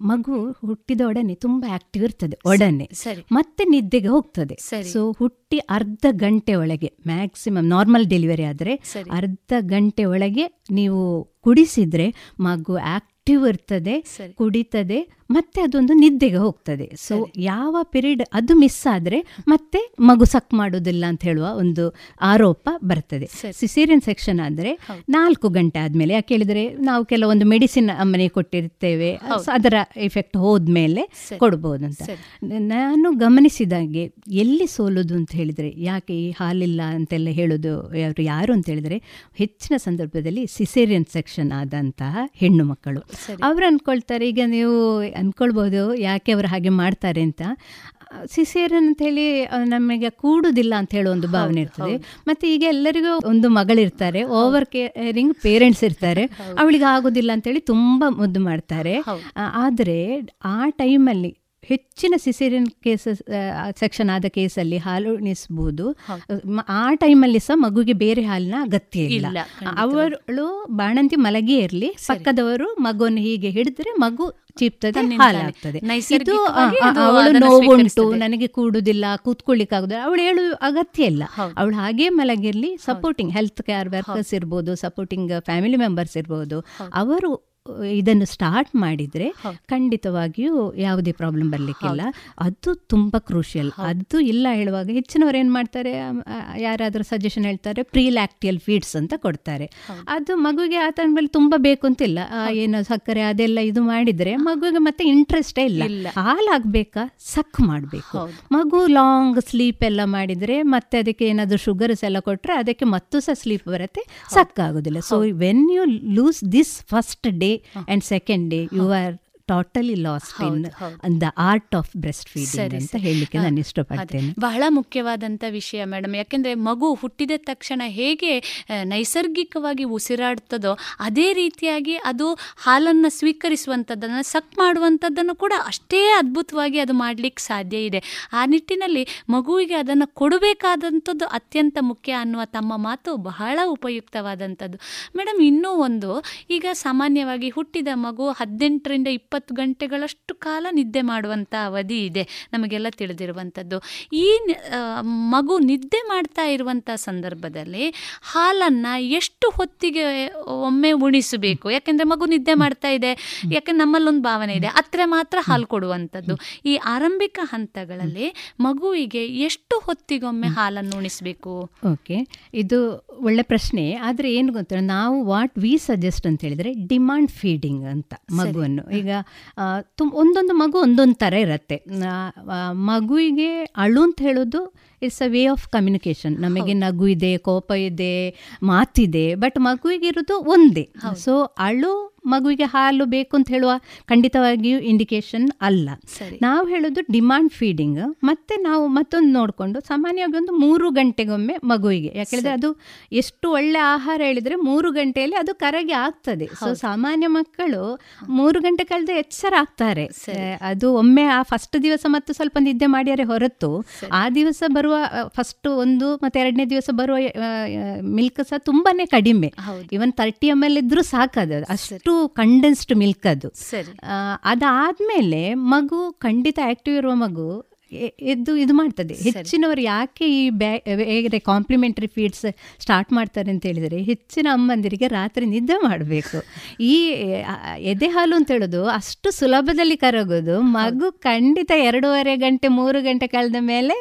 ಮಗು ಹುಟ್ಟಿದ ಒಡನೆ ತುಂಬಾ ಆಕ್ಟಿವ್ ಇರ್ತದೆ ಒಡನೆ. ಮತ್ತೆ ನಿದ್ದೆಗೆ ಹೋಗ್ತದೆ. ಸೊ ಹುಟ್ಟಿ ಅರ್ಧ ಗಂಟೆ ಒಳಗೆ ಮ್ಯಾಕ್ಸಿಮಮ್ ನಾರ್ಮಲ್ ಡೆಲಿವರಿ ಆದರೆ ಅರ್ಧ ಗಂಟೆ ಒಳಗೆ ನೀವು ಕುಡಿಸಿದ್ರೆ ಮಗು ಆಕ್ಟಿವ್ ಇರ್ತದೆ ಬರ್ತದೆ ಕುಡಿತದೆ ಮತ್ತೆ ಅದೊಂದು ನಿದ್ದೆಗೆ ಹೋಗ್ತದೆ. ಸೊ ಯಾವ ಪಿರಿಯಡ್ ಅದು ಮಿಸ್ ಆದರೆ ಮತ್ತೆ ಮಗು ಸಕ್ ಮಾಡೋದಿಲ್ಲ ಅಂತ ಹೇಳುವ ಒಂದು ಆರೋಪ ಬರ್ತದೆ. ಸಿಸೇರಿಯನ್ ಸೆಕ್ಷನ್ ಆದರೆ ನಾಲ್ಕು ಗಂಟೆ ಆದಮೇಲೆ ಯಾಕೆ ಹೇಳಿದರೆ ನಾವು ಕೆಲವೊಂದು ಮೆಡಿಸಿನ್ ಅಮ್ಮನೆ ಕೊಟ್ಟಿರ್ತೇವೆ. ಅದರ ಎಫೆಕ್ಟ್ ಹೋದ್ಮೇಲೆ. ಕೊಡ್ಬೋದು ಅಂತ. ನಾನು ಗಮನಿಸಿದಾಗೆ ಎಲ್ಲಿ ಸೋಲೋದು ಅಂತ ಹೇಳಿದರೆ ಯಾಕೆ ಈ ಹಾಲಿಲ್ಲ ಅಂತೆಲ್ಲ ಹೇಳೋದು ಯಾರು ಯಾರು ಅಂತ ಹೇಳಿದರೆ ಹೆಚ್ಚಿನ ಸಂದರ್ಭದಲ್ಲಿ ಸಿಸೇರಿಯನ್ ಸೆಕ್ಷನ್ ಆದಂತಹ ಹೆಣ್ಣು ಮಕ್ಕಳು. ಅವ್ರು ಅನ್ಕೊಳ್ತಾರೆ ಈಗ ನೀವು ಅನ್ಕೊಳ್ಬೋದು ಯಾಕೆ ಅವರು ಹಾಗೆ ಮಾಡ್ತಾರೆ ಅಂತ. ಸಿಸೇರಿಯನ್ ಅಂತ ಹೇಳಿ ನಮಗೆ ಕೂಡುದಿಲ್ಲ ಅಂತ ಹೇಳೋ ಒಂದು ಭಾವನೆ ಇರ್ತದೆ. ಮತ್ತೆ ಈಗ ಎಲ್ಲರಿಗೂ ಒಂದು ಮಗಳಿರ್ತಾರೆ ಓವರ್ ಕೇರಿಂಗ್ ಪೇರೆಂಟ್ಸ್ ಇರ್ತಾರೆ. ಅವಳಿಗೆ ಆಗೋದಿಲ್ಲ ಅಂತೇಳಿ ತುಂಬಾ ಮುದ್ದು ಮಾಡ್ತಾರೆ. ಆದ್ರೆ ಆ, ಆದರೆ ಆ ಟೈಮಲ್ಲಿ ಹೆಚ್ಚಿನ ಸಿಸೇರಿಯನ್ ಕೇಸಸ್ ಸೆಕ್ಷನ್ ಆದ ಕೇಸಲ್ಲಿ ಹಾಲು ಉಣಿಸ್ಬೋದು. ಮ- ಆ ಟೈಮಲ್ಲಿ ಸಹ ಮಗುಗೆ ಬೇರೆ ಹಾಲಿನ ಅಗತ್ಯ ಇಲ್ಲ. ಅವಳು ಬಾಣಂತಿ ಮಲಗಿ ಇರಲಿ ಪಕ್ಕದವರು ಮಗುವನ್ನು ಹೀಗೆ ಹಿಡಿದ್ರೆ ಮಗು ಚೀಪ್ತದೆ ಹಾಲಾಗ್ತದೆ ಇದು ಅವಳು ನೋವುಂಟು ನನಗೆ ಕೂಡುದಿಲ್ಲ ಕೂತ್ಕೊಳ್ಳಿಕ್ಕಾಗುದಿಲ್ಲ ಅವಳು ಹೇಳು ಅಗತ್ಯ ಇಲ್ಲ. ಅವಳು ಹಾಗೆ ಮಲಗಿರ್ಲಿ ಸಪೋರ್ಟಿಂಗ್ ಹೆಲ್ತ್ ಕೇರ್ ವರ್ಕರ್ಸ್ ಇರ್ಬೋದು ಸಪೋರ್ಟಿಂಗ್ ಫ್ಯಾಮಿಲಿ ಮೆಂಬರ್ಸ್ ಇರ್ಬೋದು. ಅವರು ಇದನ್ನು ಸ್ಟಾರ್ಟ್ ಮಾಡಿದರೆ ಖಂಡಿತವಾಗಿಯೂ ಯಾವುದೇ ಪ್ರಾಬ್ಲಮ್ ಬರಲಿಕ್ಕಿಲ್ಲ. ಅದು ತುಂಬ ಕ್ರೂಷಿಯಲ್ ಅದು ಇಲ್ಲ ಹೇಳುವಾಗ ಹೆಚ್ಚಿನವರು ಏನು ಮಾಡ್ತಾರೆ? ಯಾರಾದರೂ ಸಜೆಷನ್ ಹೇಳ್ತಾರೆ ಪ್ರೀ ಲ್ಯಾಕ್ಟಿಯಲ್ ಫೀಡ್ಸ್ ಅಂತ ಕೊಡ್ತಾರೆ. ಅದು ಮಗುವಿಗೆ ಆ ಮೇಲೆ ತುಂಬ ಬೇಕು ಅಂತಿಲ್ಲ ಏನು ಸಕ್ಕರೆ ಅದೆಲ್ಲ ಇದು ಮಾಡಿದರೆ ಮಗುವಿಗೆ ಮತ್ತೆ ಇಂಟ್ರೆಸ್ಟೇ ಇಲ್ಲ. ಹಾಲಾಗಬೇಕಾ ಸಕ್ ಮಾಡಬೇಕು. ಮಗು ಲಾಂಗ್ ಸ್ಲೀಪ್ ಎಲ್ಲ ಮಾಡಿದರೆ ಮತ್ತೆ ಅದಕ್ಕೆ ಏನಾದರೂ ಶುಗರ್ಸ್ ಎಲ್ಲ ಕೊಟ್ಟರೆ ಅದಕ್ಕೆ ಮತ್ತೂ ಸಹ ಸ್ಲೀಪ್ ಬರುತ್ತೆ ಸಕ್ಕಾಗೋದಿಲ್ಲ so when you lose this first day and second day you are totally lost in the art of breast feeding ಅಂತ. ಹೇಳಲಿಕ್ಕೆ ನಾನು. ಇಷ್ಟಪಡ್ತೇನೆ. ಬಹಳ ಮುಖ್ಯವಾದಂಥ ವಿಷಯ ಮೇಡಮ್. ಯಾಕೆಂದರೆ ಮಗು ಹುಟ್ಟಿದ ತಕ್ಷಣ ಹೇಗೆ ನೈಸರ್ಗಿಕವಾಗಿ ಉಸಿರಾಡ್ತದೋ ಅದೇ ರೀತಿಯಾಗಿ ಅದು ಹಾಲನ್ನು ಸ್ವೀಕರಿಸುವಂಥದ್ದನ್ನು ಸಕ್ ಮಾಡುವಂಥದ್ದನ್ನು ಕೂಡ ಅಷ್ಟೇ ಅದ್ಭುತವಾಗಿ ಅದು ಮಾಡಲಿಕ್ಕೆ ಸಾಧ್ಯ ಇದೆ. ಆ ನಿಟ್ಟಿನಲ್ಲಿ ಮಗುವಿಗೆ ಅದನ್ನು ಕೊಡಬೇಕಾದಂಥದ್ದು ಅತ್ಯಂತ ಮುಖ್ಯ ಅನ್ನುವ ತಮ್ಮ ಮಾತು ಬಹಳ ಉಪಯುಕ್ತವಾದಂಥದ್ದು. ಮೇಡಮ್ ಇನ್ನೂ ಒಂದು ಈಗ ಸಾಮಾನ್ಯವಾಗಿ ಹುಟ್ಟಿದ ಮಗು ಹದಿನೆಂಟರಿಂದ ಇಪ್ಪತ್ತು ಗಂಟೆಗಳಷ್ಟು ಕಾಲ ನಿದ್ದೆ ಮಾಡುವಂಥ ಅವಧಿ ಇದೆ ನಮಗೆಲ್ಲ ತಿಳಿದಿರುವಂಥದ್ದು. ಈ ಮಗು ನಿದ್ದೆ ಮಾಡ್ತಾ ಇರುವಂಥ ಸಂದರ್ಭದಲ್ಲಿ ಹಾಲನ್ನು ಎಷ್ಟು ಹೊತ್ತಿಗೆ ಒಮ್ಮೆ ಉಣಿಸಬೇಕು? ಯಾಕೆಂದರೆ ಮಗು ನಿದ್ದೆ ಮಾಡ್ತಾ ಇದೆ ಯಾಕೆ ನಮ್ಮಲ್ಲೊಂದು ಭಾವನೆ ಇದೆ ಹತ್ರ ಮಾತ್ರ ಹಾಲು ಕೊಡುವಂಥದ್ದು. ಈ ಆರಂಭಿಕ ಹಂತಗಳಲ್ಲಿ ಮಗುವಿಗೆ ಎಷ್ಟು ಹೊತ್ತಿಗೊಮ್ಮೆ ಹಾಲನ್ನು ಉಣಿಸಬೇಕು? ಓಕೆ ಇದು ಒಳ್ಳೆ ಪ್ರಶ್ನೆ. ಆದರೆ ಏನು ಗೊತ್ತಿಲ್ಲ ನಾವು ವಾಟ್ ವಿ ಸಜೆಸ್ಟ್ ಅಂತ ಹೇಳಿದರೆ ಡಿಮಾಂಡ್ ಫೀಡಿಂಗ್ ಅಂತ ಮಗುವನ್ನು. ಈಗ ತುಮ್ ಒಂದೊಂದು ಮಗು ಒಂದೊಂದು ಥರ ಇರುತ್ತೆ. ಮಗುವಿಗೆ ಅಳು ಅಂತ ಹೇಳೋದು it's a way of communication ನಮಗೆ ನಗು ಇದೆ ಕೋಪ ಇದೆ ಮಾತಿದೆ ಬಟ್ ಮಗುವಿಗೆ ಇರೋದು ಒಂದೇ ಸೊ ಅಳು ಮಗುವಿಗೆ ಹಾಲು ಬೇಕು ಅಂತ ಹೇಳುವ ಖಂಡಿತವಾಗಿಯೂ ಇಂಡಿಕೇಶನ್ ಅಲ್ಲ. ನಾವು ಹೇಳೋದು ಡಿಮಾಂಡ್ ಫೀಡಿಂಗ್ ಮತ್ತೆ ನಾವು ಮತ್ತೊಂದು ನೋಡಿಕೊಂಡು ಸಾಮಾನ್ಯವಾಗಿ ಒಂದು ಮೂರು ಗಂಟೆಗೊಮ್ಮೆ ಮಗುವಿಗೆ. ಯಾಕೆಂದರೆ ಅದು ಎಷ್ಟು ಒಳ್ಳೆ ಆಹಾರ ಹೇಳಿದರೆ ಮೂರು ಗಂಟೆಯಲ್ಲಿ ಅದು ಕರಗಿ ಆಗ್ತದೆ. ಸೊ ಸಾಮಾನ್ಯ ಮಕ್ಕಳು ಮೂರು ಗಂಟೆ ಕಳೆದ ಎಚ್ಚರ ಆಗ್ತಾರೆ. ಅದು ಒಮ್ಮೆ ಆ ಫಸ್ಟ್ ದಿವಸ ಮತ್ತು ಸ್ವಲ್ಪ ನಿದ್ದೆ ಮಾಡಿದರೆ ಹೊರತು ಆ ದಿವಸ ಬರುವ ಫಸ್ಟ್ ಒಂದು ಮತ್ತೆ ಎರಡನೇ ದಿವಸ ಬರುವ ಮಿಲ್ಕ್ ಸಹ ತುಂಬಾನೇ ಕಡಿಮೆ. ಇವನ್ ತರ್ಟಿ ಎಂ ಎಲ್ ಇದ್ರೂ ಸಾಕದು ಅಷ್ಟು ಕಂಡೆನ್ಸ್ಡ್ ಮಿಲ್ಕ್ ಅದು. ಅದಾದ್ಮೇಲೆ ಮಗು ಖಂಡಿತ ಆಕ್ಟಿವ್ ಇರುವ ಮಗು ಎದ್ದು ಇದು ಮಾಡ್ತದೆ. ಹೆಚ್ಚಿನವರು ಯಾಕೆ ಈ ಬ್ಯಾ ಕಾಂಪ್ಲಿಮೆಂಟರಿ ಫೀಡ್ಸ್ ಸ್ಟಾರ್ಟ್ ಮಾಡ್ತಾರೆ ಅಂತ ಹೇಳಿದರೆ ಹೆಚ್ಚಿನ ಅಮ್ಮಂದಿರಿಗೆ ರಾತ್ರಿ ನಿದ್ದೆ ಮಾಡಬೇಕು. ಈ ಎದೆ ಹಾಲು ಅಂತ ಹೇಳೋದು ಅಷ್ಟು ಸುಲಭದಲ್ಲಿ ಕರಗೋದು. ಮಗು ಖಂಡಿತ ಎರಡೂವರೆ ಗಂಟೆ ಮೂರು ಗಂಟೆ ಕಳೆದ ಮೇಲೆ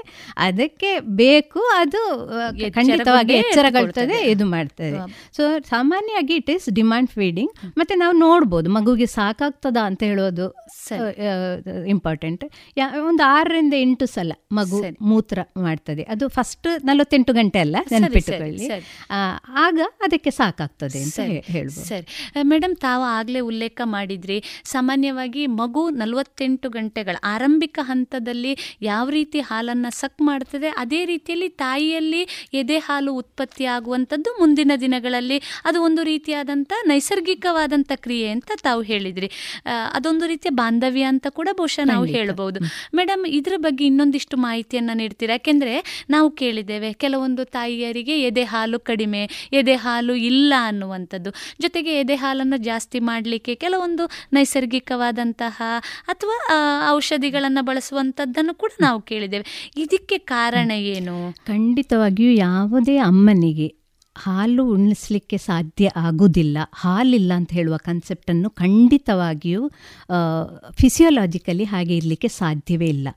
ಅದಕ್ಕೆ ಬೇಕು ಅದು ಖಂಡಿತವಾಗಿ ಎಚ್ಚರಗೊಳ್ತದೆ ಇದು ಮಾಡ್ತದೆ. ಸೊ ಸಾಮಾನ್ಯವಾಗಿ ಇಟ್ ಈಸ್ ಡಿಮ್ಯಾಂಡ್ ಫೀಡಿಂಗ್ ಮತ್ತೆ ನಾವು ನೋಡ್ಬೋದು ಮಗುಗೆ ಸಾಕಾಗ್ತದ ಅಂತ ಹೇಳೋದು ಇಂಪಾರ್ಟೆಂಟ್ ಒಂದು ಆರರಿಂದ ಎಂಟು ಸಲ ಮಗು ಮೂತ್ರ ಮಾಡ್ತದೆ. ಅದು ಫಸ್ಟ್ ನಲವತ್ತೆಂಟು ಗಂಟೆ ಅಲ್ಲ ನೆನಪಿಟ್ಟುಕೊಳ್ಳಿ. ಆಗ ಅದಕ್ಕೆ ಸಾಕಾಗ್ತದೆ ಅಂತ ಹೇಳ್ಬೋದು. ಸರಿ. ಮೇಡಮ್ ತಾವು ಆಗಲೇ ಉಲ್ಲೇಖ ಮಾಡಿದ್ರಿ ಸಾಮಾನ್ಯವಾಗಿ ಮಗು ನಲವತ್ತೆಂಟು ಗಂಟೆಗಳ ಆರಂಭಿಕ ಹಂತದಲ್ಲಿ ಯಾವ ರೀತಿ ಹಾಲನ್ನು ಸಕ್ ಮಾಡ್ತದೆ ಅದೇ ರೀತಿಯಲ್ಲಿ ತಾಯಿಯಲ್ಲಿ ಎದೆ ಹಾಲು ಉತ್ಪತ್ತಿ ಆಗುವಂಥದ್ದು ಮುಂದಿನ ದಿನಗಳಲ್ಲಿ. ಅದು ಒಂದು ರೀತಿಯಾದಂಥ ನೈಸರ್ಗಿಕವಾದಂಥ ಕ್ರಿಯೆ ಅಂತ ತಾವು ಹೇಳಿದ್ರಿ. ಅದೊಂದು ರೀತಿಯ ಬಾಂಧವ್ಯ ಅಂತ ಕೂಡ ಬಹುಶಃ ನಾವು ಹೇಳಬಹುದು ಮೇಡಮ್ ಇದ್ರ ಬಗ್ಗೆ ಇನ್ನೊಂದಿಷ್ಟು ಮಾಹಿತಿಯನ್ನು ನೀಡ್ತೀರಾ? ಯಾಕೆಂದರೆ ನಾವು ಕೇಳಿದ್ದೇವೆ, ಕೆಲವೊಂದು ತಾಯಿಯರಿಗೆ ಎದೆ ಹಾಲು ಕಡಿಮೆ, ಎದೆ ಹಾಲು ಇಲ್ಲ ಅನ್ನುವಂಥದ್ದು. ಜೊತೆಗೆ ಎದೆ ಹಾಲನ್ನು ಜಾಸ್ತಿ ಮಾಡಲಿಕ್ಕೆ ಕೆಲವೊಂದು ನೈಸರ್ಗಿಕವಾದಂತಹ ಅಥವಾ ಔಷಧಿಗಳನ್ನು ಬಳಸುವಂಥದ್ದನ್ನು ಕೂಡ ನಾವು ಕೇಳಿದ್ದೇವೆ. ಇದಕ್ಕೆ ಕಾರಣ ಏನು? ಖಂಡಿತವಾಗಿಯೂ ಯಾವುದೇ ಅಮ್ಮನಿಗೆ ಹಾಲು ಉಣಿಸ್ಲಿಕ್ಕೆ ಸಾಧ್ಯ ಆಗೋದಿಲ್ಲ. ಹಾಲಿಲ್ಲ ಅಂತ ಹೇಳುವ ಕನ್ಸೆಪ್ಟನ್ನು ಖಂಡಿತವಾಗಿಯೂ ಫಿಸಿಯೋಲಾಜಿಕಲಿ ಹಾಗೆ ಇರಲಿಕ್ಕೆ ಸಾಧ್ಯವೇ ಇಲ್ಲ.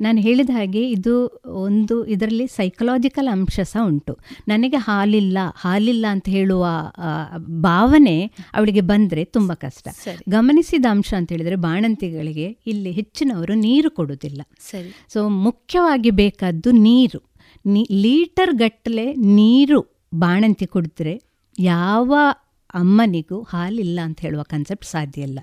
ನಾನು ಹೇಳಿದ ಹಾಗೆ ಇದು ಒಂದು ಇದರಲ್ಲಿ ಸೈಕಲಾಜಿಕಲ್ ಅಂಶ ಸಹ ಉಂಟು. ನನಗೆ ಹಾಲಿಲ್ಲ ಹಾಲಿಲ್ಲ ಅಂತ ಹೇಳುವ ಭಾವನೆ ಅವಳಿಗೆ ಬಂದರೆ ತುಂಬ ಕಷ್ಟ. ಗಮನಿಸಿದ ಅಂಶ ಅಂತ ಹೇಳಿದರೆ ಬಾಣಂತಿಗಳಿಗೆ ಇಲ್ಲಿ ಹೆಚ್ಚಿನವರು ನೀರು ಕೊಡುವುದಿಲ್ಲ. ಸರಿ. ಸೊ ಮುಖ್ಯವಾಗಿ ಬೇಕಾದ್ದು ನೀರು. ನೀ ಲೀಟರ್ ಗಟ್ಟಲೆ ನೀರು ಬಾಣಂತಿ ಕುಡಿದ್ರೆ ಯಾವ ಅಮ್ಮನಿಗೂ ಹಾಲಿಲ್ಲ ಅಂತ ಹೇಳುವ ಕನ್ಸೆಪ್ಟ್ ಸಾಧ್ಯ ಇಲ್ಲ.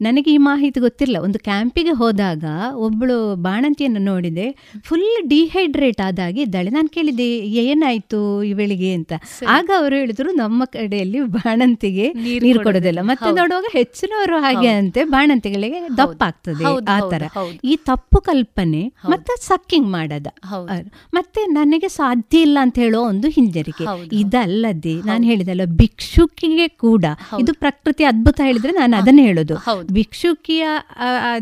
ನನಗೆ ಈ ಮಾಹಿತಿ ಗೊತ್ತಿಲ್ಲ ಒಂದು ಕ್ಯಾಂಪಿಗೆ ಹೋದಾಗ ಒಬ್ಬಳು ಬಾಣಂತಿಯನ್ನು ನೋಡಿದೆ. ಫುಲ್ ಡಿಹೈಡ್ರೇಟ್ ಆದಾಗಿ ಇದ್ದಾಳೆ. ನಾನು ಕೇಳಿದೆ ಏನಾಯಿತು ಇವಳಿಗೆ ಅಂತ. ಆಗ ಅವರು ಹೇಳಿದ್ರು ನಮ್ಮ ಕಡೆಯಲ್ಲಿ ಬಾಣಂತಿಗೆ ನೀರು ಕೊಡೋದಿಲ್ಲ. ಮತ್ತೆ ನೋಡುವಾಗ ಹೆಚ್ಚಿನವರು ಹಾಗೆ ಅಂತೆ ಬಾಣಂತಿಗಳಿಗೆ ದಪ್ಪಾಗ್ತದೆ ಆ ತರ ಥರ. ಈ ತಪ್ಪು ಕಲ್ಪನೆ ಮತ್ತೆ ಸಕ್ಕಿಂಗ್ ಮಾಡದ. ಮತ್ತೆ ನನಗೆ ಸಾಧ್ಯ ಇಲ್ಲ ಅಂತ ಹೇಳೋ ಒಂದು ಹಿಂಜರಿಕೆ. ಇದಲ್ಲದೆ ನಾನು ಹೇಳಿದಲ್ಲ ಭಿಕ್ಷುಕಿಗೆ ಕೂಡ. ಇದು ಪ್ರಕೃತಿ ಅದ್ಭುತ ಹೇಳಿದ್ರೆ ನಾನು ಅದನ್ನೇ ಹೇಳೋದು. ಭಿಕ್ಷುಕಿಯ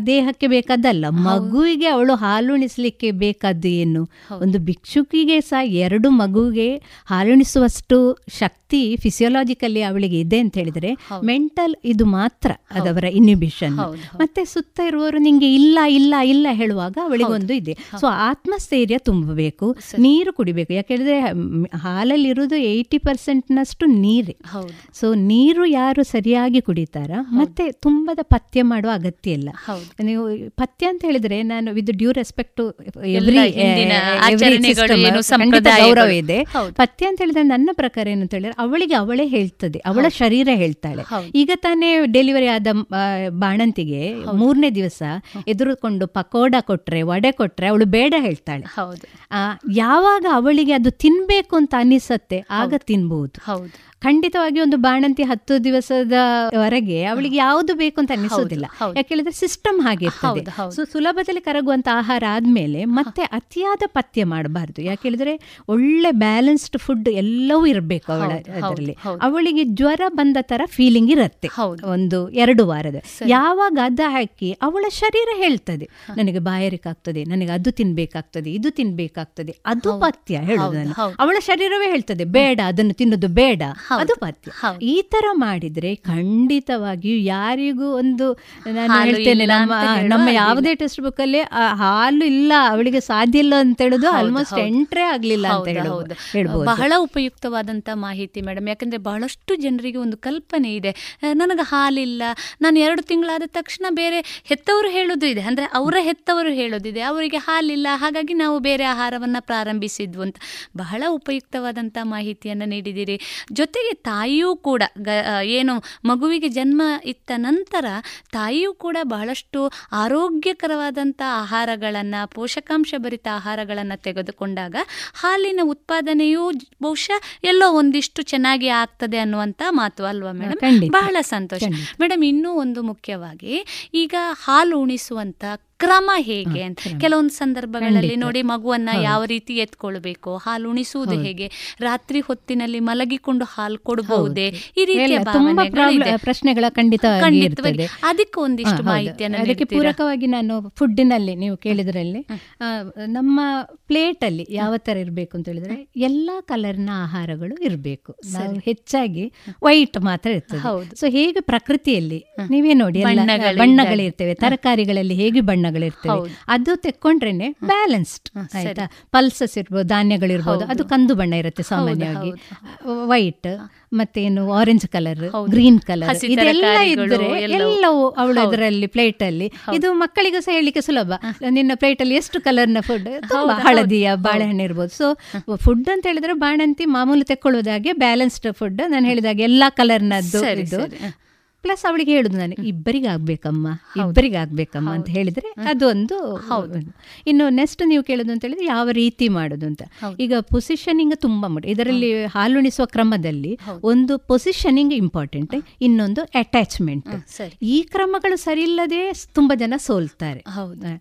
ದೇಹಕ್ಕೆ ಬೇಕಾದಲ್ಲ ಮಗುವಿಗೆ ಅವಳು ಹಾಲುಣಿಸ್ಲಿಕ್ಕೆ ಬೇಕಾದ್ದು ಏನು? ಒಂದು ಭಿಕ್ಷುಕಿಗೆ ಸಹ ಎರಡು ಮಗುವಿಗೆ ಹಾಲುಣಿಸುವಷ್ಟು ಶಕ್ತಿ ಫಿಸಿಯೋಲಾಜಿಕಲಿ ಅವಳಿಗೆ ಇದೆ ಅಂತ ಹೇಳಿದ್ರೆ ಮೆಂಟಲ್ ಇದು ಮಾತ್ರ ಅದವರ ಇನ್ಹಿಬಿಷನ್ ಮತ್ತೆ ಸುತ್ತ ಇರುವವರು ನಿಂಗೆ ಇಲ್ಲ ಇಲ್ಲ ಇಲ್ಲ ಹೇಳುವಾಗ ಅವಳಿಗೊಂದು ಇದೆ. ಸೊ ಆತ್ಮಸ್ಥೈರ್ಯ ತುಂಬಬೇಕು ನೀರು ಕುಡಿಬೇಕು. ಯಾಕೆಂದ್ರೆ ಹಾಲಲ್ಲಿ ಹಾಲಲ್ಲಿರುವುದು ಏಯ್ಟಿ ಪರ್ಸೆಂಟ್ನಷ್ಟು ನೀರೇ. ಸೊ ನೀರು ಯಾರು ಸರಿಯಾಗಿ ಕುಡಿತಾರ? ಮತ್ತೆ ತುಂಬದ ಪಥ್ಯ ಮಾಡುವ ಅಗತ್ಯ ಇಲ್ಲ. ನೀವು ಪಥ್ಯ ಅಂತ ಹೇಳಿದ್ರೆ ನಾನು ವಿತ್ ಡ್ಯೂ ರೆಸ್ಪೆಕ್ಟ್ ಟು. ಗೌರವ ಇದೆ. ಪಥ್ಯ ಅಂತ ಹೇಳಿದ್ರೆ ನನ್ನ ಪ್ರಕಾರ ಏನಂತ ಹೇಳಿದ್ರೆ ಅವಳಿಗೆ ಅವಳೇ ಹೇಳ್ತದೆ ಅವಳ ಶರೀರ ಹೇಳ್ತಾಳೆ. ಈಗ ತಾನೇ ಡೆಲಿವರಿ ಆದ ಬಾಣಂತಿಗೆ ಮೂರನೇ ದಿವಸ ಎದುರುಕೊಂಡು ಪಕೋಡ ಕೊಟ್ರೆ ವಡೆ ಕೊಟ್ರೆ ಅವಳು ಬೇಡ ಹೇಳ್ತಾಳೆ. ಯಾವಾಗ ಅವಳಿಗೆ ಅದು ತಿನ್ಬೇಕು ಅಂತ ಅನಿಸತ್ತೆ ಆಗ ತಿನ್ಬಹುದು ಹೌದು. ಖಂಡಿತವಾಗಿ ಒಂದು ಬಾಣಂತಿ ಹತ್ತು ದಿವಸದವರೆಗೆ ಅವಳಿಗೆ ಯಾವುದು ಬೇಕು ಅಂತ ಅನಿಸೋದಿಲ್ಲ ಯಾಕೆಳಿದ್ರೆ ಯಾಕೆ ಹೇಳಿದ್ರೆ ಸಿಸ್ಟಮ್ ಹಾಗೆ ಇರ್ತದೆ. ಸೊ ಸುಲಭದಲ್ಲಿ ಕರಗುವಂತ ಆಹಾರ ಆದ್ಮೇಲೆ ಮತ್ತೆ ಅತಿಯಾದ ಪಥ್ಯ ಮಾಡಬಾರ್ದು. ಯಾಕೆ ಹೇಳಿದ್ರೆ ಒಳ್ಳೆ ಬ್ಯಾಲೆನ್ಸ್ಡ್ ಫುಡ್ ಎಲ್ಲವೂ ಇರಬೇಕು ಅವಳ ಅದರಲ್ಲಿ. ಅವಳಿಗೆ ಜ್ವರ ಬಂದ ತರ ಫೀಲಿಂಗ್ ಇರುತ್ತೆ. ಒಂದು ಎರಡು ವಾರದ. ಯಾವಾಗ ಅದ ಹಾಕಿ ಅವಳ ಶರೀರ ಹೇಳ್ತದೆ. ನನಗೆ ಬಾಯಾರಿಕೆ ಆಗ್ತದೆ ನನಗೆ ಅದು ತಿನ್ಬೇಕಾಗ್ತದೆ ಇದು ತಿನ್ಬೇಕಾಗ್ತದೆ. ಅದು ಪಥ್ಯ ಹೇಳುದು ಅವಳ ಶರೀರವೇ ಹೇಳ್ತದೆ ಬೇಡ ಅದನ್ನು ತಿನ್ನೋದು ಬೇಡ. ಅದು ಪಥ್ಯ ಈ ತರ ಮಾಡಿದ್ರೆ ಖಂಡಿತವಾಗಿಯೂ ಯಾರಿಗೂ ಒಂದು ನಾನು ಹೇಳ್ತೇನೆ ನಮ್ಮ ನಮ್ಮ ಯಾವುದೇ ಟೆಕ್ಸ್ಟ್ ಬುಕ್ ಅಲ್ಲಿ ಹಾಲು ಇಲ್ಲ ಅವಳಿಗೆ ಸಾಧ್ಯ ಇಲ್ಲ ಅಂತ ಹೇಳುದು ಆಲ್ಮೋಸ್ಟ್ ಎಂಟ್ರೆ ಆಗ್ಲಿಲ್ಲ ಅಂತ ಹೌದು, ಹೇಳುವ- ಹೌದು. ಹೇಳ್ಬೋದು. ಬಹಳ ಉಪಯುಕ್ತವಾದಂತ ಮಾಹಿತಿ ಮೇಡಮ್. ಯಾಕಂದ್ರೆ ಬಹಳಷ್ಟು ಜನರಿಗೆ ಒಂದು ಕಲ್ಪನೆ ಇದೆ. ನನಗೆ ಹಾಲಿಲ್ಲ ನಾನು ಎರಡು ತಿಂಗಳಾದ ತಕ್ಷಣ ಬೇರೆ ಹೆತ್ತವರು ಹೇಳೋದು ಇದೆ. ಅಂದ್ರೆ ಅವರ ಹೆತ್ತವರು ಹೇಳೋದಿದೆ ಅವರಿಗೆ ಹಾಲಿಲ್ಲ ಹಾಗಾಗಿ ನಾವು ಬೇರೆ ಆಹಾರವನ್ನ ಪ್ರಾರಂಭಿಸಿದ್ವು ಅಂತ. ಬಹಳ ಉಪಯುಕ್ತವಾದಂಥ ಮಾಹಿತಿಯನ್ನ ನೀಡಿದ್ದೀರಿ ಜೊತೆಗೆ ತಾಯಿಯೂ ಕೂಡ ಗ ಏನು ಮಗುವಿಗೆ ಜನ್ಮ ಇತ್ತ ನಂತರ ತಾಯಿಯೂ ಕೂಡ ಬಹಳಷ್ಟು ಆರೋಗ್ಯಕರವಾದಂಥ ಆಹಾರಗಳನ್ನು ಪೋಷಕಾಂಶ ಭರಿತ ಆಹಾರಗಳನ್ನು ತೆಗೆದುಕೊಂಡಾಗ ಹಾಲಿನ ಉತ್ಪಾದನೆಯು ಬಹುಶಃ ಎಲ್ಲೋ ಒಂದಿಷ್ಟು ಚೆನ್ನಾಗಿ ಆಗ್ತದೆ ಅನ್ನುವಂಥ ಮಾತು ಅಲ್ವಾ ಮೇಡಮ್? ಬಹಳ ಸಂತೋಷ. ಮೇಡಮ್ ಇನ್ನೂ ಒಂದು ಮುಖ್ಯವಾಗಿ ಈಗ ಹಾಲು ಉಣಿಸುವಂತ ಕ್ರಮ ಹೇಗೆ ಅಂತ. ಕೆಲವೊಂದು ಸಂದರ್ಭಗಳಲ್ಲಿ ನೋಡಿ ಮಗುವನ್ನ ಯಾವ ರೀತಿ ಎತ್ಕೊಳ್ಬೇಕು ಹಾಲು ಉಣಿಸುವುದು ಹೇಗೆ ರಾತ್ರಿ ಹೊತ್ತಿನಲ್ಲಿ ಮಲಗಿಕೊಂಡು ಹಾಲು ಕೊಡಬಹುದೇ ಈ ರೀತಿಯ. ಪ್ರಶ್ನೆಗಳ ಖಂಡಿತ ಖಂಡಿತವಾಗಿ. ಅದಕ್ಕೆ ಒಂದಿಷ್ಟು. ಮಾಹಿತಿಯನ್ನು ಅದಕ್ಕೆ ಪೂರಕವಾಗಿ ನಾನು ಫುಡ್ಡಿನಲ್ಲಿ ನೀವು ಕೇಳಿದ್ರಲ್ಲಿ ನಮ್ಮ ಪ್ಲೇಟ್ ಅಲ್ಲಿ ಯಾವ ತರ ಇರಬೇಕು ಅಂತ ಹೇಳಿದ್ರೆ ಎಲ್ಲಾ ಕಲರ್ನ ಆಹಾರಗಳು ಇರಬೇಕು. ನಾವು ಹೆಚ್ಚಾಗಿ ವೈಟ್ ಮಾತ್ರ ಇರ್ತದೆ. ಹೌದು. ಸೊ ಹೇಗೆ ಪ್ರಕೃತಿಯಲ್ಲಿ ನೀವೇ ನೋಡಿ ಬಣ್ಣಗಳಿರ್ತೇವೆ. ಬಣ್ಣಗಳು ಬಣ್ಣಗಳಿರ್ತವೆ ತರಕಾರಿಗಳಲ್ಲಿ ಹೇಗೆ ಬಣ್ಣಗಳಿರ್ತವೆ ಅದು ತೆಕ್ಕೊಂಡ್ರೇನೆ ಬ್ಯಾಲೆನ್ಸ್ಡ್ ಆಯ್ತಾ? ಪಲ್ಸಸ್ ಇರ್ಬೋದು ಧಾನ್ಯಗಳಿರ್ಬೋದು ಅದು ಕಂದು ಬಣ್ಣ ಇರುತ್ತೆ ಸಾಮಾನ್ಯವಾಗಿ. ವೈಟ್ ಮತ್ತೇನು ಆರೆಂಜ್ ಕಲರ್ ಗ್ರೀನ್ ಕಲರ್ ಇದೆಲ್ಲ ಇದ್ರೆ ಎಲ್ಲವೂ. ಅವಳು ಅದರಲ್ಲಿ ಪ್ಲೇಟ್ ಅಲ್ಲಿ ಇದು ಮಕ್ಕಳಿಗೂ ಸಹ ಹೇಳಲಿಕ್ಕೆ ಸುಲಭ. ನಿನ್ನ ಪ್ಲೇಟ್ ಅಲ್ಲಿ ಎಷ್ಟು ಕಲರ್ನ ಫುಡ್ ತುಂಬಾ ಹಳದಿಯ ಬಾಳೆಹಣ್ಣು ಇರ್ಬೋದು. ಸೊ ಫುಡ್ ಅಂತ ಹೇಳಿದ್ರೆ ಬಾಣಂತಿ ಮಾಮೂಲು ತೆಕ್ಕೊಳ್ಳೋದಾಗೆ ಬ್ಯಾಲೆನ್ಸ್ಡ್ ಫುಡ್ ನಾನು ಹೇಳಿದಾಗ ಎಲ್ಲಾ ಕಲರ್ನದ್ದು ಇದು. ಪ್ಲಸ್ ಅವಳಿಗೆ ಹೇಳುದು ನಾನು ಇಬ್ಬರಿಗಾಗಬೇಕಮ್ಮ ಆಗ್ಬೇಕಮ್ಮ ಇಬ್ಬರಿಗೆ ಆಗ್ಬೇಕಮ್ಮ ಅಂತ ಹೇಳಿದ್ರೆ ಅದೊಂದು ಇನ್ನು ನೆಕ್ಸ್ಟ್ ನೀವು ಕೇಳೋದು ಅಂತ ಹೇಳಿದ್ರೆ ಯಾವ ರೀತಿ ಮಾಡೋದು ಅಂತ. ಈಗ ಪೊಸಿಷನಿಂಗ್ ತುಂಬಾ ಮಾಡಿ ಇದರಲ್ಲಿ ಹಾಲುಣಿಸುವ ಕ್ರಮದಲ್ಲಿ ಒಂದು ಪೊಸಿಷನಿಂಗ್ ಇಂಪಾರ್ಟೆಂಟ್ ಇನ್ನೊಂದು ಅಟ್ಯಾಚ್ಮೆಂಟ್ ಈ ಕ್ರಮಗಳು ಸರಿ ಇಲ್ಲದೆ ತುಂಬಾ ಜನ ಸೋಲ್ತಾರೆ. ಹೌದು.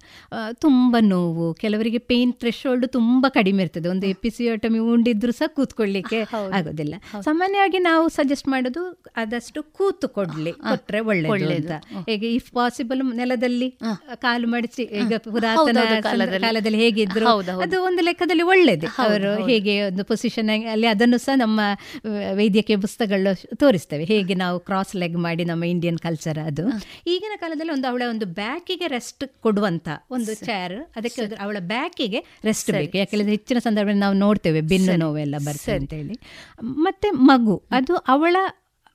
ತುಂಬಾ ನೋವು ಕೆಲವರಿಗೆ ಪೇನ್ ಥ್ರೆಶೋಲ್ಡ್ ತುಂಬಾ ಕಡಿಮೆ ಇರ್ತದೆ. ಒಂದು ಎಪಿಸಿಯೋಟಮಿ ಉಂಡಿದ್ರು ಸಹ ಕೂತ್ಕೊಳ್ಳಿಕ್ಕೆ ಆಗೋದಿಲ್ಲ. ಸಾಮಾನ್ಯವಾಗಿ ನಾವು ಸಜೆಸ್ಟ್ ಮಾಡೋದು ಆದಷ್ಟು ಕೂತು ಕೊಡ್ಲಿ. ಕೊಟ್ರೆ ಒಳ್ಳೆಯದು ಒಳ್ಳೆದು. ಅಂತ ಹೇಗೆ ಇಫ್ ಪಾಸಿಬಲ್ ನೆಲದಲ್ಲಿ ಕಾಲು ಮಡಿಸಿ ಈಗ ಪುರಾತನ ಕಾಲದಲ್ಲಿ. ಹೇಗಿದ್ರು. ಅದು ಒಂದು ಲೆಕ್ಕದಲ್ಲಿ ಒಳ್ಳೇದು. ಅವರು ಹೇಗೆ ಒಂದು ಪೊಸಿಷನ್ ಅಲ್ಲಿ ಅದನ್ನು ಸಹ ನಮ್ಮ ವೈದ್ಯಕೀಯ ಪುಸ್ತಕಗಳು ತೋರಿಸ್ತೇವೆ. ಹೇಗೆ ನಾವು ಕ್ರಾಸ್ ಲೆಗ್ ಮಾಡಿ ನಮ್ಮ ಇಂಡಿಯನ್ ಕಲ್ಚರ್ ಅದು. ಈಗಿನ ಕಾಲದಲ್ಲಿ ಒಂದು ಅವಳ ಒಂದು ಬ್ಯಾಕಿಗೆ ರೆಸ್ಟ್ ಕೊಡುವಂತ ಒಂದು ಚೇರ್ ಅದಕ್ಕೆ ಅವಳ ಬ್ಯಾಕಿಗೆ ರೆಸ್ಟ್ ಬೇಕು. ಯಾಕೆಂದ್ರೆ ಹೆಚ್ಚಿನ ಸಂದರ್ಭದಲ್ಲಿ ನಾವು ನೋಡ್ತೇವೆ ಬೆನ್ನು ನೋವೆಲ್ಲ ಬರ್ತದೆ ಅಂತ ಹೇಳಿ ಮತ್ತೆ ಮಗು ಅದು ಅವಳ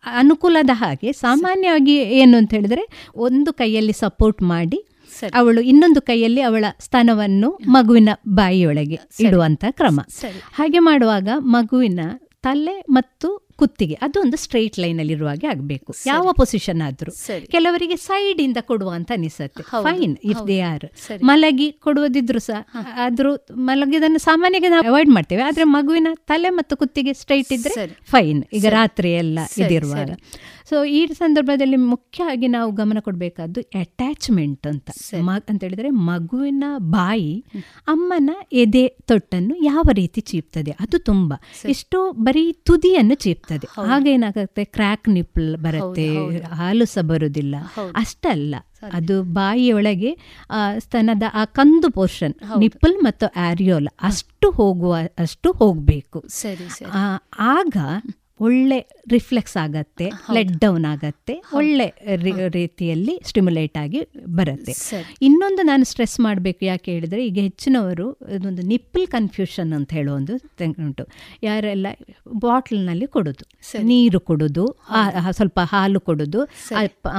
ಅನುಕೂಲದ ಹಾಗೆ ಸಾಮಾನ್ಯವಾಗಿ ಏನು ಅಂತ ಹೇಳಿದ್ರೆ ಒಂದು ಕೈಯಲ್ಲಿ ಸಪೋರ್ಟ್ ಮಾಡಿ ಅವಳು ಇನ್ನೊಂದು ಕೈಯಲ್ಲಿ ಅವಳ ಸ್ಥಾನವನ್ನು ಮಗುವಿನ ಬಾಯಿಯೊಳಗೆ ಇಡುವಂತ ಕ್ರಮ. ಹಾಗೆ ಮಾಡುವಾಗ ಮಗುವಿನ ತಲೆ ಮತ್ತು ಕುತ್ತಿಗೆ ಅದು ಒಂದು ಸ್ಟ್ರೈಟ್ ಲೈನ್ ಅಲ್ಲಿ ಇರುವಾಗೆ ಆಗಬೇಕು. ಯಾವ ಪೊಸಿಷನ್ ಆದ್ರೂ. ಕೆಲವರಿಗೆ ಸೈಡ್ ಇಂದ ಕೊಡುವ ಅಂತ ಅನಿಸುತ್ತೆ. ಫೈನ್ ಇಫ್ ದೇ ಆರ್ ಮಲಗಿ ಕೊಡುವುದಿದ್ರು ಸಹ ಆದ್ರೂ ಮಲಗಿದನ್ನು ಸಾಮಾನ್ಯವಾಗಿ ನಾವು ಅವಾಯ್ಡ್ ಮಾಡ್ತೇವೆ. ಆದ್ರೆ ಮಗುವಿನ ತಲೆ ಮತ್ತು ಕುತ್ತಿಗೆ ಸ್ಟ್ರೈಟ್ ಇದ್ರೆ ಫೈನ್ ಈಗ ರಾತ್ರಿ ಎಲ್ಲ ಇದಿರುವಾಗ. ಸೊ ಈ ಸಂದರ್ಭದಲ್ಲಿ ಮುಖ್ಯವಾಗಿ ನಾವು ಗಮನ ಕೊಡಬೇಕಾದ್ದು ಅಟ್ಯಾಚ್ಮೆಂಟ್ ಅಂತ. ಅಂತ ಹೇಳಿದ್ರೆ ಮಗುವಿನ ಬಾಯಿ ಅಮ್ಮನ ಎದೆ ತೊಟ್ಟನ್ನು ಯಾವ ರೀತಿ ಚೀಪ್ತದೆ? ಅದು ತುಂಬ. ಎಷ್ಟೋ ಬರೀ ತುದಿಯನ್ನು ಚೀಪ್ತದೆ. ಆಗ ಏನಾಗುತ್ತೆ? ಕ್ರ್ಯಾಕ್ ನಿಪ್ಪಲ್ ಬರುತ್ತೆ ಹಾಲು ಸಹ ಬರುವುದಿಲ್ಲ ಅಷ್ಟಲ್ಲ. ಅದು ಬಾಯಿಯೊಳಗೆ ಆ, ಸ್ತನದ ಆ ಕಂದು ಪೋರ್ಷನ್ ನಿಪ್ಪಲ್ ಮತ್ತು ಆರಿಯೋಲ್ ಅಷ್ಟು ಹೋಗುವ ಅಷ್ಟು ಹೋಗಬೇಕು. ಆಗ ಒಳ್ಳೆ ರಿಫ್ಲೆಕ್ಸ್ ಆಗತ್ತೆ ಲೆಟ್ ಡೌನ್ ಆಗತ್ತೆ ಒಳ್ಳೆ ರೀತಿಯಲ್ಲಿ ಸ್ಟಿಮ್ಯುಲೇಟ್ ಆಗಿ ಬರುತ್ತೆ. ಇನ್ನೊಂದು ನಾನು ಸ್ಟ್ರೆಸ್ ಮಾಡಬೇಕು ಯಾಕೆ ಹೇಳಿದ್ರೆ ಈಗ ಹೆಚ್ಚಿನವರು ಇದೊಂದು ನಿಪ್ಪಲ್ ಕನ್ಫ್ಯೂಷನ್ ಅಂತ ಹೇಳೋ ಒಂದು ಉಂಟು. ಯಾರೆಲ್ಲ ಬಾಟ್ಲ್ನಲ್ಲಿ ಕೊಡೋದು. ನೀರು ಕೊಡೋದು ಸ್ವಲ್ಪ ಹಾಲು ಕೊಡೋದು.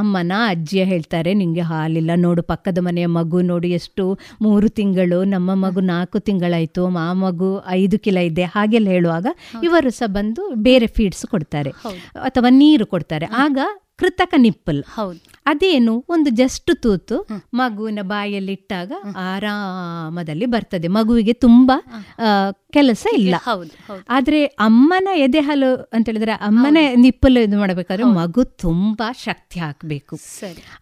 ಅಮ್ಮನ ಅಜ್ಜಿಯ ಹೇಳ್ತಾರೆ ನಿಮಗೆ ಹಾಲಿಲ್ಲ ನೋಡು ಪಕ್ಕದ ಮನೆಯ ಮಗು ನೋಡಿ ಎಷ್ಟು ಮೂರು ತಿಂಗಳು ನಮ್ಮ ಮಗು ನಾಲ್ಕು ತಿಂಗಳಾಯ್ತು ಮಾ ಮಗು ಐದು ಕಿಲ ಇದೆ. ಹಾಗೆಲ್ಲ ಹೇಳುವಾಗ ಇವರು ಸಹ ಬಂದು ಬೇರೆ ಫೀಡ್ಸ್ ಕೊಡ್ತಾರೆ. ಅಥವಾ ನೀರು ಕೊಡ್ತಾರೆ. ಆಗ ಕೃತಕ ನಿಪ್ಪಲ್. ಅದೇನು? ಒಂದು ಜಸ್ಟ್ ತೂತು ಮಗುವಿನ ಬಾಯಲ್ಲಿ ಇಟ್ಟಾಗ ಆರಾಮದಲ್ಲಿ ಬರ್ತದೆ. ಮಗುವಿಗೆ ತುಂಬಾ ಕೆಲಸ ಇಲ್ಲ. ಆದ್ರೆ ಅಮ್ಮನ ಎದೆ ಹಾಲು ಅಂತ ಹೇಳಿದ್ರೆ ಅಮ್ಮನ ನಿಪ್ಪಲು ಇದು ಮಾಡಬೇಕಾದ್ರೆ ಮಗು ತುಂಬಾ ಶಕ್ತಿ ಹಾಕಬೇಕು.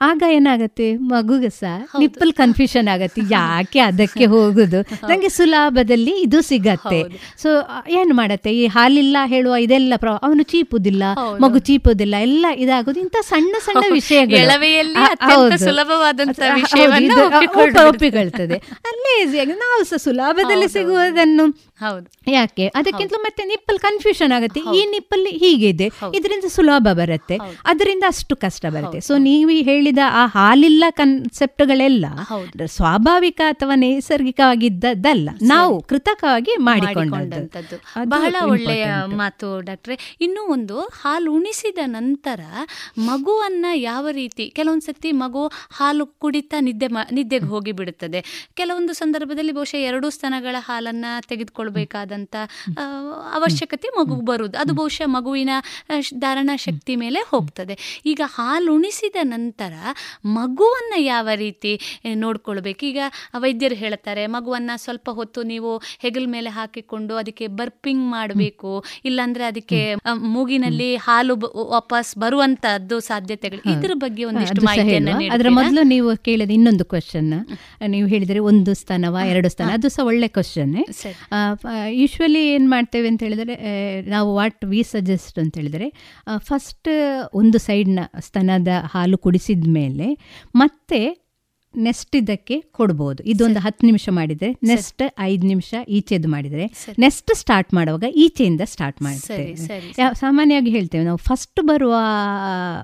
ಆಗ ಏನಾಗತ್ತೆ? ಮಗುಗೆ ಸಹ ನಿಪ್ಪಲ್ ಕನ್ಫ್ಯೂಷನ್ ಆಗತ್ತೆ. ಯಾಕೆ ಅದಕ್ಕೆ ಹೋಗುದು? ನಂಗೆ ಸುಲಭದಲ್ಲಿ ಇದು ಸಿಗತ್ತೆ. ಸೊ ಏನ್ ಮಾಡತ್ತೆ? ಈ ಹಾಲಿಲ್ಲ ಹೇಳುವ ಇದೆಲ್ಲ ಪ್ರ- ಅವನು ಚೀಪುದಿಲ್ಲ ಮಗು ಚೀಪುದಿಲ್ಲ ಎಲ್ಲ ಇದಾಗೋದು ಇಂಥ ಸಣ್ಣ ಸಣ್ಣ ವಿಷಯಗಳು. ಎಳವೆಯಲ್ಲಿ ಆ, ಅತ್ಯಂತ ಸುಲಭವಾದಂತಹ ವಿಷಯವನ್ನು. ಒಪ್ಪಿಕೊಳ್ತದೆ ಅಲ್ಲೇ ನಾವು ಸಹ ಸುಲಭದಲ್ಲಿ ಸಿಗುವುದನ್ನು ಹೌದು. ಯಾಕೆ? ಅದಕ್ಕಿಂತ ಮತ್ತೆ ನಿಪ್ಪಲ್ ಕನ್ಫ್ಯೂಷನ್ ಆಗುತ್ತೆ. ಈ ನಿಪ್ಪಲ್ ಹೀಗಿದೆ. ಇದರಿಂದ ಸುಲಭ ಬರುತ್ತೆ. ಅದರಿಂದ ಅಷ್ಟು ಕಷ್ಟ ಬರುತ್ತೆ. ಸೊ ನೀವು ಹೇಳಿದ ಆ ಹಾಲಿಲ್ಲ ಕನ್ಸೆಪ್ಟ್ಗಳೆಲ್ಲ ಸ್ವಾಭಾವಿಕ ಅಥವಾ ನೈಸರ್ಗಿಕವಾಗಿದ್ದದ್ದಲ್ಲ. ನಾವು ಕೃತಕವಾಗಿ ಮಾಡಿಕೊಂಡಂತದ್ದು. ಬಹಳ ಒಳ್ಳೆಯ ಮಾತು ಡಾಕ್ಟ್ರೆ. ಇನ್ನೂ ಒಂದು ಹಾಲು ಉಣಿಸಿದ ನಂತರ ಮಗುವನ್ನ ಯಾವ ರೀತಿ ಕೆಲವೊಂದ್ಸತಿ ಮಗು ಹಾಲು ಕುಡಿತಾ ನಿದ್ದೆ ಮಾ ನಿದ್ದೆಗೆ ಹೋಗಿ ಬಿಡುತ್ತದೆ ಕೆಲವೊಂದು ಸಂದರ್ಭದಲ್ಲಿ ಬಹುಶಃ ಎರಡೂ ಸ್ತನಗಳ ಹಾಲನ್ನ ತೆಗೆದುಕೊಳ್ಬೇಕಾದಂಥ ಅವಶ್ಯಕತೆ ಮಗು ಬರುವುದು. ಅದು ಬಹುಶಃ ಮಗುವಿನ ಧಾರಣಾ ಶಕ್ತಿ ಮೇಲೆ ಹೋಗ್ತದೆ. ಈಗ ಹಾಲು ಉಣಿಸಿದ ನಂತರ ಮಗುವನ್ನ ಯಾವ ರೀತಿ ನೋಡ್ಕೊಳ್ಬೇಕು? ಈಗ ವೈದ್ಯರು ಹೇಳ್ತಾರೆ ಮಗುವನ್ನ ಸ್ವಲ್ಪ ಹೊತ್ತು ನೀವು ಹೆಗಲ್ ಮೇಲೆ ಹಾಕಿಕೊಂಡು ಅದಕ್ಕೆ ಬರ್ಪಿಂಗ್ ಮಾಡಬೇಕು. ಇಲ್ಲಾಂದ್ರೆ ಅದಕ್ಕೆ ಮೂಗಿನಲ್ಲಿ ಹಾಲು ವಾಪಸ್ ಬರುವಂತದ್ದು ಸಾಧ್ಯತೆಗಳು. ಇದ್ರ ಬಗ್ಗೆ ಒಂದಿಷ್ಟು ಮಾಹಿತಿಯನ್ನ. ಅದರ ಮೊದಲು ನೀವು ಕೇಳಿದ ಇನ್ನೊಂದು ಕ್ವಶನ್ ನೀವು ಹೇಳಿದರೆ ಒಂದು ಸ್ಥಾನವ ಎರಡು ಸ್ಥಾನ? ಅದು ಸಹ ಒಳ್ಳೆ ಕ್ವಶನ್ ಯೂಶ್ವಲಿ ಏನು ಮಾಡ್ತೇವೆ ಅಂತ ಹೇಳಿದ್ರೆ ನಾವು ವಾಟ್ ವಿ ಸಜೆಸ್ಟ್ ಅಂತ ಹೇಳಿದ್ರೆ ಫಸ್ಟ್ ಒಂದು ಸೈಡ್ನ ಸ್ತನದ ಹಾಲು ಕುಡಿಸಿದ ಮೇಲೆ ಮತ್ತೆ ನೆಕ್ಸ್ಟ್ ಇದಕ್ಕೆ ಕೊಡ್ಬೋದು. ಇದೊಂದು ಹತ್ತು ನಿಮಿಷ ಮಾಡಿದರೆ ನೆಸ್ಟ್ ಐದು ನಿಮಿಷ ಈಚೆದು ಮಾಡಿದರೆ ನೆಸ್ಟ್ ಸ್ಟಾರ್ಟ್ ಮಾಡುವಾಗ ಈಚೆಯಿಂದ ಸ್ಟಾರ್ಟ್ ಮಾಡ್ತೇವೆ ಸಾಮಾನ್ಯವಾಗಿ ಹೇಳ್ತೇವೆ ನಾವು ಫಸ್ಟ್ ಬರುವ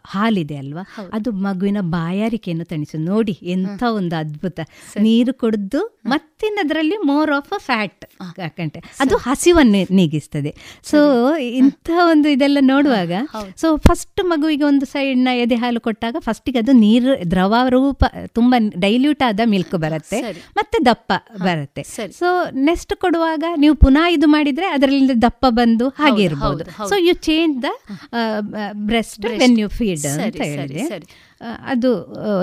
ಹಾಲಿದೆ ಅಲ್ವಾ? ಅದು ಮಗುವಿನ ಬಾಯಾರಿಕೆಯನ್ನು ತಣಿಸು. ನೋಡಿ ಎಂಥ ಒಂದು ಅದ್ಭುತ. ನೀರು ಕುಡಿದು ಮತ್ತಿನದರಲ್ಲಿ ಮೋರ್ ಆಫ್ ಅ ಫ್ಯಾಟ್ ಯಾಕಂತೆ ಅದು ಹಸಿವನ್ನು ನೀಗಿಸ್ತದೆ. ಸೊ ಇಂಥ ಒಂದು ಇದೆಲ್ಲ ನೋಡುವಾಗ ಸೊ ಫಸ್ಟ್ ಮಗುವಿಗೆ ಒಂದು ಸೈಡ್ನ ಎದೆ ಹಾಲು ಕೊಟ್ಟಾಗ ಫಸ್ಟಿಗೆ ಅದು ನೀರು ದ್ರವ ರೂಪ ತುಂಬಾ ಡೈಲ್ಯೂಟ್ ಆದ ಮಿಲ್ಕ್ ಬರುತ್ತೆ ಮತ್ತೆ ದಪ್ಪ ಬರುತ್ತೆ. ಸೊ ನೆಕ್ಸ್ಟ್ ಕೊಡುವಾಗ ನೀವು ಪುನಃ ಇದು ಮಾಡಿದ್ರೆ ಅದರಲ್ಲಿ ದಪ್ಪ ಬಂದು ಹಾಗೆ ಇರ್ಬೋದು. So you change the breast when you feed ಅಂತ ಹೇಳಿದೆ. ಅದು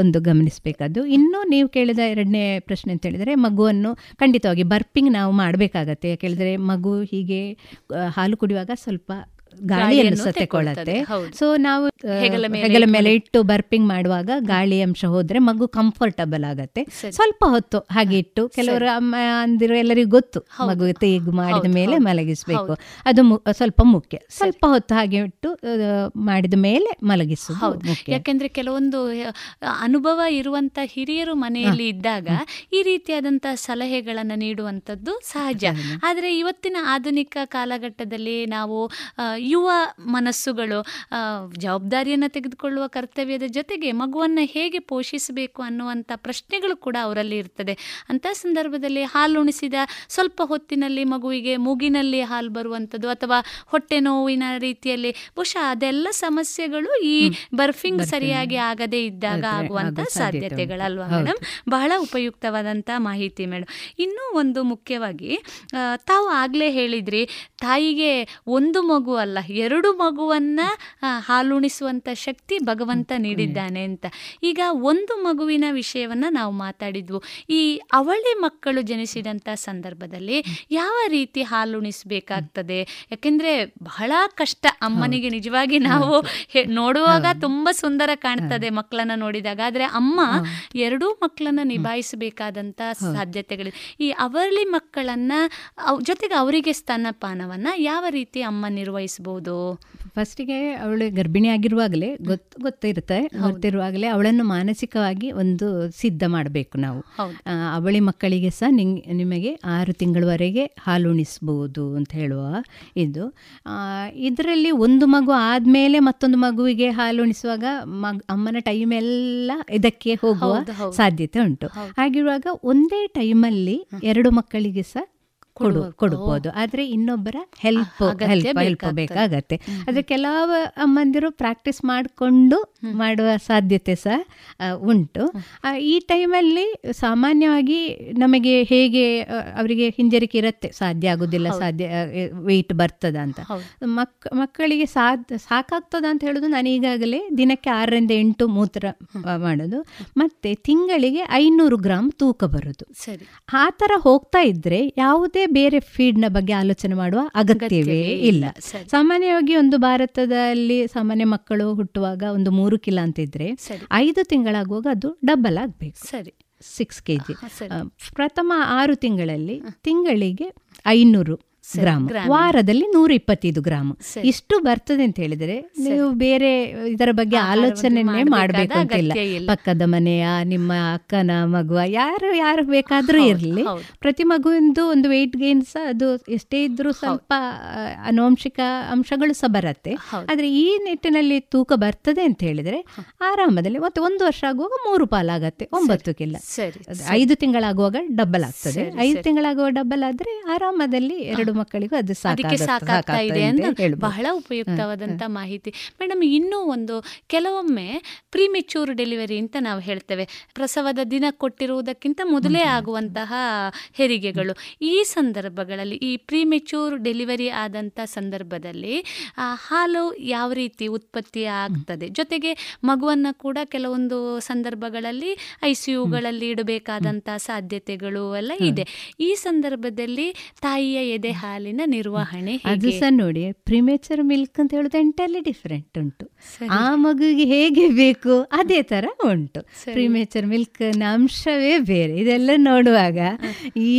ಒಂದು ಗಮನಿಸಬೇಕಾದ್ದು. ಇನ್ನು ನೀವು ಕೇಳಿದ ಎರಡನೇ ಪ್ರಶ್ನೆ ಅಂತ ಹೇಳಿದರೆ ಮಗುವನ್ನು ಖಂಡಿತವಾಗಿ ಬರ್ಪಿಂಗ್ ನಾವು ಮಾಡಬೇಕಾಗತ್ತೆ. ಯಾಕೆ ಹೇಳಿದ್ರೆ ಮಗು ಹೀಗೆ ಹಾಲು ಕುಡಿಯುವಾಗ ಸ್ವಲ್ಪ ಗಾಳಿಯನ್ನು ಹೌದು. ಸೊ ನಾವು ಹೆಗಲ ಮೇಲೆ ಇಟ್ಟು ಬರ್ಪಿಂಗ್ ಮಾಡುವಾಗ ಗಾಳಿ ಅಂಶ ಹೋದ್ರೆ ಮಗು ಕಂಫರ್ಟಬಲ್ ಆಗತ್ತೆ. ಸ್ವಲ್ಪ ಹೊತ್ತು ಹಾಗೆ ಇಟ್ಟು ಕೆಲವರು ಅಮ್ಮ ಅಂದಿರೋ ಎಲ್ಲರಿಗೂ ಗೊತ್ತು ಮಗು ತೇಗು ಮಾಡಿದ ಮೇಲೆ ಮಲಗಿಸಬೇಕು. ಅದು ಸ್ವಲ್ಪ ಮುಖ್ಯ. ಸ್ವಲ್ಪ ಹೊತ್ತು ಹಾಗೆ ಇಟ್ಟು ಮಾಡಿದ ಮೇಲೆ ಮಲಗಿಸು ಯಾಕೆಂದ್ರೆ ಕೆಲವೊಂದು ಅನುಭವ ಇರುವಂತ ಹಿರಿಯರು ಮನೆಯಲ್ಲಿ ಇದ್ದಾಗ ಈ ರೀತಿಯಾದಂತಹ ಸಲಹೆಗಳನ್ನ ನೀಡುವಂತದ್ದು ಸಹಜ. ಆದ್ರೆ ಇವತ್ತಿನ ಆಧುನಿಕ ಕಾಲಘಟ್ಟದಲ್ಲಿ ನಾವು ಯುವ ಮನಸ್ಸುಗಳು ಜವಾಬ್ದಾರಿಯನ್ನು ತೆಗೆದುಕೊಳ್ಳುವ ಕರ್ತವ್ಯದ ಜೊತೆಗೆ ಮಗುವನ್ನು ಹೇಗೆ ಪೋಷಿಸಬೇಕು ಅನ್ನುವಂಥ ಪ್ರಶ್ನೆಗಳು ಕೂಡ ಅವರಲ್ಲಿ ಇರ್ತದೆ ಅಂತ ಸಂದರ್ಭದಲ್ಲಿ ಹಾಲುಣಿಸಿದ ಸ್ವಲ್ಪ ಹೊತ್ತಿನಲ್ಲಿ ಮಗುವಿಗೆ ಮೂಗಿನಲ್ಲಿ ಹಾಲು ಬರುವಂಥದ್ದು ಅಥವಾ ಹೊಟ್ಟೆ ನೋವಿನ ರೀತಿಯಲ್ಲಿ ಬಹುಶಃ ಅದೆಲ್ಲ ಸಮಸ್ಯೆಗಳು ಈ ಬರ್ಫಿಂಗ್ ಸರಿಯಾಗಿ ಆಗದೇ ಇದ್ದಾಗ ಆಗುವಂಥ. ಸಾಧ್ಯತೆಗಳಲ್ವಾ. ಮೇಡಮ್ ಬಹಳ ಉಪಯುಕ್ತವಾದಂಥ ಮಾಹಿತಿ ಮೇಡಮ್ ಇನ್ನೂ ಒಂದು ಮುಖ್ಯವಾಗಿ ತಾವು ಆಗಲೇ ಹೇಳಿದ್ರಿ ತಾಯಿಗೆ ಒಂದು ಮಗು ಅಲ್ಲ ಅಲ್ಲ ಎರಡು ಮಗುವನ್ನ ಹಾಲುಣಿಸುವಂತ ಶಕ್ತಿ ಭಗವಂತ ನೀಡಿದ್ದಾನೆ ಅಂತ. ಈಗ ಒಂದು ಮಗುವಿನ ವಿಷಯವನ್ನ ನಾವು ಮಾತಾಡಿದ್ವು. ಈ ಅವಳಿ ಮಕ್ಕಳು ಜನಿಸಿದಂತ ಸಂದರ್ಭದಲ್ಲಿ ಯಾವ ರೀತಿ ಹಾಲುಣಿಸಬೇಕಾಗ್ತದೆ? ಯಾಕೆಂದ್ರೆ ಬಹಳ ಕಷ್ಟ. ಅಮ್ಮನಿಗೆ ನಿಜವಾಗಿ ನಾವು ನೋಡುವಾಗ ತುಂಬಾ ಸುಂದರ ಕಾಣ್ತದೆ ಮಕ್ಕಳನ್ನ ನೋಡಿದಾಗ. ಆದ್ರೆ ಅಮ್ಮ ಎರಡೂ ಮಕ್ಕಳನ್ನ ನಿಭಾಯಿಸಬೇಕಾದಂತ ಸಾಧ್ಯತೆಗಳಿವೆ. ಈ ಅವಳಿ ಮಕ್ಕಳನ್ನ ಜೊತೆಗೆ ಅವರಿಗೆ ಸ್ತನಪಾನವನ್ನ ಯಾವ ರೀತಿ ಅಮ್ಮ ನಿರ್ವಹಿಸಬಹುದು ಫಸ್ಟಿಗೆ ಅವಳು ಗರ್ಭಿಣಿ ಆಗಿರುವಾಗಲೇ ಗೊತ್ತು ಗೊತ್ತಿರುತ್ತೆ ಗೊತ್ತಿರುವಾಗಲೇ ಅವಳನ್ನು ಮಾನಸಿಕವಾಗಿ ಒಂದು ಸಿದ್ಧ ಮಾಡಬೇಕು ನಾವು. ಅವಳಿ ಮಕ್ಕಳಿಗೆ ಸಹ ನಿಂಗ್ ನಿಮಗೆ ಆರು ತಿಂಗಳವರೆಗೆ ಹಾಲುಣಿಸ್ಬೋದು ಅಂತ ಹೇಳುವ ಇದು. ಇದರಲ್ಲಿ ಒಂದು ಮಗು ಆದಮೇಲೆ ಮತ್ತೊಂದು ಮಗುವಿಗೆ ಹಾಲುಣಿಸುವಾಗ ಮಗ್ ಅಮ್ಮನ ಟೈಮ್ ಎಲ್ಲ ಇದಕ್ಕೆ ಹೋಗುವ. ಸಾಧ್ಯತೆ ಉಂಟು. ಹಾಗಿರುವಾಗ ಒಂದೇ ಟೈಮಲ್ಲಿ ಎರಡು ಮಕ್ಕಳಿಗೆ ಸಹ ಕೊಡು ಕೊಡ್ಬೋದು. ಆದ್ರೆ ಇನ್ನೊಬ್ಬರ ಹೆಲ್ಪ್ ಹೆಲ್ಪ್ ಹೆಲ್ಪ್. ಬೇಕಾಗತ್ತೆ. ಆದ್ರೆ ಕೆಲವು ಅಮ್ಮಂದಿರು ಪ್ರಾಕ್ಟೀಸ್ ಮಾಡಿಕೊಂಡು ಮಾಡುವ ಸಾಧ್ಯತೆ ಸಹ ಉಂಟು. ಈ ಟೈಮಲ್ಲಿ ಸಾಮಾನ್ಯವಾಗಿ ನಮಗೆ ಹೇಗೆ ಅವರಿಗೆ ಹಿಂಜರಿಕೆ ಇರುತ್ತೆ? ಸಾಧ್ಯ ಆಗುದಿಲ್ಲ ಸಾಧ್ಯ ವೆಯ್ಟ್ ಬರ್ತದ ಅಂತ. ಮಕ್ ಮಕ್ಕಳಿಗೆ ಸಾಧ್ ಸಾಕಾಗ್ತದ ಅಂತ ಹೇಳೋದು ನಾನು ಈಗಾಗಲೇ ದಿನಕ್ಕೆ ಆರರಿಂದ ಎಂಟು ಮೂತ್ರ ಮಾಡೋದು. ಮತ್ತೆ ತಿಂಗಳಿಗೆ ಐನೂರು ಗ್ರಾಮ್ ತೂಕ ಬರೋದು. ಸರಿ. ಆ ಥರ ಹೋಗ್ತಾ ಇದ್ರೆ ಯಾವುದೇ ಬೇರೆ ಫೀಡ್ನ ಬಗ್ಗೆ ಆಲೋಚನೆ ಮಾಡುವ ಅಗತ್ಯವೇ ಇಲ್ಲ. ಸಾಮಾನ್ಯವಾಗಿ ಒಂದು ಭಾರತದಲ್ಲಿ ಸಾಮಾನ್ಯ ಮಕ್ಕಳು ಹುಟ್ಟುವಾಗ ಒಂದು ಮೂರು ಕಿಲೋ ಅಂತ ಇದ್ರೆ ಸರಿ. ಐದು ತಿಂಗಳಾಗುವಾಗ ಅದು ಡಬಲ್ ಆಗಬೇಕು. ಸರಿ. ಸಿಕ್ಸ್ ಕೆ ಜಿ ಪ್ರಥಮ ಆರು ತಿಂಗಳಲ್ಲಿ ತಿಂಗಳಿಗೆ ಐನೂರು. ಗ್ರಾಮ್. ವಾರದಲ್ಲಿ ನೂರ ಇಪ್ಪತ್ತೈದು ಗ್ರಾಮ್ ಇಷ್ಟು ಬರ್ತದೆ ಅಂತ ಹೇಳಿದ್ರೆ ನೀವು ಬೇರೆ ಇದರ ಬಗ್ಗೆ ಆಲೋಚನೆ ಮಾಡಬೇಕು ಅಂತಿಲ್ಲ ಪಕ್ಕದ ಮನೆಯ ನಿಮ್ಮ ಅಕ್ಕನ ಮಗುವ ಯಾರು ಯಾರು ಬೇಕಾದ್ರೂ ಇರಲಿ. ಪ್ರತಿ ಮಗುವಿಂದು ಒಂದು ವೆಯ್ಟ್ ಗೇನ್ ಸಹ ಅದು ಎಷ್ಟೇ ಇದ್ರೂ ಸ್ವಲ್ಪ ಅನುವಂಶಿಕ ಅಂಶಗಳು ಸಹ ಬರುತ್ತೆ. ಆದ್ರೆ ಈ ನಿಟ್ಟಿನಲ್ಲಿ ತೂಕ ಬರ್ತದೆ ಅಂತ ಹೇಳಿದ್ರೆ ಆರಾಮದಲ್ಲಿ ಮತ್ತೆ ಒಂದು ವರ್ಷ ಆಗುವಾಗ ಮೂರು ಪಾಲಾಗತ್ತೆ ಒಂಬತ್ತು ಕಿಲ್ಲ ಐದು ತಿಂಗಳಾಗುವಾಗ ಡಬಲ್ ಆಗ್ತದೆ. ಐದು. ತಿಂಗಳಾಗುವ ಡಬಲ್ ಆದ್ರೆ ಆರಾಮದಲ್ಲಿ ಎರಡು ಮಕ್ಕಳಿಗೂ ಅದು ಸಾಕಾಗ್ತಾ ಇದೆ ಅಂತ ಬಹಳ ಉಪಯುಕ್ತವಾದಂತ ಮಾಹಿತಿ. ಮೇಡಮ್ ಇನ್ನೂ ಒಂದು ಕೆಲವೊಮ್ಮೆ ಪ್ರೀಮೆಚೂರ್ ಡೆಲಿವರಿ ಅಂತ ನಾವು ಹೇಳ್ತೇವೆ. ಪ್ರಸವದ ದಿನ ಕೊಟ್ಟಿರುವುದಕ್ಕಿಂತ ಮೊದಲೇ ಆಗುವಂತಹ ಹೆರಿಗೆಗಳು. ಈ ಸಂದರ್ಭಗಳಲ್ಲಿ ಈ ಪ್ರೀಮೆಚೂರ್ ಡೆಲಿವರಿ ಆದಂಥ ಸಂದರ್ಭದಲ್ಲಿ ಹಾಲು ಯಾವ ರೀತಿ ಉತ್ಪತ್ತಿ ಆಗ್ತದೆ? ಜೊತೆಗೆ ಮಗುವನ್ನ ಕೂಡ ಕೆಲವೊಂದು ಸಂದರ್ಭಗಳಲ್ಲಿ ಐ ಸಿ ಯುಗಳಲ್ಲಿ ಇಡಬೇಕಾದಂಥ ಸಾಧ್ಯತೆಗಳು ಎಲ್ಲ ಇದೆ. ಈ ಸಂದರ್ಭದಲ್ಲಿ ತಾಯಿಯ ಎದೆ ಹಾಲಿನ ನಿರ್ವಹಣೆ ಅದು ಸಹ ನೋಡಿ ಪ್ರಿಮೇಚರ್ ಮಿಲ್ಕ್ ಅಂತ ಹೇಳುದು ಎಂಟಲ್ಲಿ ಡಿಫ್ರೆಂಟ್ ಉಂಟು. ಆ ಮಗುವಿಗೆ ಹೇಗೆ ಬೇಕು ಅದೇ ತರ ಉಂಟು. ಪ್ರಿಮೇಚರ್ ಮಿಲ್ಕ್ ಅಂಶವೇ ಬೇರೆ. ಇದೆಲ್ಲ ನೋಡುವಾಗ ಈ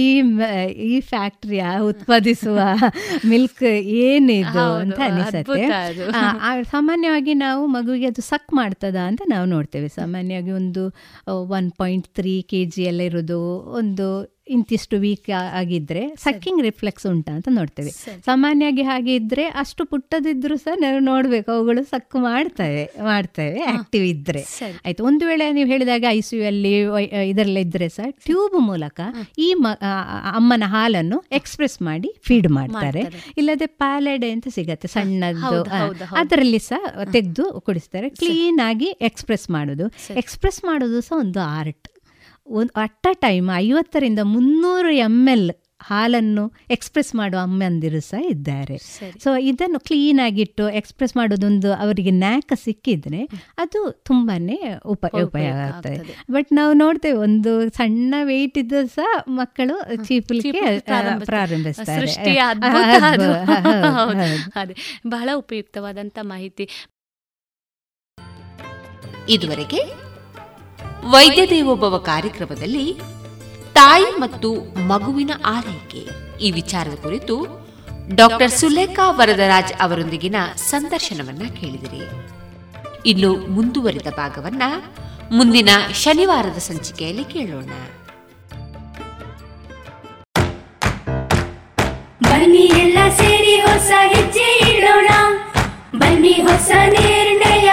ಈ ಫ್ಯಾಕ್ಟ್ರಿಯ ಉತ್ಪಾದಿಸುವ ಮಿಲ್ಕ್ ಏನಿದು ಅಂತ ಅನಿಸತ್ತೆ. ಸಾಮಾನ್ಯವಾಗಿ ನಾವು ಮಗುವಿಗೆ ಅದು ಸಕ್ ಮಾಡ್ತದ ಅಂತ ನಾವು ನೋಡ್ತೇವೆ. ಸಾಮಾನ್ಯವಾಗಿ ಒಂದು one point three K G ಎಲ್ಲ ಇರೋದು ಒಂದು ಇಂತಿಷ್ಟು ವೀಕ್ ಆಗಿದ್ರೆ ಸಕ್ಕಿಂಗ್ ರಿಫ್ಲೆಕ್ಸ್ ಉಂಟಾ ಅಂತ ನೋಡ್ತೇವೆ. ಸಾಮಾನ್ಯವಾಗಿ ಹಾಗೆ ಇದ್ರೆ ಅಷ್ಟು ಪುಟ್ಟದಿದ್ರು ಸಹ ನಾವು ನೋಡ್ಬೇಕು ಅವುಗಳು ಸಕ್ಕು ಮಾಡ್ತವೆ ಮಾಡ್ತವೆ ಆಕ್ಟಿವ್ ಇದ್ರೆ. ಆಯ್ತು ಒಂದು ವೇಳೆ ನೀವು ಹೇಳಿದಾಗ ಐ ಸಿ ಯು ಅಲ್ಲಿ ಇದರಲ್ಲ ಇದರೆಲ್ಲ ಇದ್ರೆ ಸಹ ಟ್ಯೂಬ್ ಮೂಲಕ ಈ ಮ ಅಮ್ಮನ ಹಾಲನ್ನು ಎಕ್ಸ್ಪ್ರೆಸ್ ಮಾಡಿ ಫೀಡ್ ಮಾಡ್ತಾರೆ. ಇಲ್ಲದೆ ಪ್ಯಾಲೆಡೆ ಅಂತ ಸಿಗತ್ತೆ ಸಣ್ಣದ್ದು. ಅದರಲ್ಲಿ ಸಹ ತೆಗೆದು ಕುಡಿಸ್ತಾರೆ. ಕ್ಲೀನ್ ಆಗಿ ಎಕ್ಸ್ಪ್ರೆಸ್ ಮಾಡೋದು. ಎಕ್ಸ್ಪ್ರೆಸ್ ಮಾಡೋದು ಸಹ ಒಂದು ಆರ್ಟ್ ಒಂದು ಅಟ್ಟ ಅ ಟೈಮ್ ಐವತ್ತರಿಂದ ಮುನ್ನೂರು ಎಂ ಎಲ್ ಹಾಲನ್ನು ಎಕ್ಸ್ಪ್ರೆಸ್ ಮಾಡುವ ಅಮ್ಮಂದಿರು ಸಹ ಇದ್ದಾರೆ. ಸೊ ಇದನ್ನು ಕ್ಲೀನ್ ಆಗಿಟ್ಟು ಎಕ್ಸ್ಪ್ರೆಸ್ ಮಾಡೋದೊಂದು ಅವರಿಗೆ ನ್ಯಾಕ ಸಿಕ್ಕಿದ್ರೆ ಅದು ತುಂಬಾನೇ ಉಪ ಉಪಯೋಗ ಆಗ್ತದೆ. ಬಟ್ ನಾವು ನೋಡ್ತೇವೆ ಒಂದು ಸಣ್ಣ ವೆಯ್ಟ್ ಇದ್ದು ಸಹ ಮಕ್ಕಳು ಚೀಪಲಿಕ್ಕೆ ಚೀಪುಲಿಕೆ ಪ್ರಾರಂಭಿಸ್ತಾರೆ. ಅದು. ಬಹಳ ಉಪಯುಕ್ತವಾದಂತ ಮಾಹಿತಿ. ಇದುವರೆಗೆ ವೈದ್ಯ ದೇವೋಭವ ಕಾರ್ಯಕ್ರಮದಲ್ಲಿ ತಾಯಿ ಮತ್ತು ಮಗುವಿನ ಆರೈಕೆ. ಈ ವಿಚಾರದ ಕುರಿತು ಡಾಕ್ಟರ್ ಸುಲೇಖಾ ವರದರಾಜ್ ಅವರೊಂದಿಗಿನ ಸಂದರ್ಶನವನ್ನ ಕೇಳಿದಿರಿ. ಇನ್ನು ಮುಂದುವರಿದ ಭಾಗವನ್ನ ಮುಂದಿನ ಶನಿವಾರದ ಸಂಚಿಕೆಯಲ್ಲಿ ಕೇಳೋಣ. ಬನ್ನಿ ಎಲ್ಲ ಸೇರಿ ಹೊಸ ಹೆಜ್ಜೆ ಇಡೋಣ. ಬನ್ನಿ ಹೊಸ ನಿರ್ಣಯ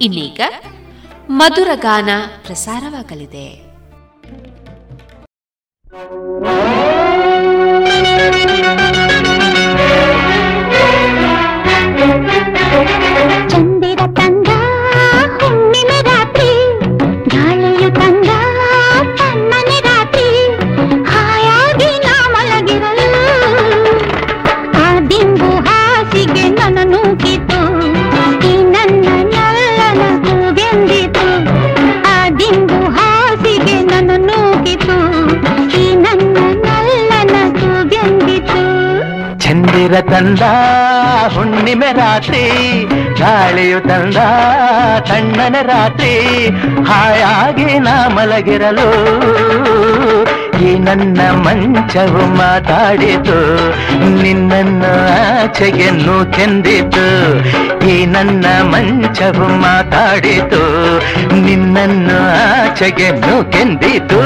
ಇನ್ನೀಗ ಮಧುರ ಗಾನ ಪ್ರಸಾರವಾಗಲಿದೆ. ಚಂದಿರ ತಂದ ಹುಣ್ಣಿಮೆ ರಾತ್ರಿ, ಗಾಳಿಯು ತಂದ ತಣ್ಣನೆ ರಾತ್ರಿ, ಹಾಯಾಗಿ ನಾ ಮಲಗಿರಲು. ಈ ನನ್ನ ಮಂಚವು ಮಾತಾಡಿತು, ನಿನ್ನನ್ನು ಆಚೆಗೆ ಕೆಂದಿತು. ಈ ನನ್ನ ಮಂಚವು ಮಾತಾಡಿತು, ನಿನ್ನನ್ನು ಆಚೆಗೆ ಕೆಂದಿತು.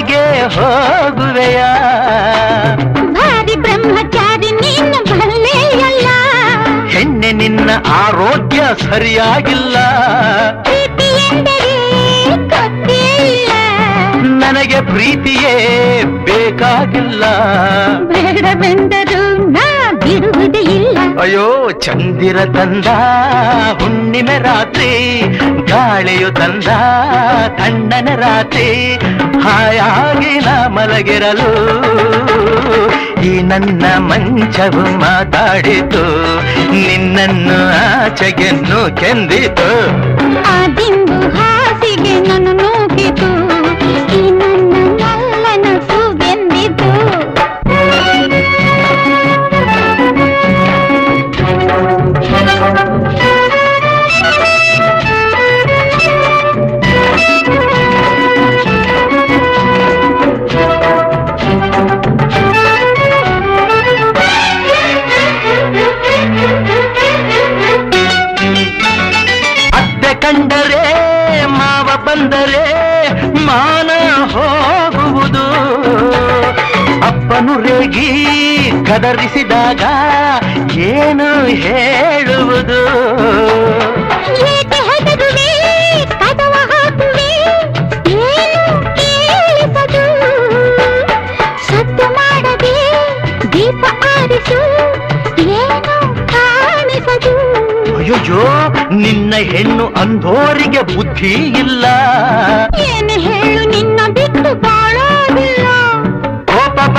ಹೊರಗೆ ಹೋಗುವೆಯ? ಭಾರಿ ಬ್ರಹ್ಮಚಾರಿ ನಿನ್ನ ಬಲ್ಲೆಯಲ್ಲ. ಹೆಣ್ಣೆ ನಿನ್ನ ಆರೋಗ್ಯ ಸರಿಯಾಗಿಲ್ಲ. ನನಗೆ ಪ್ರೀತಿಯೇ ಬೇಕಾಗಿಲ್ಲ. ಬೇಡವೆಂದರು ನಾ ಬಿಡುವುದೇ ಇಲ್ಲ ಅಯ್ಯೋ ಚಂದಿರ ತಂದ ಹುಣ್ಣಿಮೆ ರಾತ್ರಿ ಗಾಳಿಯು ತಂದ ತಣ್ಣನ ರಾತ್ರಿ ಹಾಯಾಗಿ ನಾ ಮಲಗಿರಲು. ಈ ನನ್ನ ಮಂಚವು ಮಾತಾಡಿತು ನಿನ್ನನ್ನು ಆಚೆಗೆನ್ನು ಕೆಂದಿತು. ಆ ಆರಿಸು? ಏನು ಹೇಳುವುದು ಅಯ್ಯೋ ನಿನ್ನ ಹೆಣ್ಣು ಅಂಧೋರಿಗೆ ಬುದ್ಧಿ ಇಲ್ಲ. ಏನು ಹೇಳು ನಿನ್ನ ಬಿಟ್ಟು ಬಾಳೋದಿಲ್ಲ.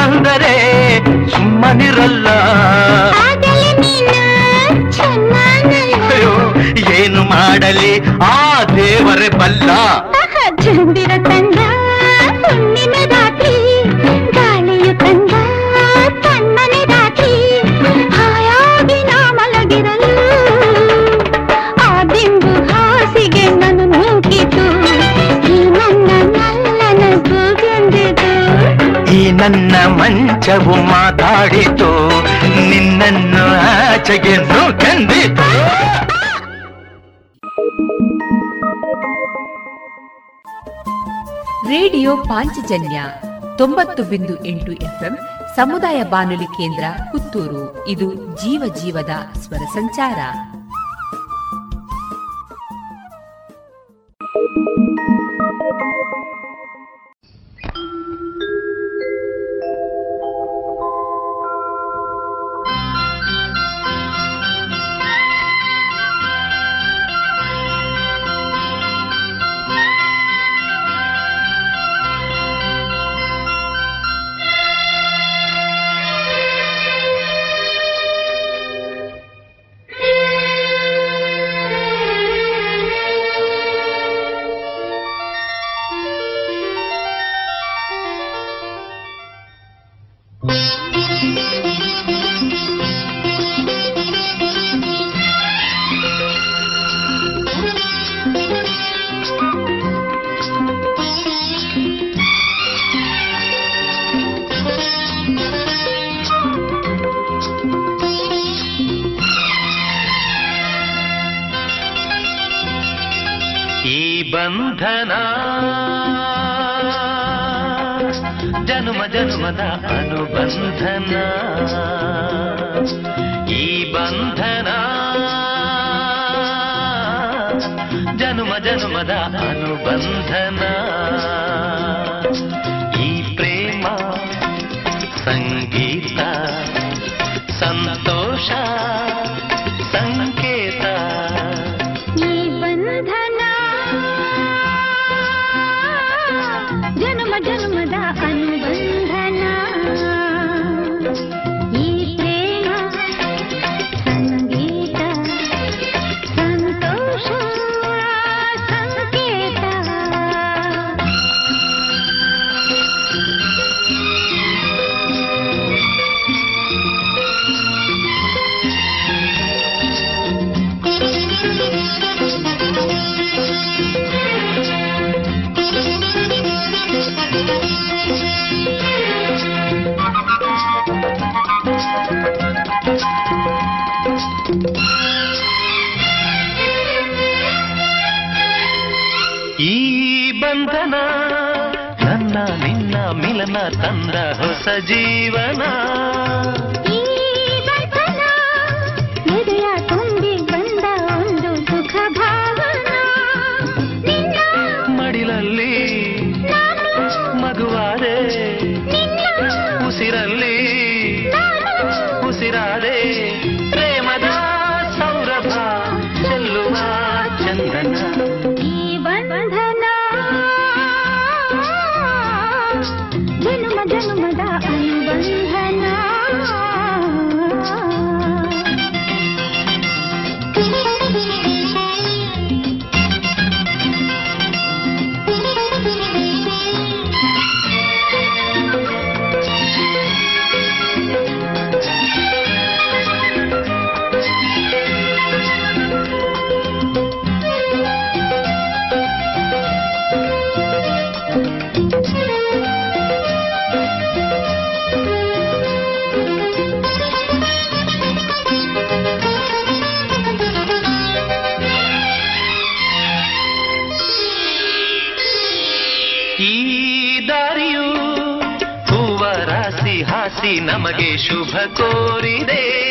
ಬಂದರೆ ಸುಮ್ಮನಿರಲ್ಲ. ಏನು ಮಾಡಲಿ? ಆ ದೇವರೇ ಬಲ್ಲ. ಚಂದಿರ ನನ್ನ ಮಂಚವು ಮಾತಾಡಿತು, ನಿನ್ನನ್ನು ಆಚೆಗೆ ಕಂದಿತು ರೇಡಿಯೋ ಪಾಂಚಜನ್ಯ ತೊಂಬತ್ತು ಬಿಂದು ಎಂಟು ಎಫ್ಎಂ ಸಮುದಾಯ ಬಾನುಲಿ ಕೇಂದ್ರ ಪುತ್ತೂರು. ಇದು ಜೀವ ಜೀವದ ಸ್ವರ ಸಂಚಾರ. మన అనుబంధన. ఈ బంధన జనుమ జనుమದ అనుబంధన. జీవనా? ನಮಗೆ ಶುಭ ಕೋರಿದೆ.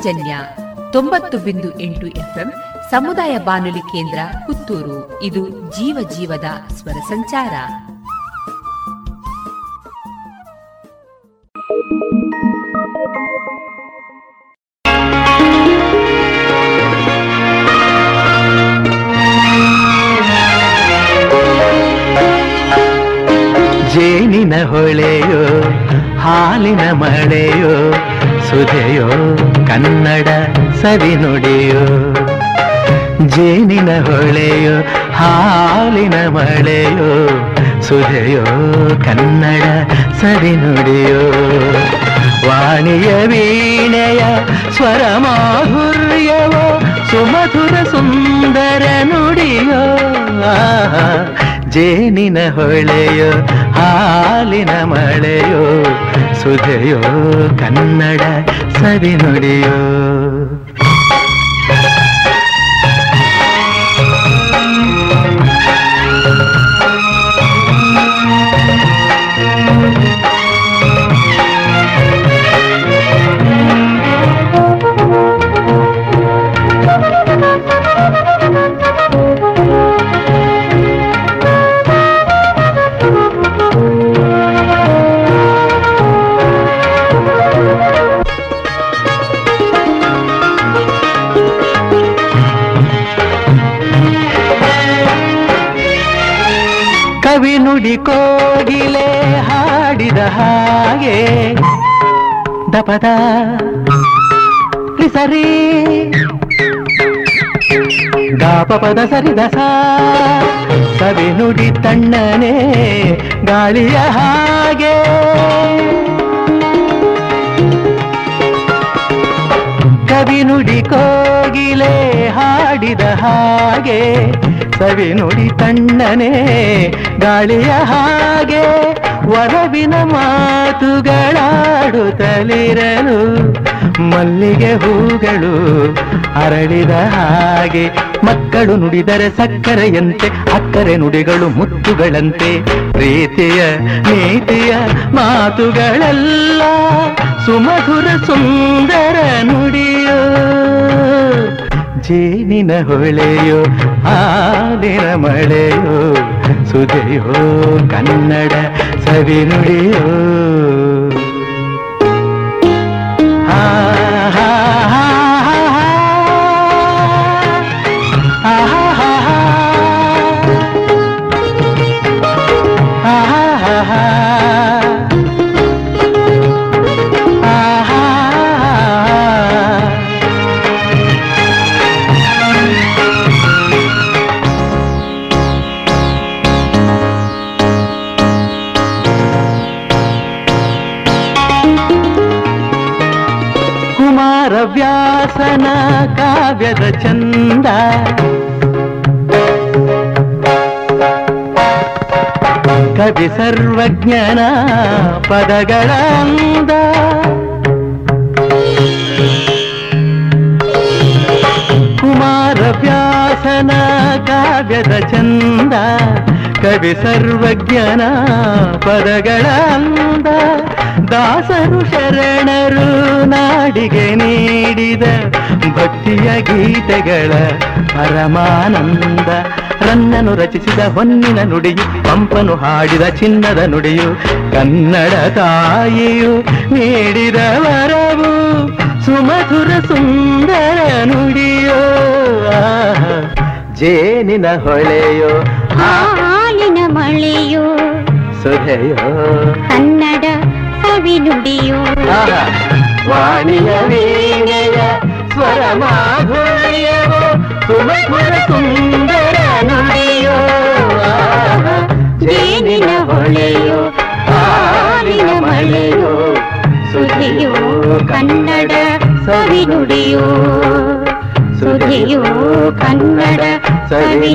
ಪಾಂಚಜನ್ಯ ತೊಂಬತ್ತು ಬಿಂದು ಎಂಟು ಎಫ್ಎಂ ಸಮುದಾಯ ಬಾನುಲಿ ಕೇಂದ್ರ ಪುತ್ತೂರು. ಇದು ಜೀವ ಜೀವದ ಸ್ವರ ಸಂಚಾರ. ಜೇನಿನ ಹೊಳೆಯೋ, ಹಾಲಿನ ಮಳೆಯೋ ಸುಧೆಯೋ, ಕನ್ನಡ ಸವಿ ನುಡಿಯೋ, ಜೇನಿನ ಹೊಳೆಯೋ, ಹಾಲಿನ ಮಳೆಯೋ, ಸುಧೆಯೋ, ಕನ್ನಡ ಸವಿ ನುಡಿಯೋ. ವಾಣಿಯ ವೀಣೆಯ ಸ್ವರ ಮಾಧುರ್ಯವೋ, ಸುಮಧುರ ಸುಂದರ ನುಡಿಯೋ ಜೇನಿನ ಹೊಳೆಯೋ, ಹಾಲಿನ ಮಳೆಯೋ ಸುಧೆಯೋ ಕನ್ನಡ ಸರಿ ನುಡಿಯೋ. ಕೋಗಿಲೆ ಹಾಡಿದ ಹಾಗೆ. ದಪದ ಸರಿ ಗಾಪಪದ ಸರಿದ ಸಾ ಕವಿ ನುಡಿ ತಣ್ಣನೆ ಗಾಳಿಯ ಹಾಗೆ. ಕವಿ ನುಡಿ ಕೋಗಿಲೆ ಹಾಡಿದ ಹಾಗೆ, ಸವಿ ನುಡಿ ತಣ್ಣನೆ ಗಾಳಿಯ ಹಾಗೆ, ವರವಿನ ಮಾತುಗಳಾಡುತ್ತಲಿರಲು ಮಲ್ಲಿಗೆ ಹೂಗಳು ಅರಳಿದ ಹಾಗೆ, ಮಕ್ಕಳು ನುಡಿದರೆ ಸಕ್ಕರೆಯಂತೆ ಅಕ್ಕರೆ ನುಡಿಗಳು ಮುತ್ತುಗಳಂತೆ, ಪ್ರೀತಿಯ ನೀತಿಯ ಮಾತುಗಳೆಲ್ಲ ಸುಮಧುರ ಸುಂದರ ನುಡಿಯೋ ಜೇನಿನ ಹೊಳೆಯೋ ಹಾಲಿನ ಮಳೆಯೋ ಸುದೆಯೋ ಕನ್ನಡ ಸವಿ ಕುಮಾರವ್ಯಾಸನ ಕಾವ್ಯದ ಚಂದ. ಕವಿ ಸರ್ವಜ್ಞನ ಪದಗಳಂದ. ಕುಮಾರ ವ್ಯಾಸನ ಕಾವ್ಯದ ಚಂದ. ಕವಿ ಸರ್ವಜ್ಞನ ಪದಗಳ ಅಂದ ದಾಸರು ಶರಣರು ನಾಡಿಗೆ ನೀಡಿದ ಭಕ್ತಿಯ ಗೀತೆಗಳ ಪರಮಾನಂದ. ರನ್ನನು ರಚಿಸಿದ ಹೊನ್ನಿನ ನುಡಿಯು ಪಂಪನು ಹಾಡಿದ ಚಿನ್ನದ ನುಡಿಯು ಕನ್ನಡ ತಾಯಿಯು ನೀಡಿದ ವರವು ಸುಮಧುರ ಸುಂದರ ನುಡಿಯೋ. ಜೇನಿನ ಹೊಳೆಯೋ ಹಾಲಿನ ಮಳೆಯೋ ಸುಧೆಯೋ ಸವಿ ನುಡಿಯೋ ವಾಣಿಯ ವೀಣೆಯ ಸ್ವರ ಮಾಧುರ್ಯವೋ ಸುಮಧುರ ಸುಂದರ ನುಡಿಯೋ. ಜೇನಿನ ಹೊಳೆಯೋ ಹಾಲಿನ ಮಳೆಯೋ ಸುಧಿಯೋ ಕನ್ನಡ ಸವಿ ಸುಧಿಯೋ ಕನ್ನಡ ಸವಿ